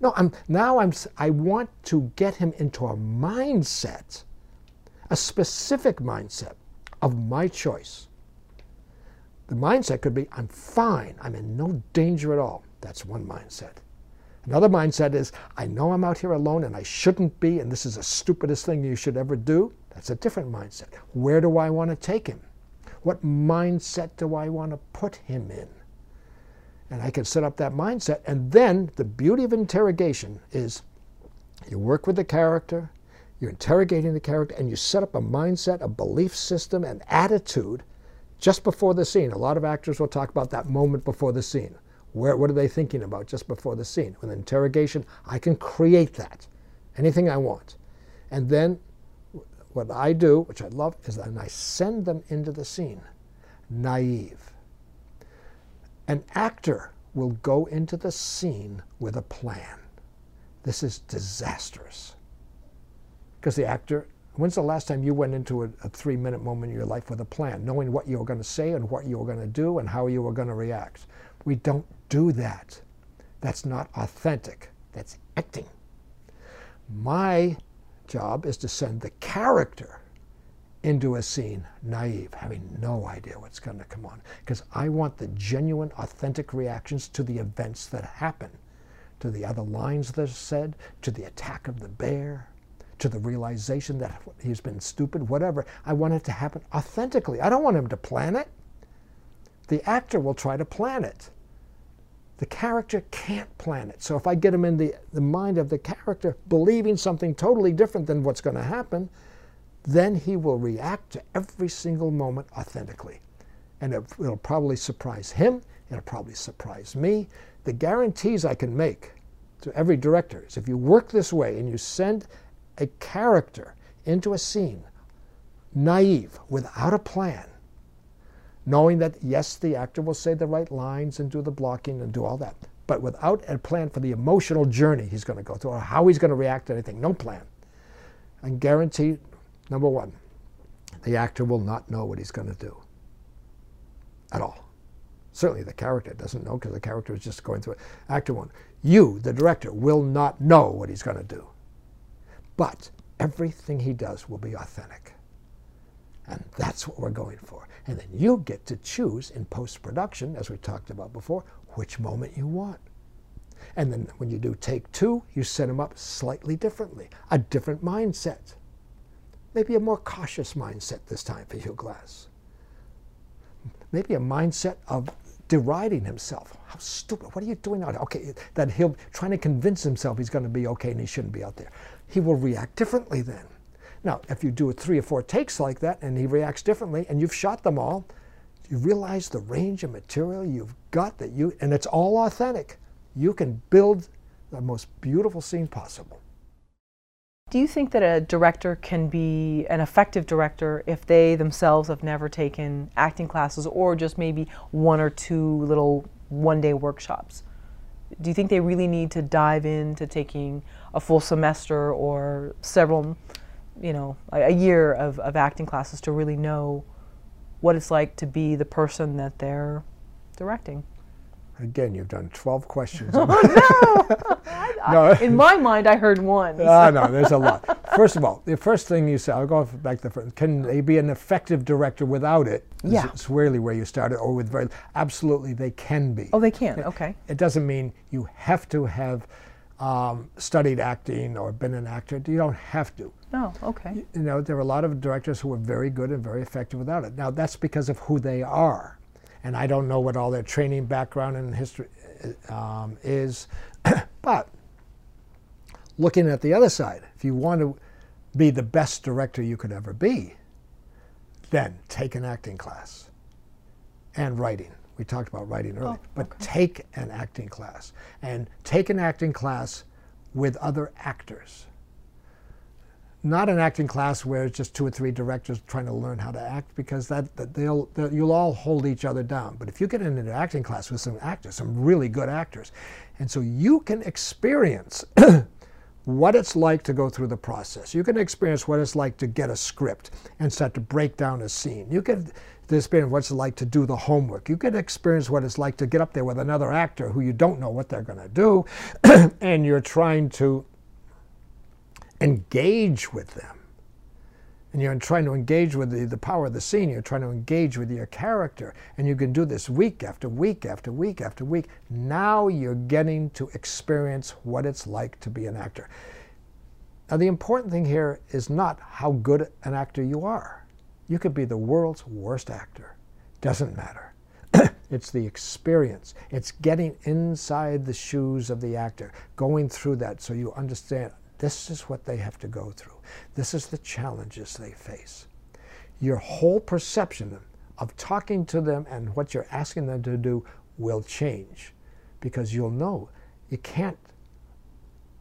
No, I'm now. I'm. I want to get him into a mindset, a specific mindset of my choice. The mindset could be, I'm fine. I'm in no danger at all. That's one mindset. Another mindset is, I know I'm out here alone and I shouldn't be, and this is the stupidest thing you should ever do. That's a different mindset. Where do I want to take him? What mindset do I want to put him in? And I can set up that mindset. And then the beauty of interrogation is you work with the character, you're interrogating the character, and you set up a mindset, a belief system, an attitude just before the scene. A lot of actors will talk about that moment before the scene. Where, what are they thinking about just before the scene? With interrogation, I can create that, anything I want. And then what I do, which I love, is that I send them into the scene, naive. An actor will go into the scene with a plan. This is disastrous. Because the actor, when's the last time you went into a, a three minute moment in your life with a plan, knowing what you were going to say and what you were going to do and how you were going to react? We don't do that. That's not authentic. That's acting. My job is to send the character into a scene naive, having no idea what's going to come on. Because I want the genuine, authentic reactions to the events that happen, to the other lines that are said, to the attack of the bear, to the realization that he's been stupid, whatever. I want it to happen authentically. I don't want him to plan it. The actor will try to plan it. The character can't plan it. So if I get him in the, the mind of the character believing something totally different than what's going to happen, then he will react to every single moment authentically. And it, will probably surprise him, it'll probably surprise me. The guarantees I can make to every director is if you work this way and you send a character into a scene naive, without a plan, knowing that, yes, the actor will say the right lines and do the blocking and do all that, but without a plan for the emotional journey he's going to go through or how he's going to react to anything, no plan. And guarantee Number one, the actor will not know what he's going to do at all. Certainly the character doesn't know because the character is just going through it. Actor one, you, the director, will not know what he's going to do. But everything he does will be authentic. And that's what we're going for. And then you get to choose in post production, as we talked about before, which moment you want. And then when you do take two, you set them up slightly differently, a different mindset maybe a more cautious mindset this time for Hugh Glass. Maybe a mindset of deriding himself. How stupid. What are you doing out there? Okay, that he'll trying to convince himself he's going to be okay and he shouldn't be out there. He will react differently then. Now, if you do three or four takes like that and he reacts differently and you've shot them all, you realize the range of material you've got that you, and it's all authentic. You can build the most beautiful scene possible. Do you think that a director can be an effective director if they themselves have never taken acting classes or just maybe one or two little one day workshops? Do you think they really need to dive into taking a full semester or several, you know, a year of, of acting classes to really know what it's like to be the person that they're directing? Again, you've done 12 questions. Oh, no! no. In my mind, I heard one. Ah, no, there's a lot. First of all, the first thing you said, I'll go back to the first, can they be an effective director without it? Yeah. It's rarely where you started, or with very, absolutely they can be. Oh, they can, okay. It doesn't mean you have to have um, studied acting or been an actor. You don't have to. No, oh, okay. You, know, there are a lot of directors who are very good and very effective without it. Now, that's because of who they are and I don't know what all their training background and history um, is. but looking at the other side, if you want to be the best director you could ever be, then take an acting class and writing. We talked about writing earlier, oh, but take an acting class and take an acting class with other actors not an acting class where it's just two or three directors trying to learn how to act because that, that they'll, they'll, you'll all hold each other down. But if you get into an acting class with some actors, some really good actors, and so you can experience what it's like to go through the process. You can experience what it's like to get a script and start to break down a scene. You can experience what it's like to do the homework. You can experience what it's like to get up there with another actor who you don't know what they're going to do, and you're trying to engage with them. And you're trying to engage with the, the power of the scene, you're trying to engage with your character. And you can do this week after week after week after week. Now you're getting to experience what it's like to be an actor. Now, the important thing here is not how good an actor you are. You could be the world's worst actor. Doesn't matter. it's the experience. It's getting inside the shoes of the actor, going through that so you understand this is what they have to go through. This is the challenges they face. Your whole perception of talking to them and what you're asking them to do will change because you'll know you can't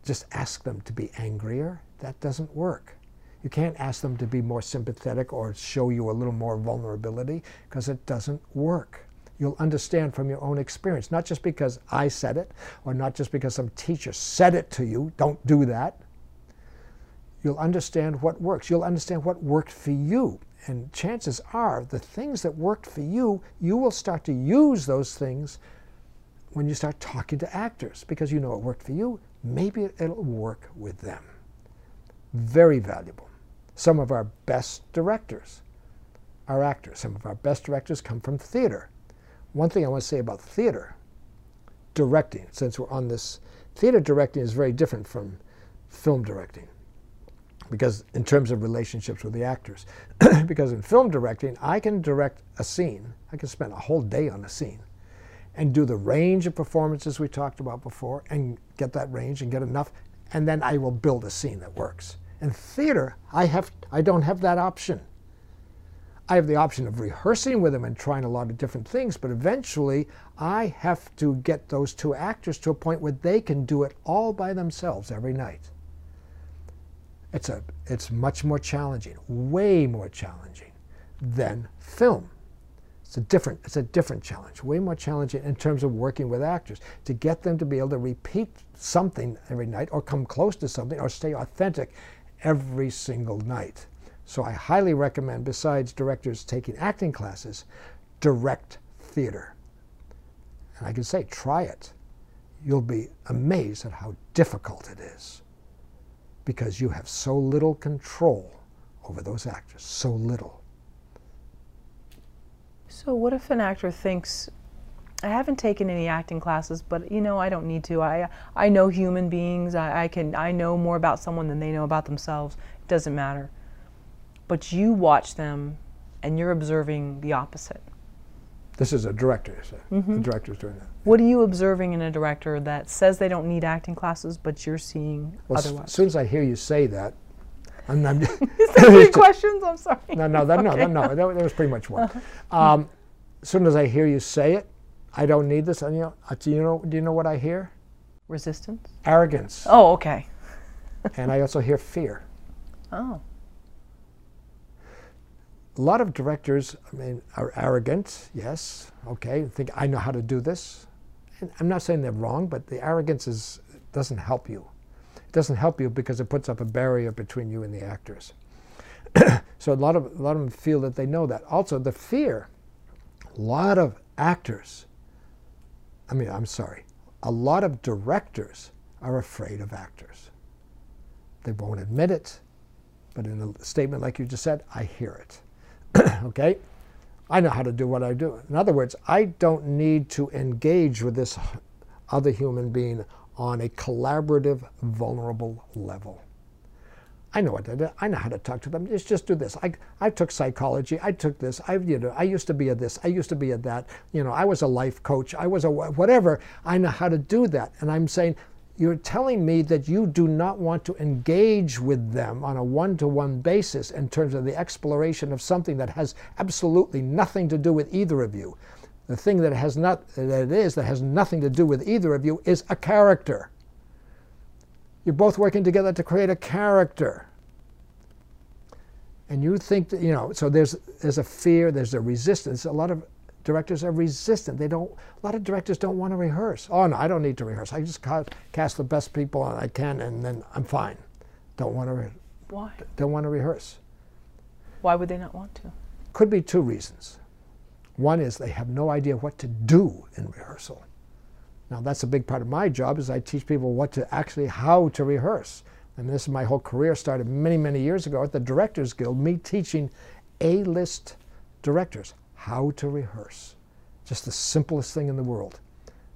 just ask them to be angrier. That doesn't work. You can't ask them to be more sympathetic or show you a little more vulnerability because it doesn't work you'll understand from your own experience, not just because I said it or not just because some teacher said it to you. Don't do that. You'll understand what works. You'll understand what worked for you. And chances are the things that worked for you, you will start to use those things when you start talking to actors because you know it worked for you. Maybe it'll work with them. Very valuable. Some of our best directors are actors. Some of our best directors come from theater. One thing I want to say about theater directing, since we're on this, theater directing is very different from film directing because in terms of relationships with the actors. because in film directing, I can direct a scene. I can spend a whole day on a scene and do the range of performances we talked about before and get that range and get enough and then I will build a scene that works. In theater, I have I don't have that option. I have the option of rehearsing with them and trying a lot of different things, but eventually I have to get those two actors to a point where they can do it all by themselves every night. It's, a, it's much more challenging, way more challenging than film. It's a different, it's a different challenge, way more challenging in terms of working with actors to get them to be able to repeat something every night or come close to something or stay authentic every single night. So I highly recommend, besides directors taking acting classes, direct theater. And I can say, try it. You'll be amazed at how difficult it is because you have so little control over those actors, so little. So, what if an actor thinks, I haven't taken any acting classes, but you know, I don't need to. I, I know human beings. I, I, can, I know more about someone than they know about themselves. It doesn't matter. But you watch them and you're observing the opposite. This is a director, so mm-hmm. the director's doing that. What are you observing in a director that says they don't need acting classes, but you're seeing well, otherwise? As soon as I hear you say that, I'm, I'm Is that three questions? I'm sorry. No, no, that, okay. no, no, that, that, was pretty much one. Uh-huh. Um, as soon as I hear you say it, I don't need this. And you know, do you know, do you know what I hear? Resistance. Arrogance. Oh, okay. and I also hear fear. Oh. A lot of directors, I mean, are arrogant, yes, okay, think I know how to do this. And I'm not saying they're wrong, but the arrogance is, doesn't help you. It doesn't help you because it puts up a barrier between you and the actors. so a lot of a lot of them feel that they know that. Also, the fear. A lot of actors. I mean, I'm sorry. A lot of directors are afraid of actors. They won't admit it, but in a statement like you just said, I hear it. okay? I know how to do what I do. In other words, I don't need to engage with this other human being on a collaborative, vulnerable level. I know what to do. I know how to talk to them. Just, just do this. I, I took psychology. I took this. I, you know, I used to be a this. I used to be a that. You know, I was a life coach. I was a whatever. I know how to do that. And I'm saying, you're telling me that you do not want to engage with them on a one to one basis in terms of the exploration of something that has absolutely nothing to do with either of you. The thing that has not that it is that has nothing to do with either of you is a character. You're both working together to create a character. And you think that, you know, so there's there's a fear, there's a resistance. A lot of directors are resistant. They don't. A lot of directors don't want to rehearse. Oh no, I don't need to rehearse. I just cast the best people I can, and then I'm fine. Don't want to. Why? Don't want to rehearse. Why would they not want to? Could be two reasons. One is they have no idea what to do in rehearsal. Now that's a big part of my job is I teach people what to actually how to rehearse. And this is my whole career started many, many years ago at the Directors Guild, me teaching A-list directors how to rehearse. Just the simplest thing in the world.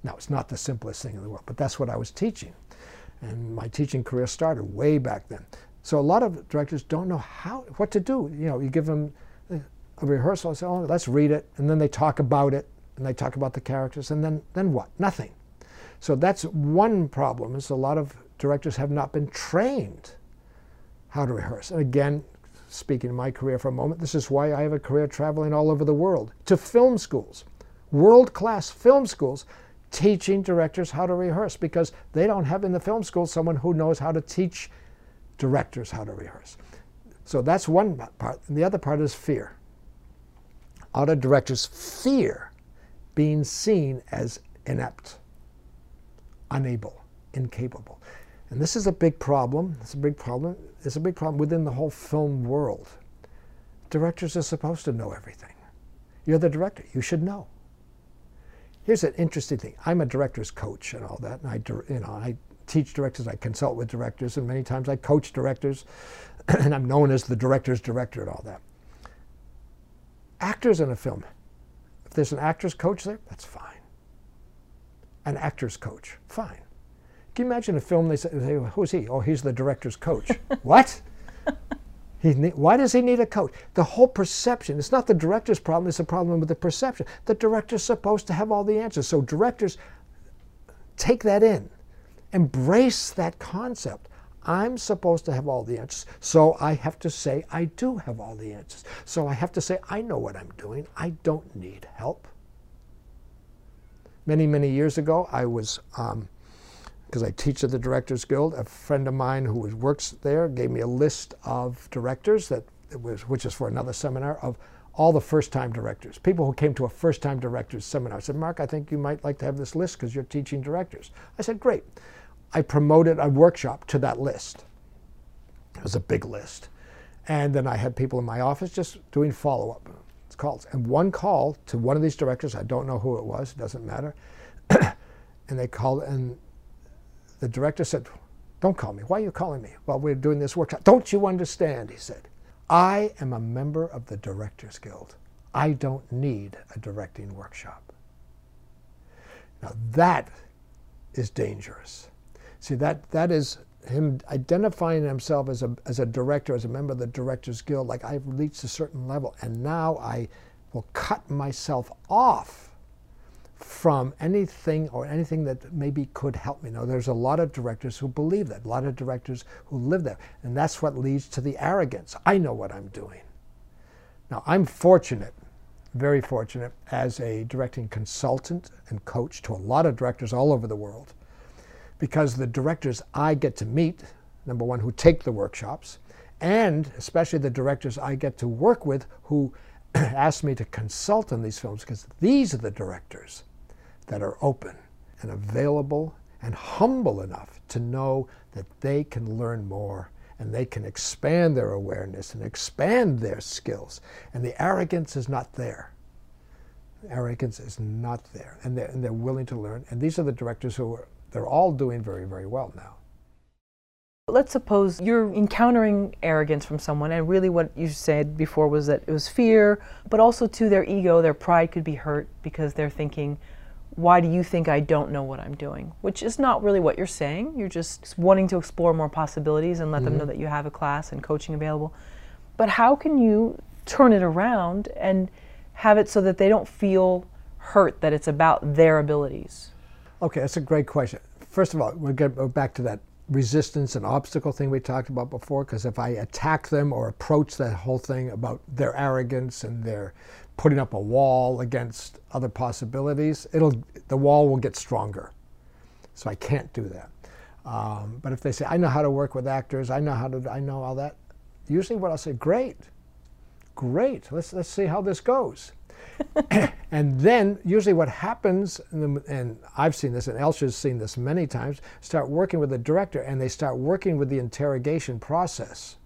Now, it's not the simplest thing in the world, but that's what I was teaching. And my teaching career started way back then. So a lot of directors don't know how, what to do. You know, you give them a rehearsal, and say, oh, let's read it, and then they talk about it, and they talk about the characters, and then, then what? Nothing. So that's one problem, is a lot of directors have not been trained how to rehearse. And again, speaking of my career for a moment, this is why I have a career traveling all over the world to film schools, world class film schools, teaching directors how to rehearse because they don't have in the film school someone who knows how to teach directors how to rehearse. So that's one part. And the other part is fear. A lot of directors fear being seen as inept, unable, incapable. And this is a big problem. It's a big problem. It's a big problem within the whole film world. Directors are supposed to know everything. You're the director. You should know. Here's an interesting thing. I'm a director's coach and all that. And I, you know, I teach directors. I consult with directors, and many times I coach directors, and I'm known as the director's director and all that. Actors in a film. If there's an actor's coach there, that's fine. An actor's coach, fine. Can you imagine a film they say, who's he? Oh, he's the director's coach. what? He, why does he need a coach? The whole perception, it's not the director's problem, it's a problem with the perception. The director's supposed to have all the answers. So directors take that in, embrace that concept. I'm supposed to have all the answers. So I have to say I do have all the answers. So I have to say I know what I'm doing. I don't need help. Many, many years ago, I was um, because I teach at the Directors Guild. A friend of mine who works there gave me a list of directors that was, which is for another seminar of all the first-time directors, people who came to a first-time directors seminar. I said, Mark, I think you might like to have this list because you're teaching directors. I said, great. I promoted a workshop to that list. It was a big list. And then I had people in my office just doing follow-up calls. And one call to one of these directors, I don't know who it was, it doesn't matter, and they called and the director said, Don't call me. Why are you calling me? while we're doing this workshop. Don't you understand? He said, I am a member of the Directors Guild. I don't need a directing workshop. Now that is dangerous. See, that, that is him identifying himself as a, as a director, as a member of the Directors Guild, like I've reached a certain level, and now I will cut myself off from anything or anything that maybe could help me. Now, there's a lot of directors who believe that, a lot of directors who live there, and that's what leads to the arrogance. I know what I'm doing. Now, I'm fortunate, very fortunate, as a directing consultant and coach to a lot of directors all over the world, because the directors I get to meet, number one, who take the workshops, and especially the directors I get to work with who ask me to consult on these films, because these are the directors that are open and available and humble enough to know that they can learn more and they can expand their awareness and expand their skills. And the arrogance is not there. Arrogance is not there. And they're, and they're willing to learn. And these are the directors who are, they're all doing very, very well now. Let's suppose you're encountering arrogance from someone, and really what you said before was that it was fear, but also to their ego, their pride could be hurt because they're thinking, why do you think I don't know what I'm doing? Which is not really what you're saying. You're just wanting to explore more possibilities and let mm-hmm. them know that you have a class and coaching available. But how can you turn it around and have it so that they don't feel hurt that it's about their abilities? Okay, that's a great question. First of all, we'll get back to that resistance and obstacle thing we talked about before because if I attack them or approach that whole thing about their arrogance and their putting up a wall against other possibilities, it'll the wall will get stronger. So I can't do that. Um, but if they say, I know how to work with actors, I know how to, I know all that, usually what I'll say, great, great, let's, let's see how this goes. and then usually what happens, and I've seen this, and Elsha's seen this many times, start working with the director and they start working with the interrogation process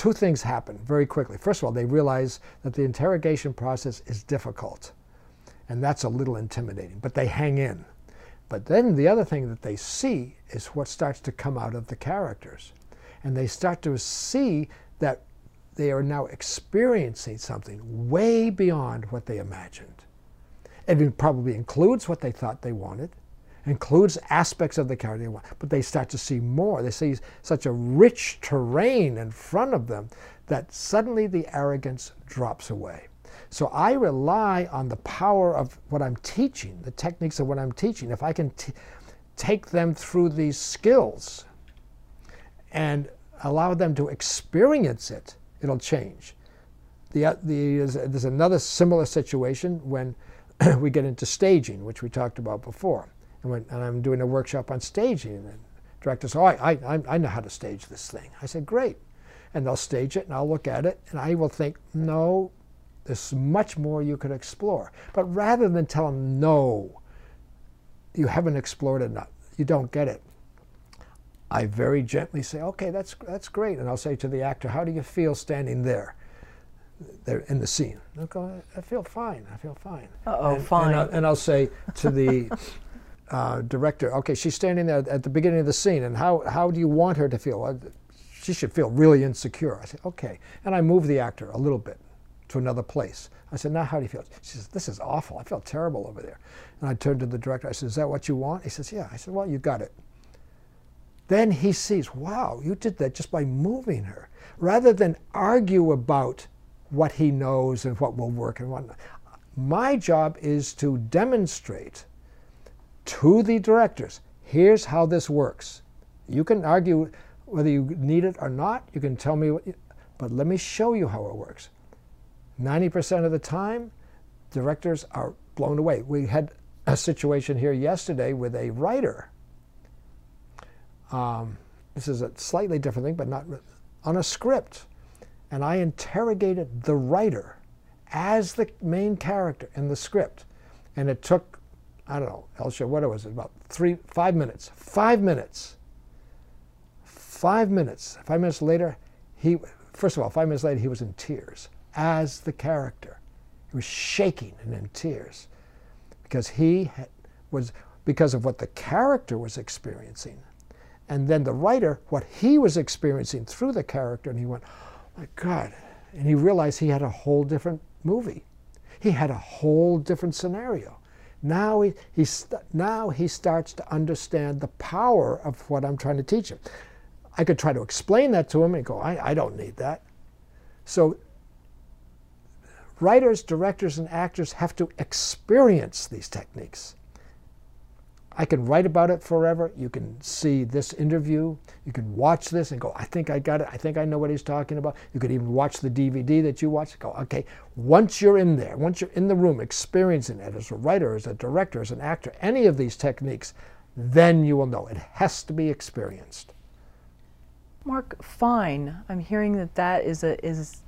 two things happen very quickly. First of all, they realize that the interrogation process is difficult, and that's a little intimidating, but they hang in. But then the other thing that they see is what starts to come out of the characters. And they start to see that they are now experiencing something way beyond what they imagined. It probably includes what they thought they wanted, includes aspects of the character they want, but they start to see more. They see such a rich terrain in front of them that suddenly the arrogance drops away. So I rely on the power of what I'm teaching, the techniques of what I'm teaching. If I can take them through these skills and allow them to experience it, it'll change. The, the, there's another similar situation when we get into staging, which we talked about before and, when, and I'm doing a workshop on staging. And the director said, oh, I, I, I know how to stage this thing. I said, great. And they'll stage it, and I'll look at it, and I will think, no, there's much more you could explore. But rather than tell them, no, you haven't explored enough, you don't get it, I very gently say, okay, that's, that's great. And I'll say to the actor, how do you feel standing there? They're in the scene. They'll go, I feel fine. I feel fine. Uh oh, fine. And I'll, and I'll, say to the uh, director, okay, she's standing there at the beginning of the scene, and how, how do you want her to feel? She should feel really insecure. I said, okay. And I move the actor a little bit to another place. I said, now how do you feel? She says, this is awful. I feel terrible over there. And I turned to the director. I said, is that what you want? He says, yeah. I said, well, you got it. Then he sees, wow, you did that just by moving her. Rather than argue about what he knows and what will work and whatnot. My job is to demonstrate to the directors. Here's how this works. You can argue whether you need it or not. You can tell me, what you, but let me show you how it works. 90% of the time, directors are blown away. We had a situation here yesterday with a writer. Um, this is a slightly different thing, but not on a script. And I interrogated the writer as the main character in the script. And it took I don't know, Elsha, what it was it, about three, five minutes. Five minutes. Five minutes. Five minutes later, he, first of all, five minutes later, he was in tears as the character. He was shaking and in tears because he was, because of what the character was experiencing. And then the writer, what he was experiencing through the character, and he went, oh my God. And he realized he had a whole different movie. He had a whole different scenario. Now he, he now he starts to understand the power of what I'm trying to teach him. I could try to explain that to him and go, I, I don't need that. So writers, directors, and actors have to experience these techniques. I can write about it forever. You can see this interview. You can watch this and go, I think I got it. I think I know what he's talking about. You could even watch the DVD that you watch. Go, okay, once you're in there, once you're in the room experiencing it as a writer, as a director, as an actor, any of these techniques, then you will know. It has to be experienced. Mark, fine. I'm hearing that that is a is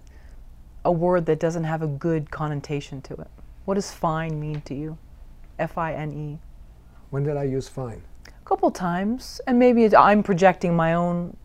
a word that doesn't have a good connotation to it. What does fine mean to you? F I N E. When did I use fine? A couple times, and maybe it- I'm projecting my own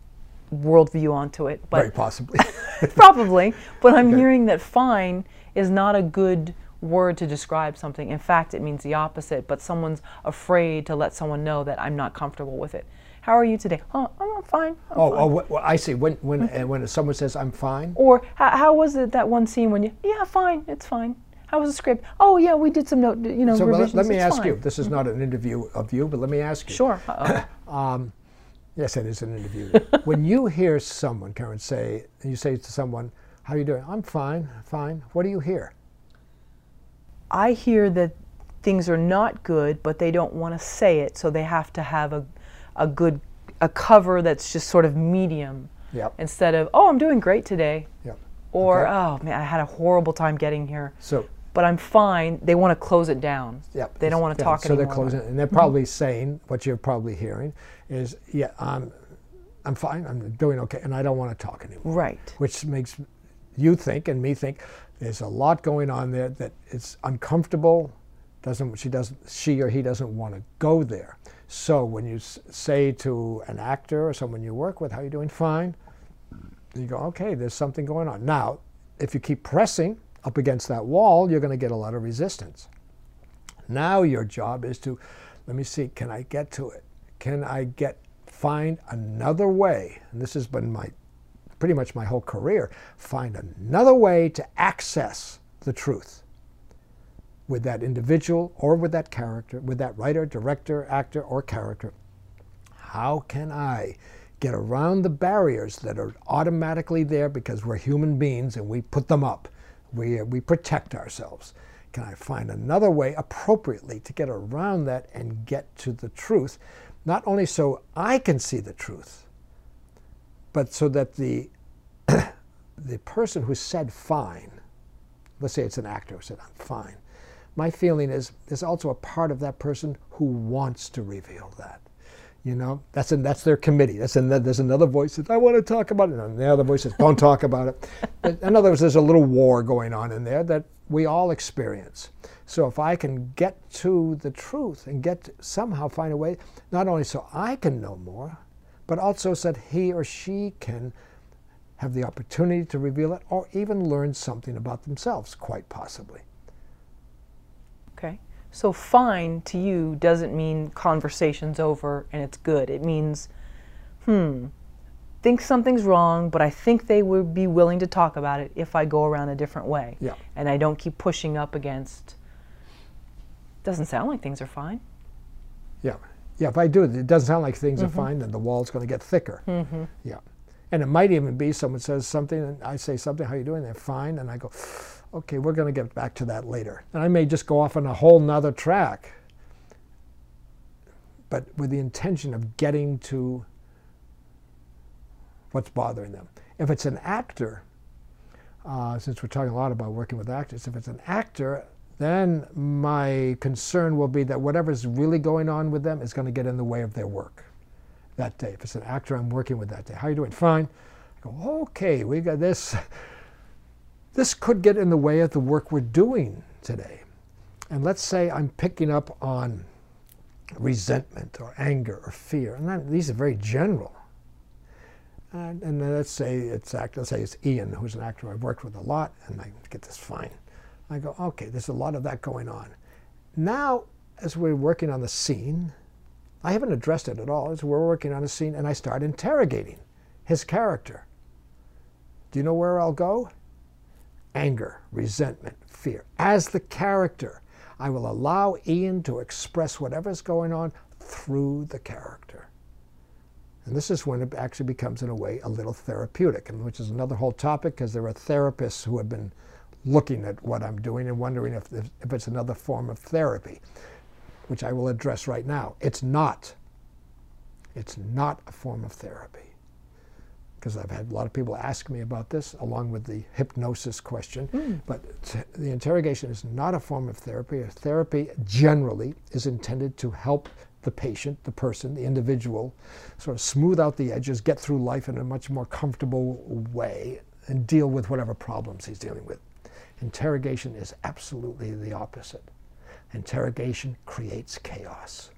worldview onto it, Very but possibly. probably. But I'm Okay. hearing that fine is not a good word to describe something. In fact, it means the opposite. But someone's afraid to let someone know that I'm not comfortable with it. How are you today? Oh, I'm fine. I'm oh, fine. oh well, I see. When when uh, when someone says I'm fine, Or how, how was it that one scene when you? Yeah, fine. It's fine. How was the script? Oh yeah, we did some note. You know, so revisions. let me it's ask fine. you. This is mm-hmm. not an interview of you, but let me ask you. Sure. Uh-oh. Um, yes, it is an interview. when you hear someone, Karen, say, and you say to someone, "How are you doing?" I'm fine, fine. What do you hear? I hear that things are not good, but they don't want to say it, so they have to have a, a good, a cover that's just sort of medium Yep. instead of, oh, I'm doing great today, Yep. or Okay. oh man, I had a horrible time getting here, So but I'm fine. They want to close it down. Yep. They don't want to Yeah, talk so anymore. So they're closing, and they're probably mm-hmm. saying what you're probably hearing is, "Yeah, I'm, I'm fine. I'm doing okay, and I don't want to talk anymore." Right. Which makes you think and me think there's a lot going on there that it's uncomfortable. Doesn't she doesn't she or he doesn't want to go there. So when you say to an actor or someone you work with, "How you doing?" Fine. You go, "Okay, there's something going on." Now, if you keep pressing up against that wall, you're going to get a lot of resistance. Now your job is to, let me see, can I get to it? Can I get find another way? And this has been my pretty much my whole career. Find another way to access the truth with that individual or with that character, with that writer, director, actor, or character. How can I get around the barriers that are automatically there because we're human beings and we put them up? We, we protect ourselves. Can I find another way appropriately to get around that and get to the truth? Not only so I can see the truth, but so that the, the person who said fine, let's say it's an actor who said, I'm fine, my feeling is there's also a part of that person who wants to reveal that. You know, that's that's their committee. That's in, there's another voice that I want to talk about it, and the other voice says don't talk about it. In other words, there's a little war going on in there that we all experience. So if I can get to the truth and get to somehow find a way, not only so I can know more, but also so that he or she can have the opportunity to reveal it, or even learn something about themselves, quite possibly. Okay. So fine to you doesn't mean conversation's over and it's good. It means, hmm, think something's wrong, but I think they would be willing to talk about it if I go around a different way. Yeah. And I don't keep pushing up against. Doesn't sound like things are fine. Yeah, yeah. If I do it, it doesn't sound like things are fine. Then the wall's going to get thicker. Yeah, and it might even be someone says something, and I say something. How you doing? They're fine, and I go, okay, we're going to get back to that later. And I may just go off on a whole nother track, but with the intention of getting to what's bothering them. If it's an actor, uh, since we're talking a lot about working with actors, if it's an actor, then my concern will be that whatever's really going on with them is going to get in the way of their work that day. If it's an actor I'm working with that day, how are you doing? Fine. I go, okay, we got this. This could get in the way of the work we're doing today. And let's say I'm picking up on resentment or anger or fear. And these are very general. And, and let's say it's act, let's say it's Ian, who's an actor I've worked with a lot, and I get this fine. I go, okay, there's a lot of that going on. Now, as we're working on the scene, I haven't addressed it at all. As we're working on a scene, and I start interrogating his character. Do you know where I'll go? Anger, resentment, fear. As the character, I will allow Ian to express whatever's going on through the character. And this is when it actually becomes, in a way, a little therapeutic, and which is another whole topic because there are therapists who have been looking at what I'm doing and wondering if, if it's another form of therapy, which I will address right now. It's not. It's not a form of therapy. Because I've had a lot of people ask me about this, along with the hypnosis question. Hmm. But t- the interrogation is not a form of therapy. A Therapy generally is intended to help the patient, the person, the individual, sort of smooth out the edges, get through life in a much more comfortable way, and deal with whatever problems he's dealing with. Interrogation is absolutely the opposite. Interrogation creates chaos.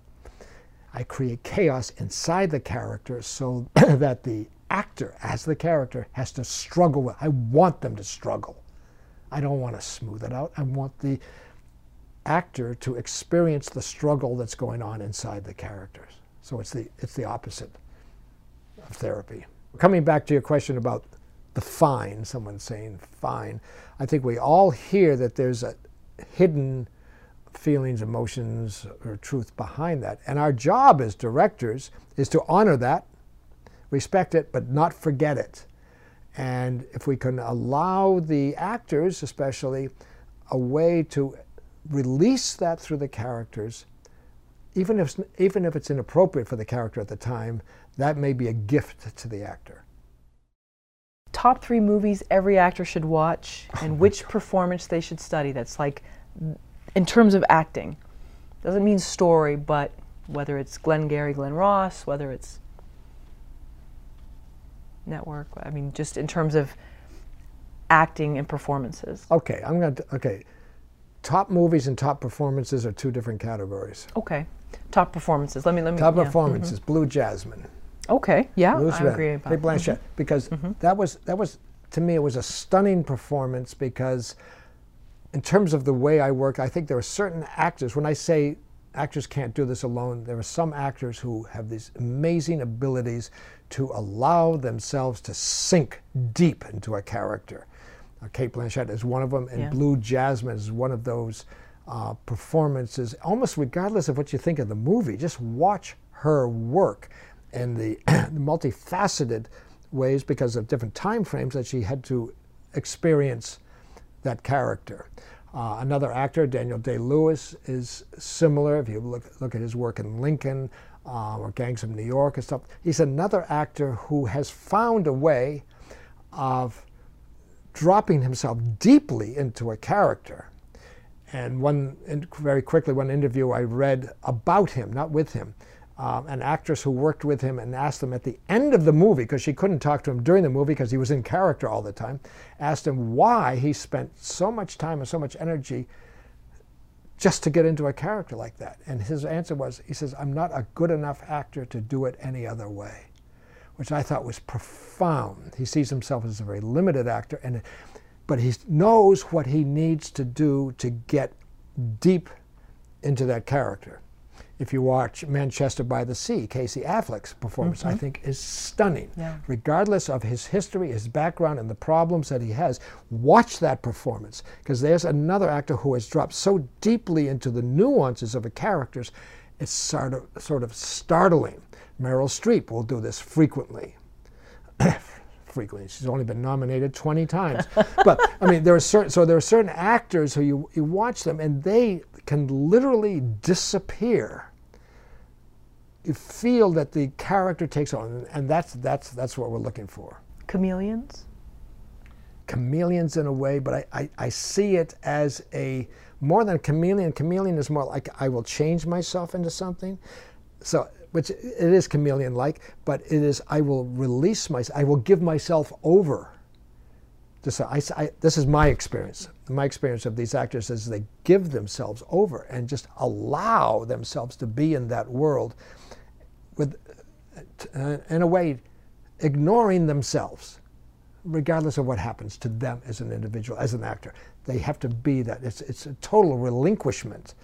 I create chaos inside the character so that the actor, as the character, has to struggle with. I want them to struggle. I don't want to smooth it out. I want the actor to experience the struggle that's going on inside the characters. So it's the it's the opposite of therapy. Coming back to your question about the fine, someone saying fine, I think we all hear that there's a hidden feelings, emotions, or truth behind that. And our job as directors is to honor that, respect it, but not forget it. And if we can allow the actors, especially, a way to release that through the characters, even if, even if it's inappropriate for the character at the time, that may be a gift to the actor. Top three movies every actor should watch oh and oh which God. performance they should study. That's like, in terms of acting. Doesn't mean story, but whether it's Glengarry, Glen Ross, whether it's network, I mean, just in terms of acting and performances. Okay, I'm going to, okay top movies and top performances are two different categories. Okay. Top performances. Let me let me. Top yeah. performances. Mm-hmm. Blue Jasmine. Okay. Yeah, Blue I agree about. Cate Blanchett, mm-hmm. because mm-hmm. that was that was to me it was a stunning performance because, in terms of the way I work, I think there are certain actors. When I say actors can't do this alone, there are some actors who have these amazing abilities to allow themselves to sink deep into a character. Uh, Cate Blanchett is one of them, and yeah. Blue Jasmine is one of those uh, performances. Almost regardless of what you think of the movie, just watch her work in the, the multifaceted ways because of different time frames that she had to experience that character. Uh, another actor, Daniel Day Lewis, is similar. If you look, look at his work in Lincoln uh, or Gangs of New York and stuff, he's another actor who has found a way of dropping himself deeply into a character. And one, very quickly, one interview I read about him, not with him, um, an actress who worked with him and asked him at the end of the movie, because she couldn't talk to him during the movie because he was in character all the time, asked him why he spent so much time and so much energy just to get into a character like that. And his answer was, he says, I'm not a good enough actor to do it any other way which I thought was profound. He sees himself as a very limited actor, and but he knows what he needs to do to get deep into that character. If you watch Manchester by the Sea, Casey Affleck's performance, mm-hmm. I think, is stunning. Yeah. Regardless of his history, his background, and the problems that he has, watch that performance because there's another actor who has dropped so deeply into the nuances of the characters, it's sort of, sort of startling. Meryl Streep will do this frequently. frequently. She's only been nominated 20 times. but I mean, there are certain so there are certain actors who you, you watch them and they can literally disappear. You feel that the character takes on, and that's that's that's what we're looking for. Chameleons. Chameleons in a way, but I, I, I see it as a more than a chameleon. Chameleon is more like I will change myself into something. So which it is chameleon like, but it is, I will release myself, I will give myself over. This, I, I, this is my experience. My experience of these actors is they give themselves over and just allow themselves to be in that world uh, in a way, ignoring themselves, regardless of what happens to them as an individual, as an actor. They have to be that. It's, it's a total relinquishment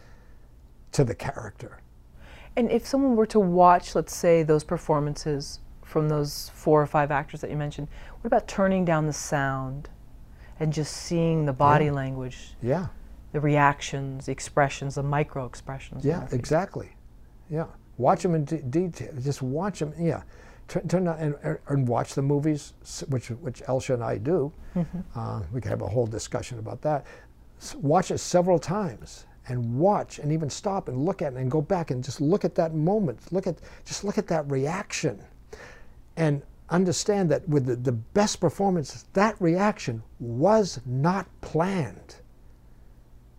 to the character. And if someone were to watch, let's say, those performances from those four or five actors that you mentioned, what about turning down the sound and just seeing the body yeah. language? Yeah. The reactions, the expressions, the micro expressions. Yeah, exactly. Yeah. Watch them in detail. Just watch them. Yeah. Turn, turn on and, and, watch the movies, which which Elsha and I do. Mm-hmm. Uh, we could have a whole discussion about that. watch it several times and watch and even stop and look at it and go back and just look at that moment look at just look at that reaction and understand that with the, the best performance that reaction was not planned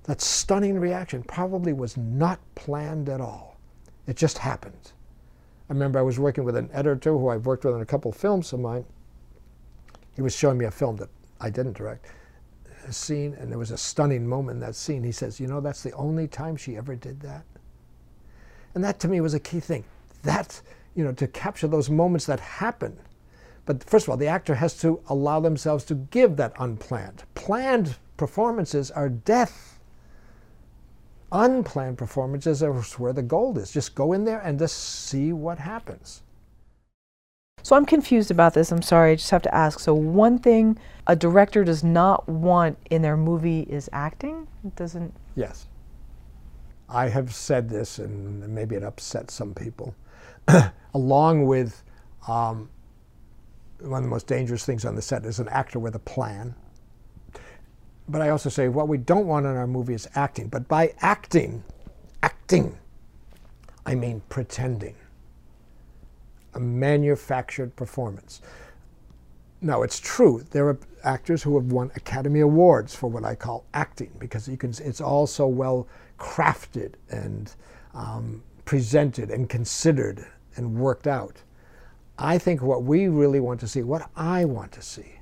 that stunning reaction probably was not planned at all It just happened. I remember I was working with an editor who I've worked with in a couple of films of mine. He was showing me a film that I didn't direct, a scene, and there was a stunning moment in that scene. He says, You know, that's the only time she ever did that. And that to me was a key thing. That, you know, to capture those moments that happen. But first of all, the actor has to allow themselves to give that unplanned. Planned performances are death. Unplanned performances are where the gold is. Just go in there and just see what happens. So I'm confused about this. I'm sorry. I just have to ask. So one thing a director does not want in their movie is acting. It doesn't. Yes. I have said this, and maybe it upsets some people. Along with um, one of the most dangerous things on the set is an actor with a plan. But I also say what we don't want in our movie is acting. But by acting, acting, I mean pretending. A manufactured performance. Now, it's true, there are actors who have won Academy Awards for what I call acting because you can, it's all so well crafted and um, presented and considered and worked out. I think what we really want to see, what I want to see,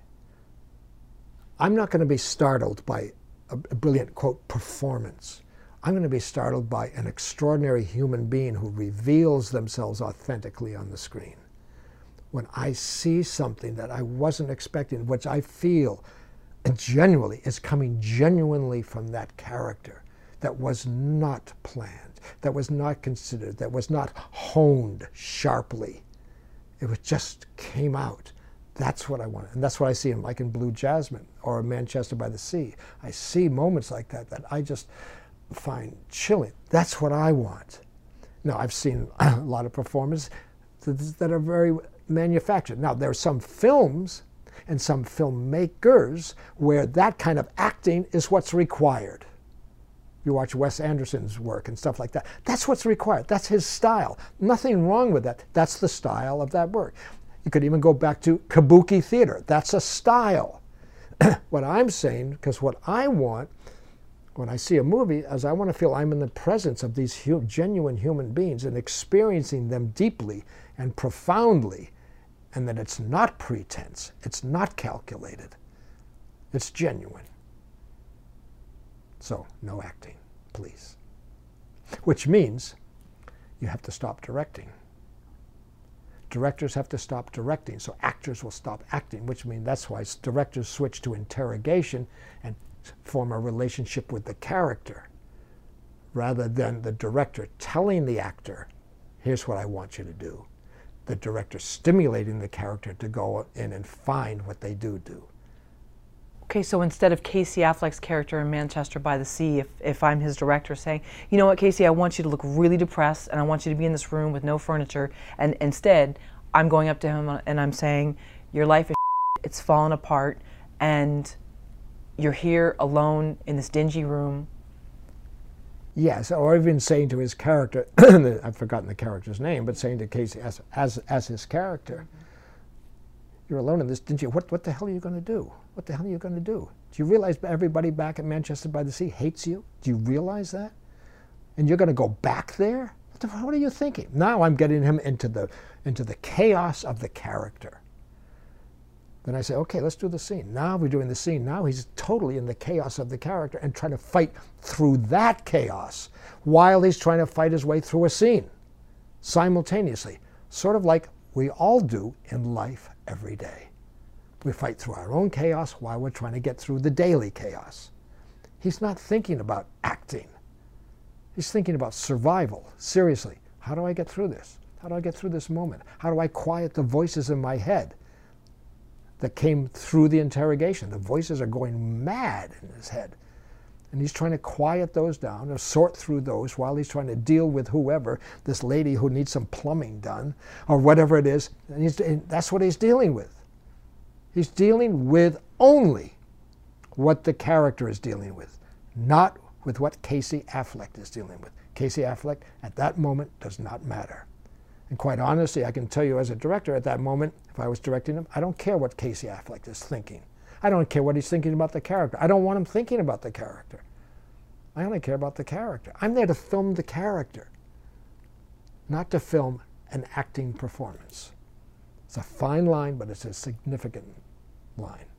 I'm not going to be startled by a, brilliant, quote, performance. I'm going to be startled by an extraordinary human being who reveals themselves authentically on the screen. When I see something that I wasn't expecting, which I feel genuinely is coming genuinely from that character that was not planned, that was not considered, that was not honed sharply. It was just came out. That's what I want. And that's what I see in like in Blue Jasmine or Manchester by the Sea. I see moments like that that I just find chilling. That's what I want. Now, I've seen a lot of performances that are very manufactured. Now, there are some films and some filmmakers where that kind of acting is what's required. You watch Wes Anderson's work and stuff like that. That's what's required. That's his style. Nothing wrong with that. That's the style of that work. You could even go back to kabuki theater. That's a style. what I'm saying, because what I want when I see a movie is I want to feel I'm in the presence of these hu- genuine human beings and experiencing them deeply and profoundly, and that it's not pretense, it's not calculated, it's genuine. So, no acting, please. Which means you have to stop directing. Directors have to stop directing, so actors will stop acting, which means that's why directors switch to interrogation and form a relationship with the character rather than the director telling the actor, here's what I want you to do. The director stimulating the character to go in and find what they do do. Okay, so instead of Casey Affleck's character in Manchester by the Sea, if, if I'm his director saying, you know what, Casey, I want you to look really depressed and I want you to be in this room with no furniture, and instead I'm going up to him and I'm saying, your life is it's fallen apart and you're here alone in this dingy room. Yes, or even saying to his character, I've forgotten the character's name, but saying to Casey as, as, as his character, you're alone in this dingy, what, what the hell are you going to do? What the hell are you going to do? Do you realize everybody back at Manchester by the Sea hates you? Do you realize that? And you're going to go back there? What, the, what are you thinking? Now I'm getting him into the, into the chaos of the character. Then I say, okay, let's do the scene. Now we're doing the scene. Now he's totally in the chaos of the character and trying to fight through that chaos while he's trying to fight his way through a scene simultaneously. Sort of like we all do in life every day. We fight through our own chaos while we're trying to get through the daily chaos. He's not thinking about acting. He's thinking about survival. Seriously, how do I get through this? How do I get through this moment? How do I quiet the voices in my head? that came through the interrogation. The voices are going mad in his head. And he's trying to quiet those down or sort through those while he's trying to deal with whoever, this lady who needs some plumbing done, or whatever it is. And, and that's what he's dealing with. He's dealing with only what the character is dealing with, not with what Casey Affleck is dealing with. Casey Affleck, at that moment, does not matter. And quite honestly, I can tell you as a director at that moment, if I was directing him, I don't care what Casey Affleck is thinking. I don't care what he's thinking about the character. I don't want him thinking about the character. I only care about the character. I'm there to film the character. not to film an acting performance. It's a fine line, but it's a significant line.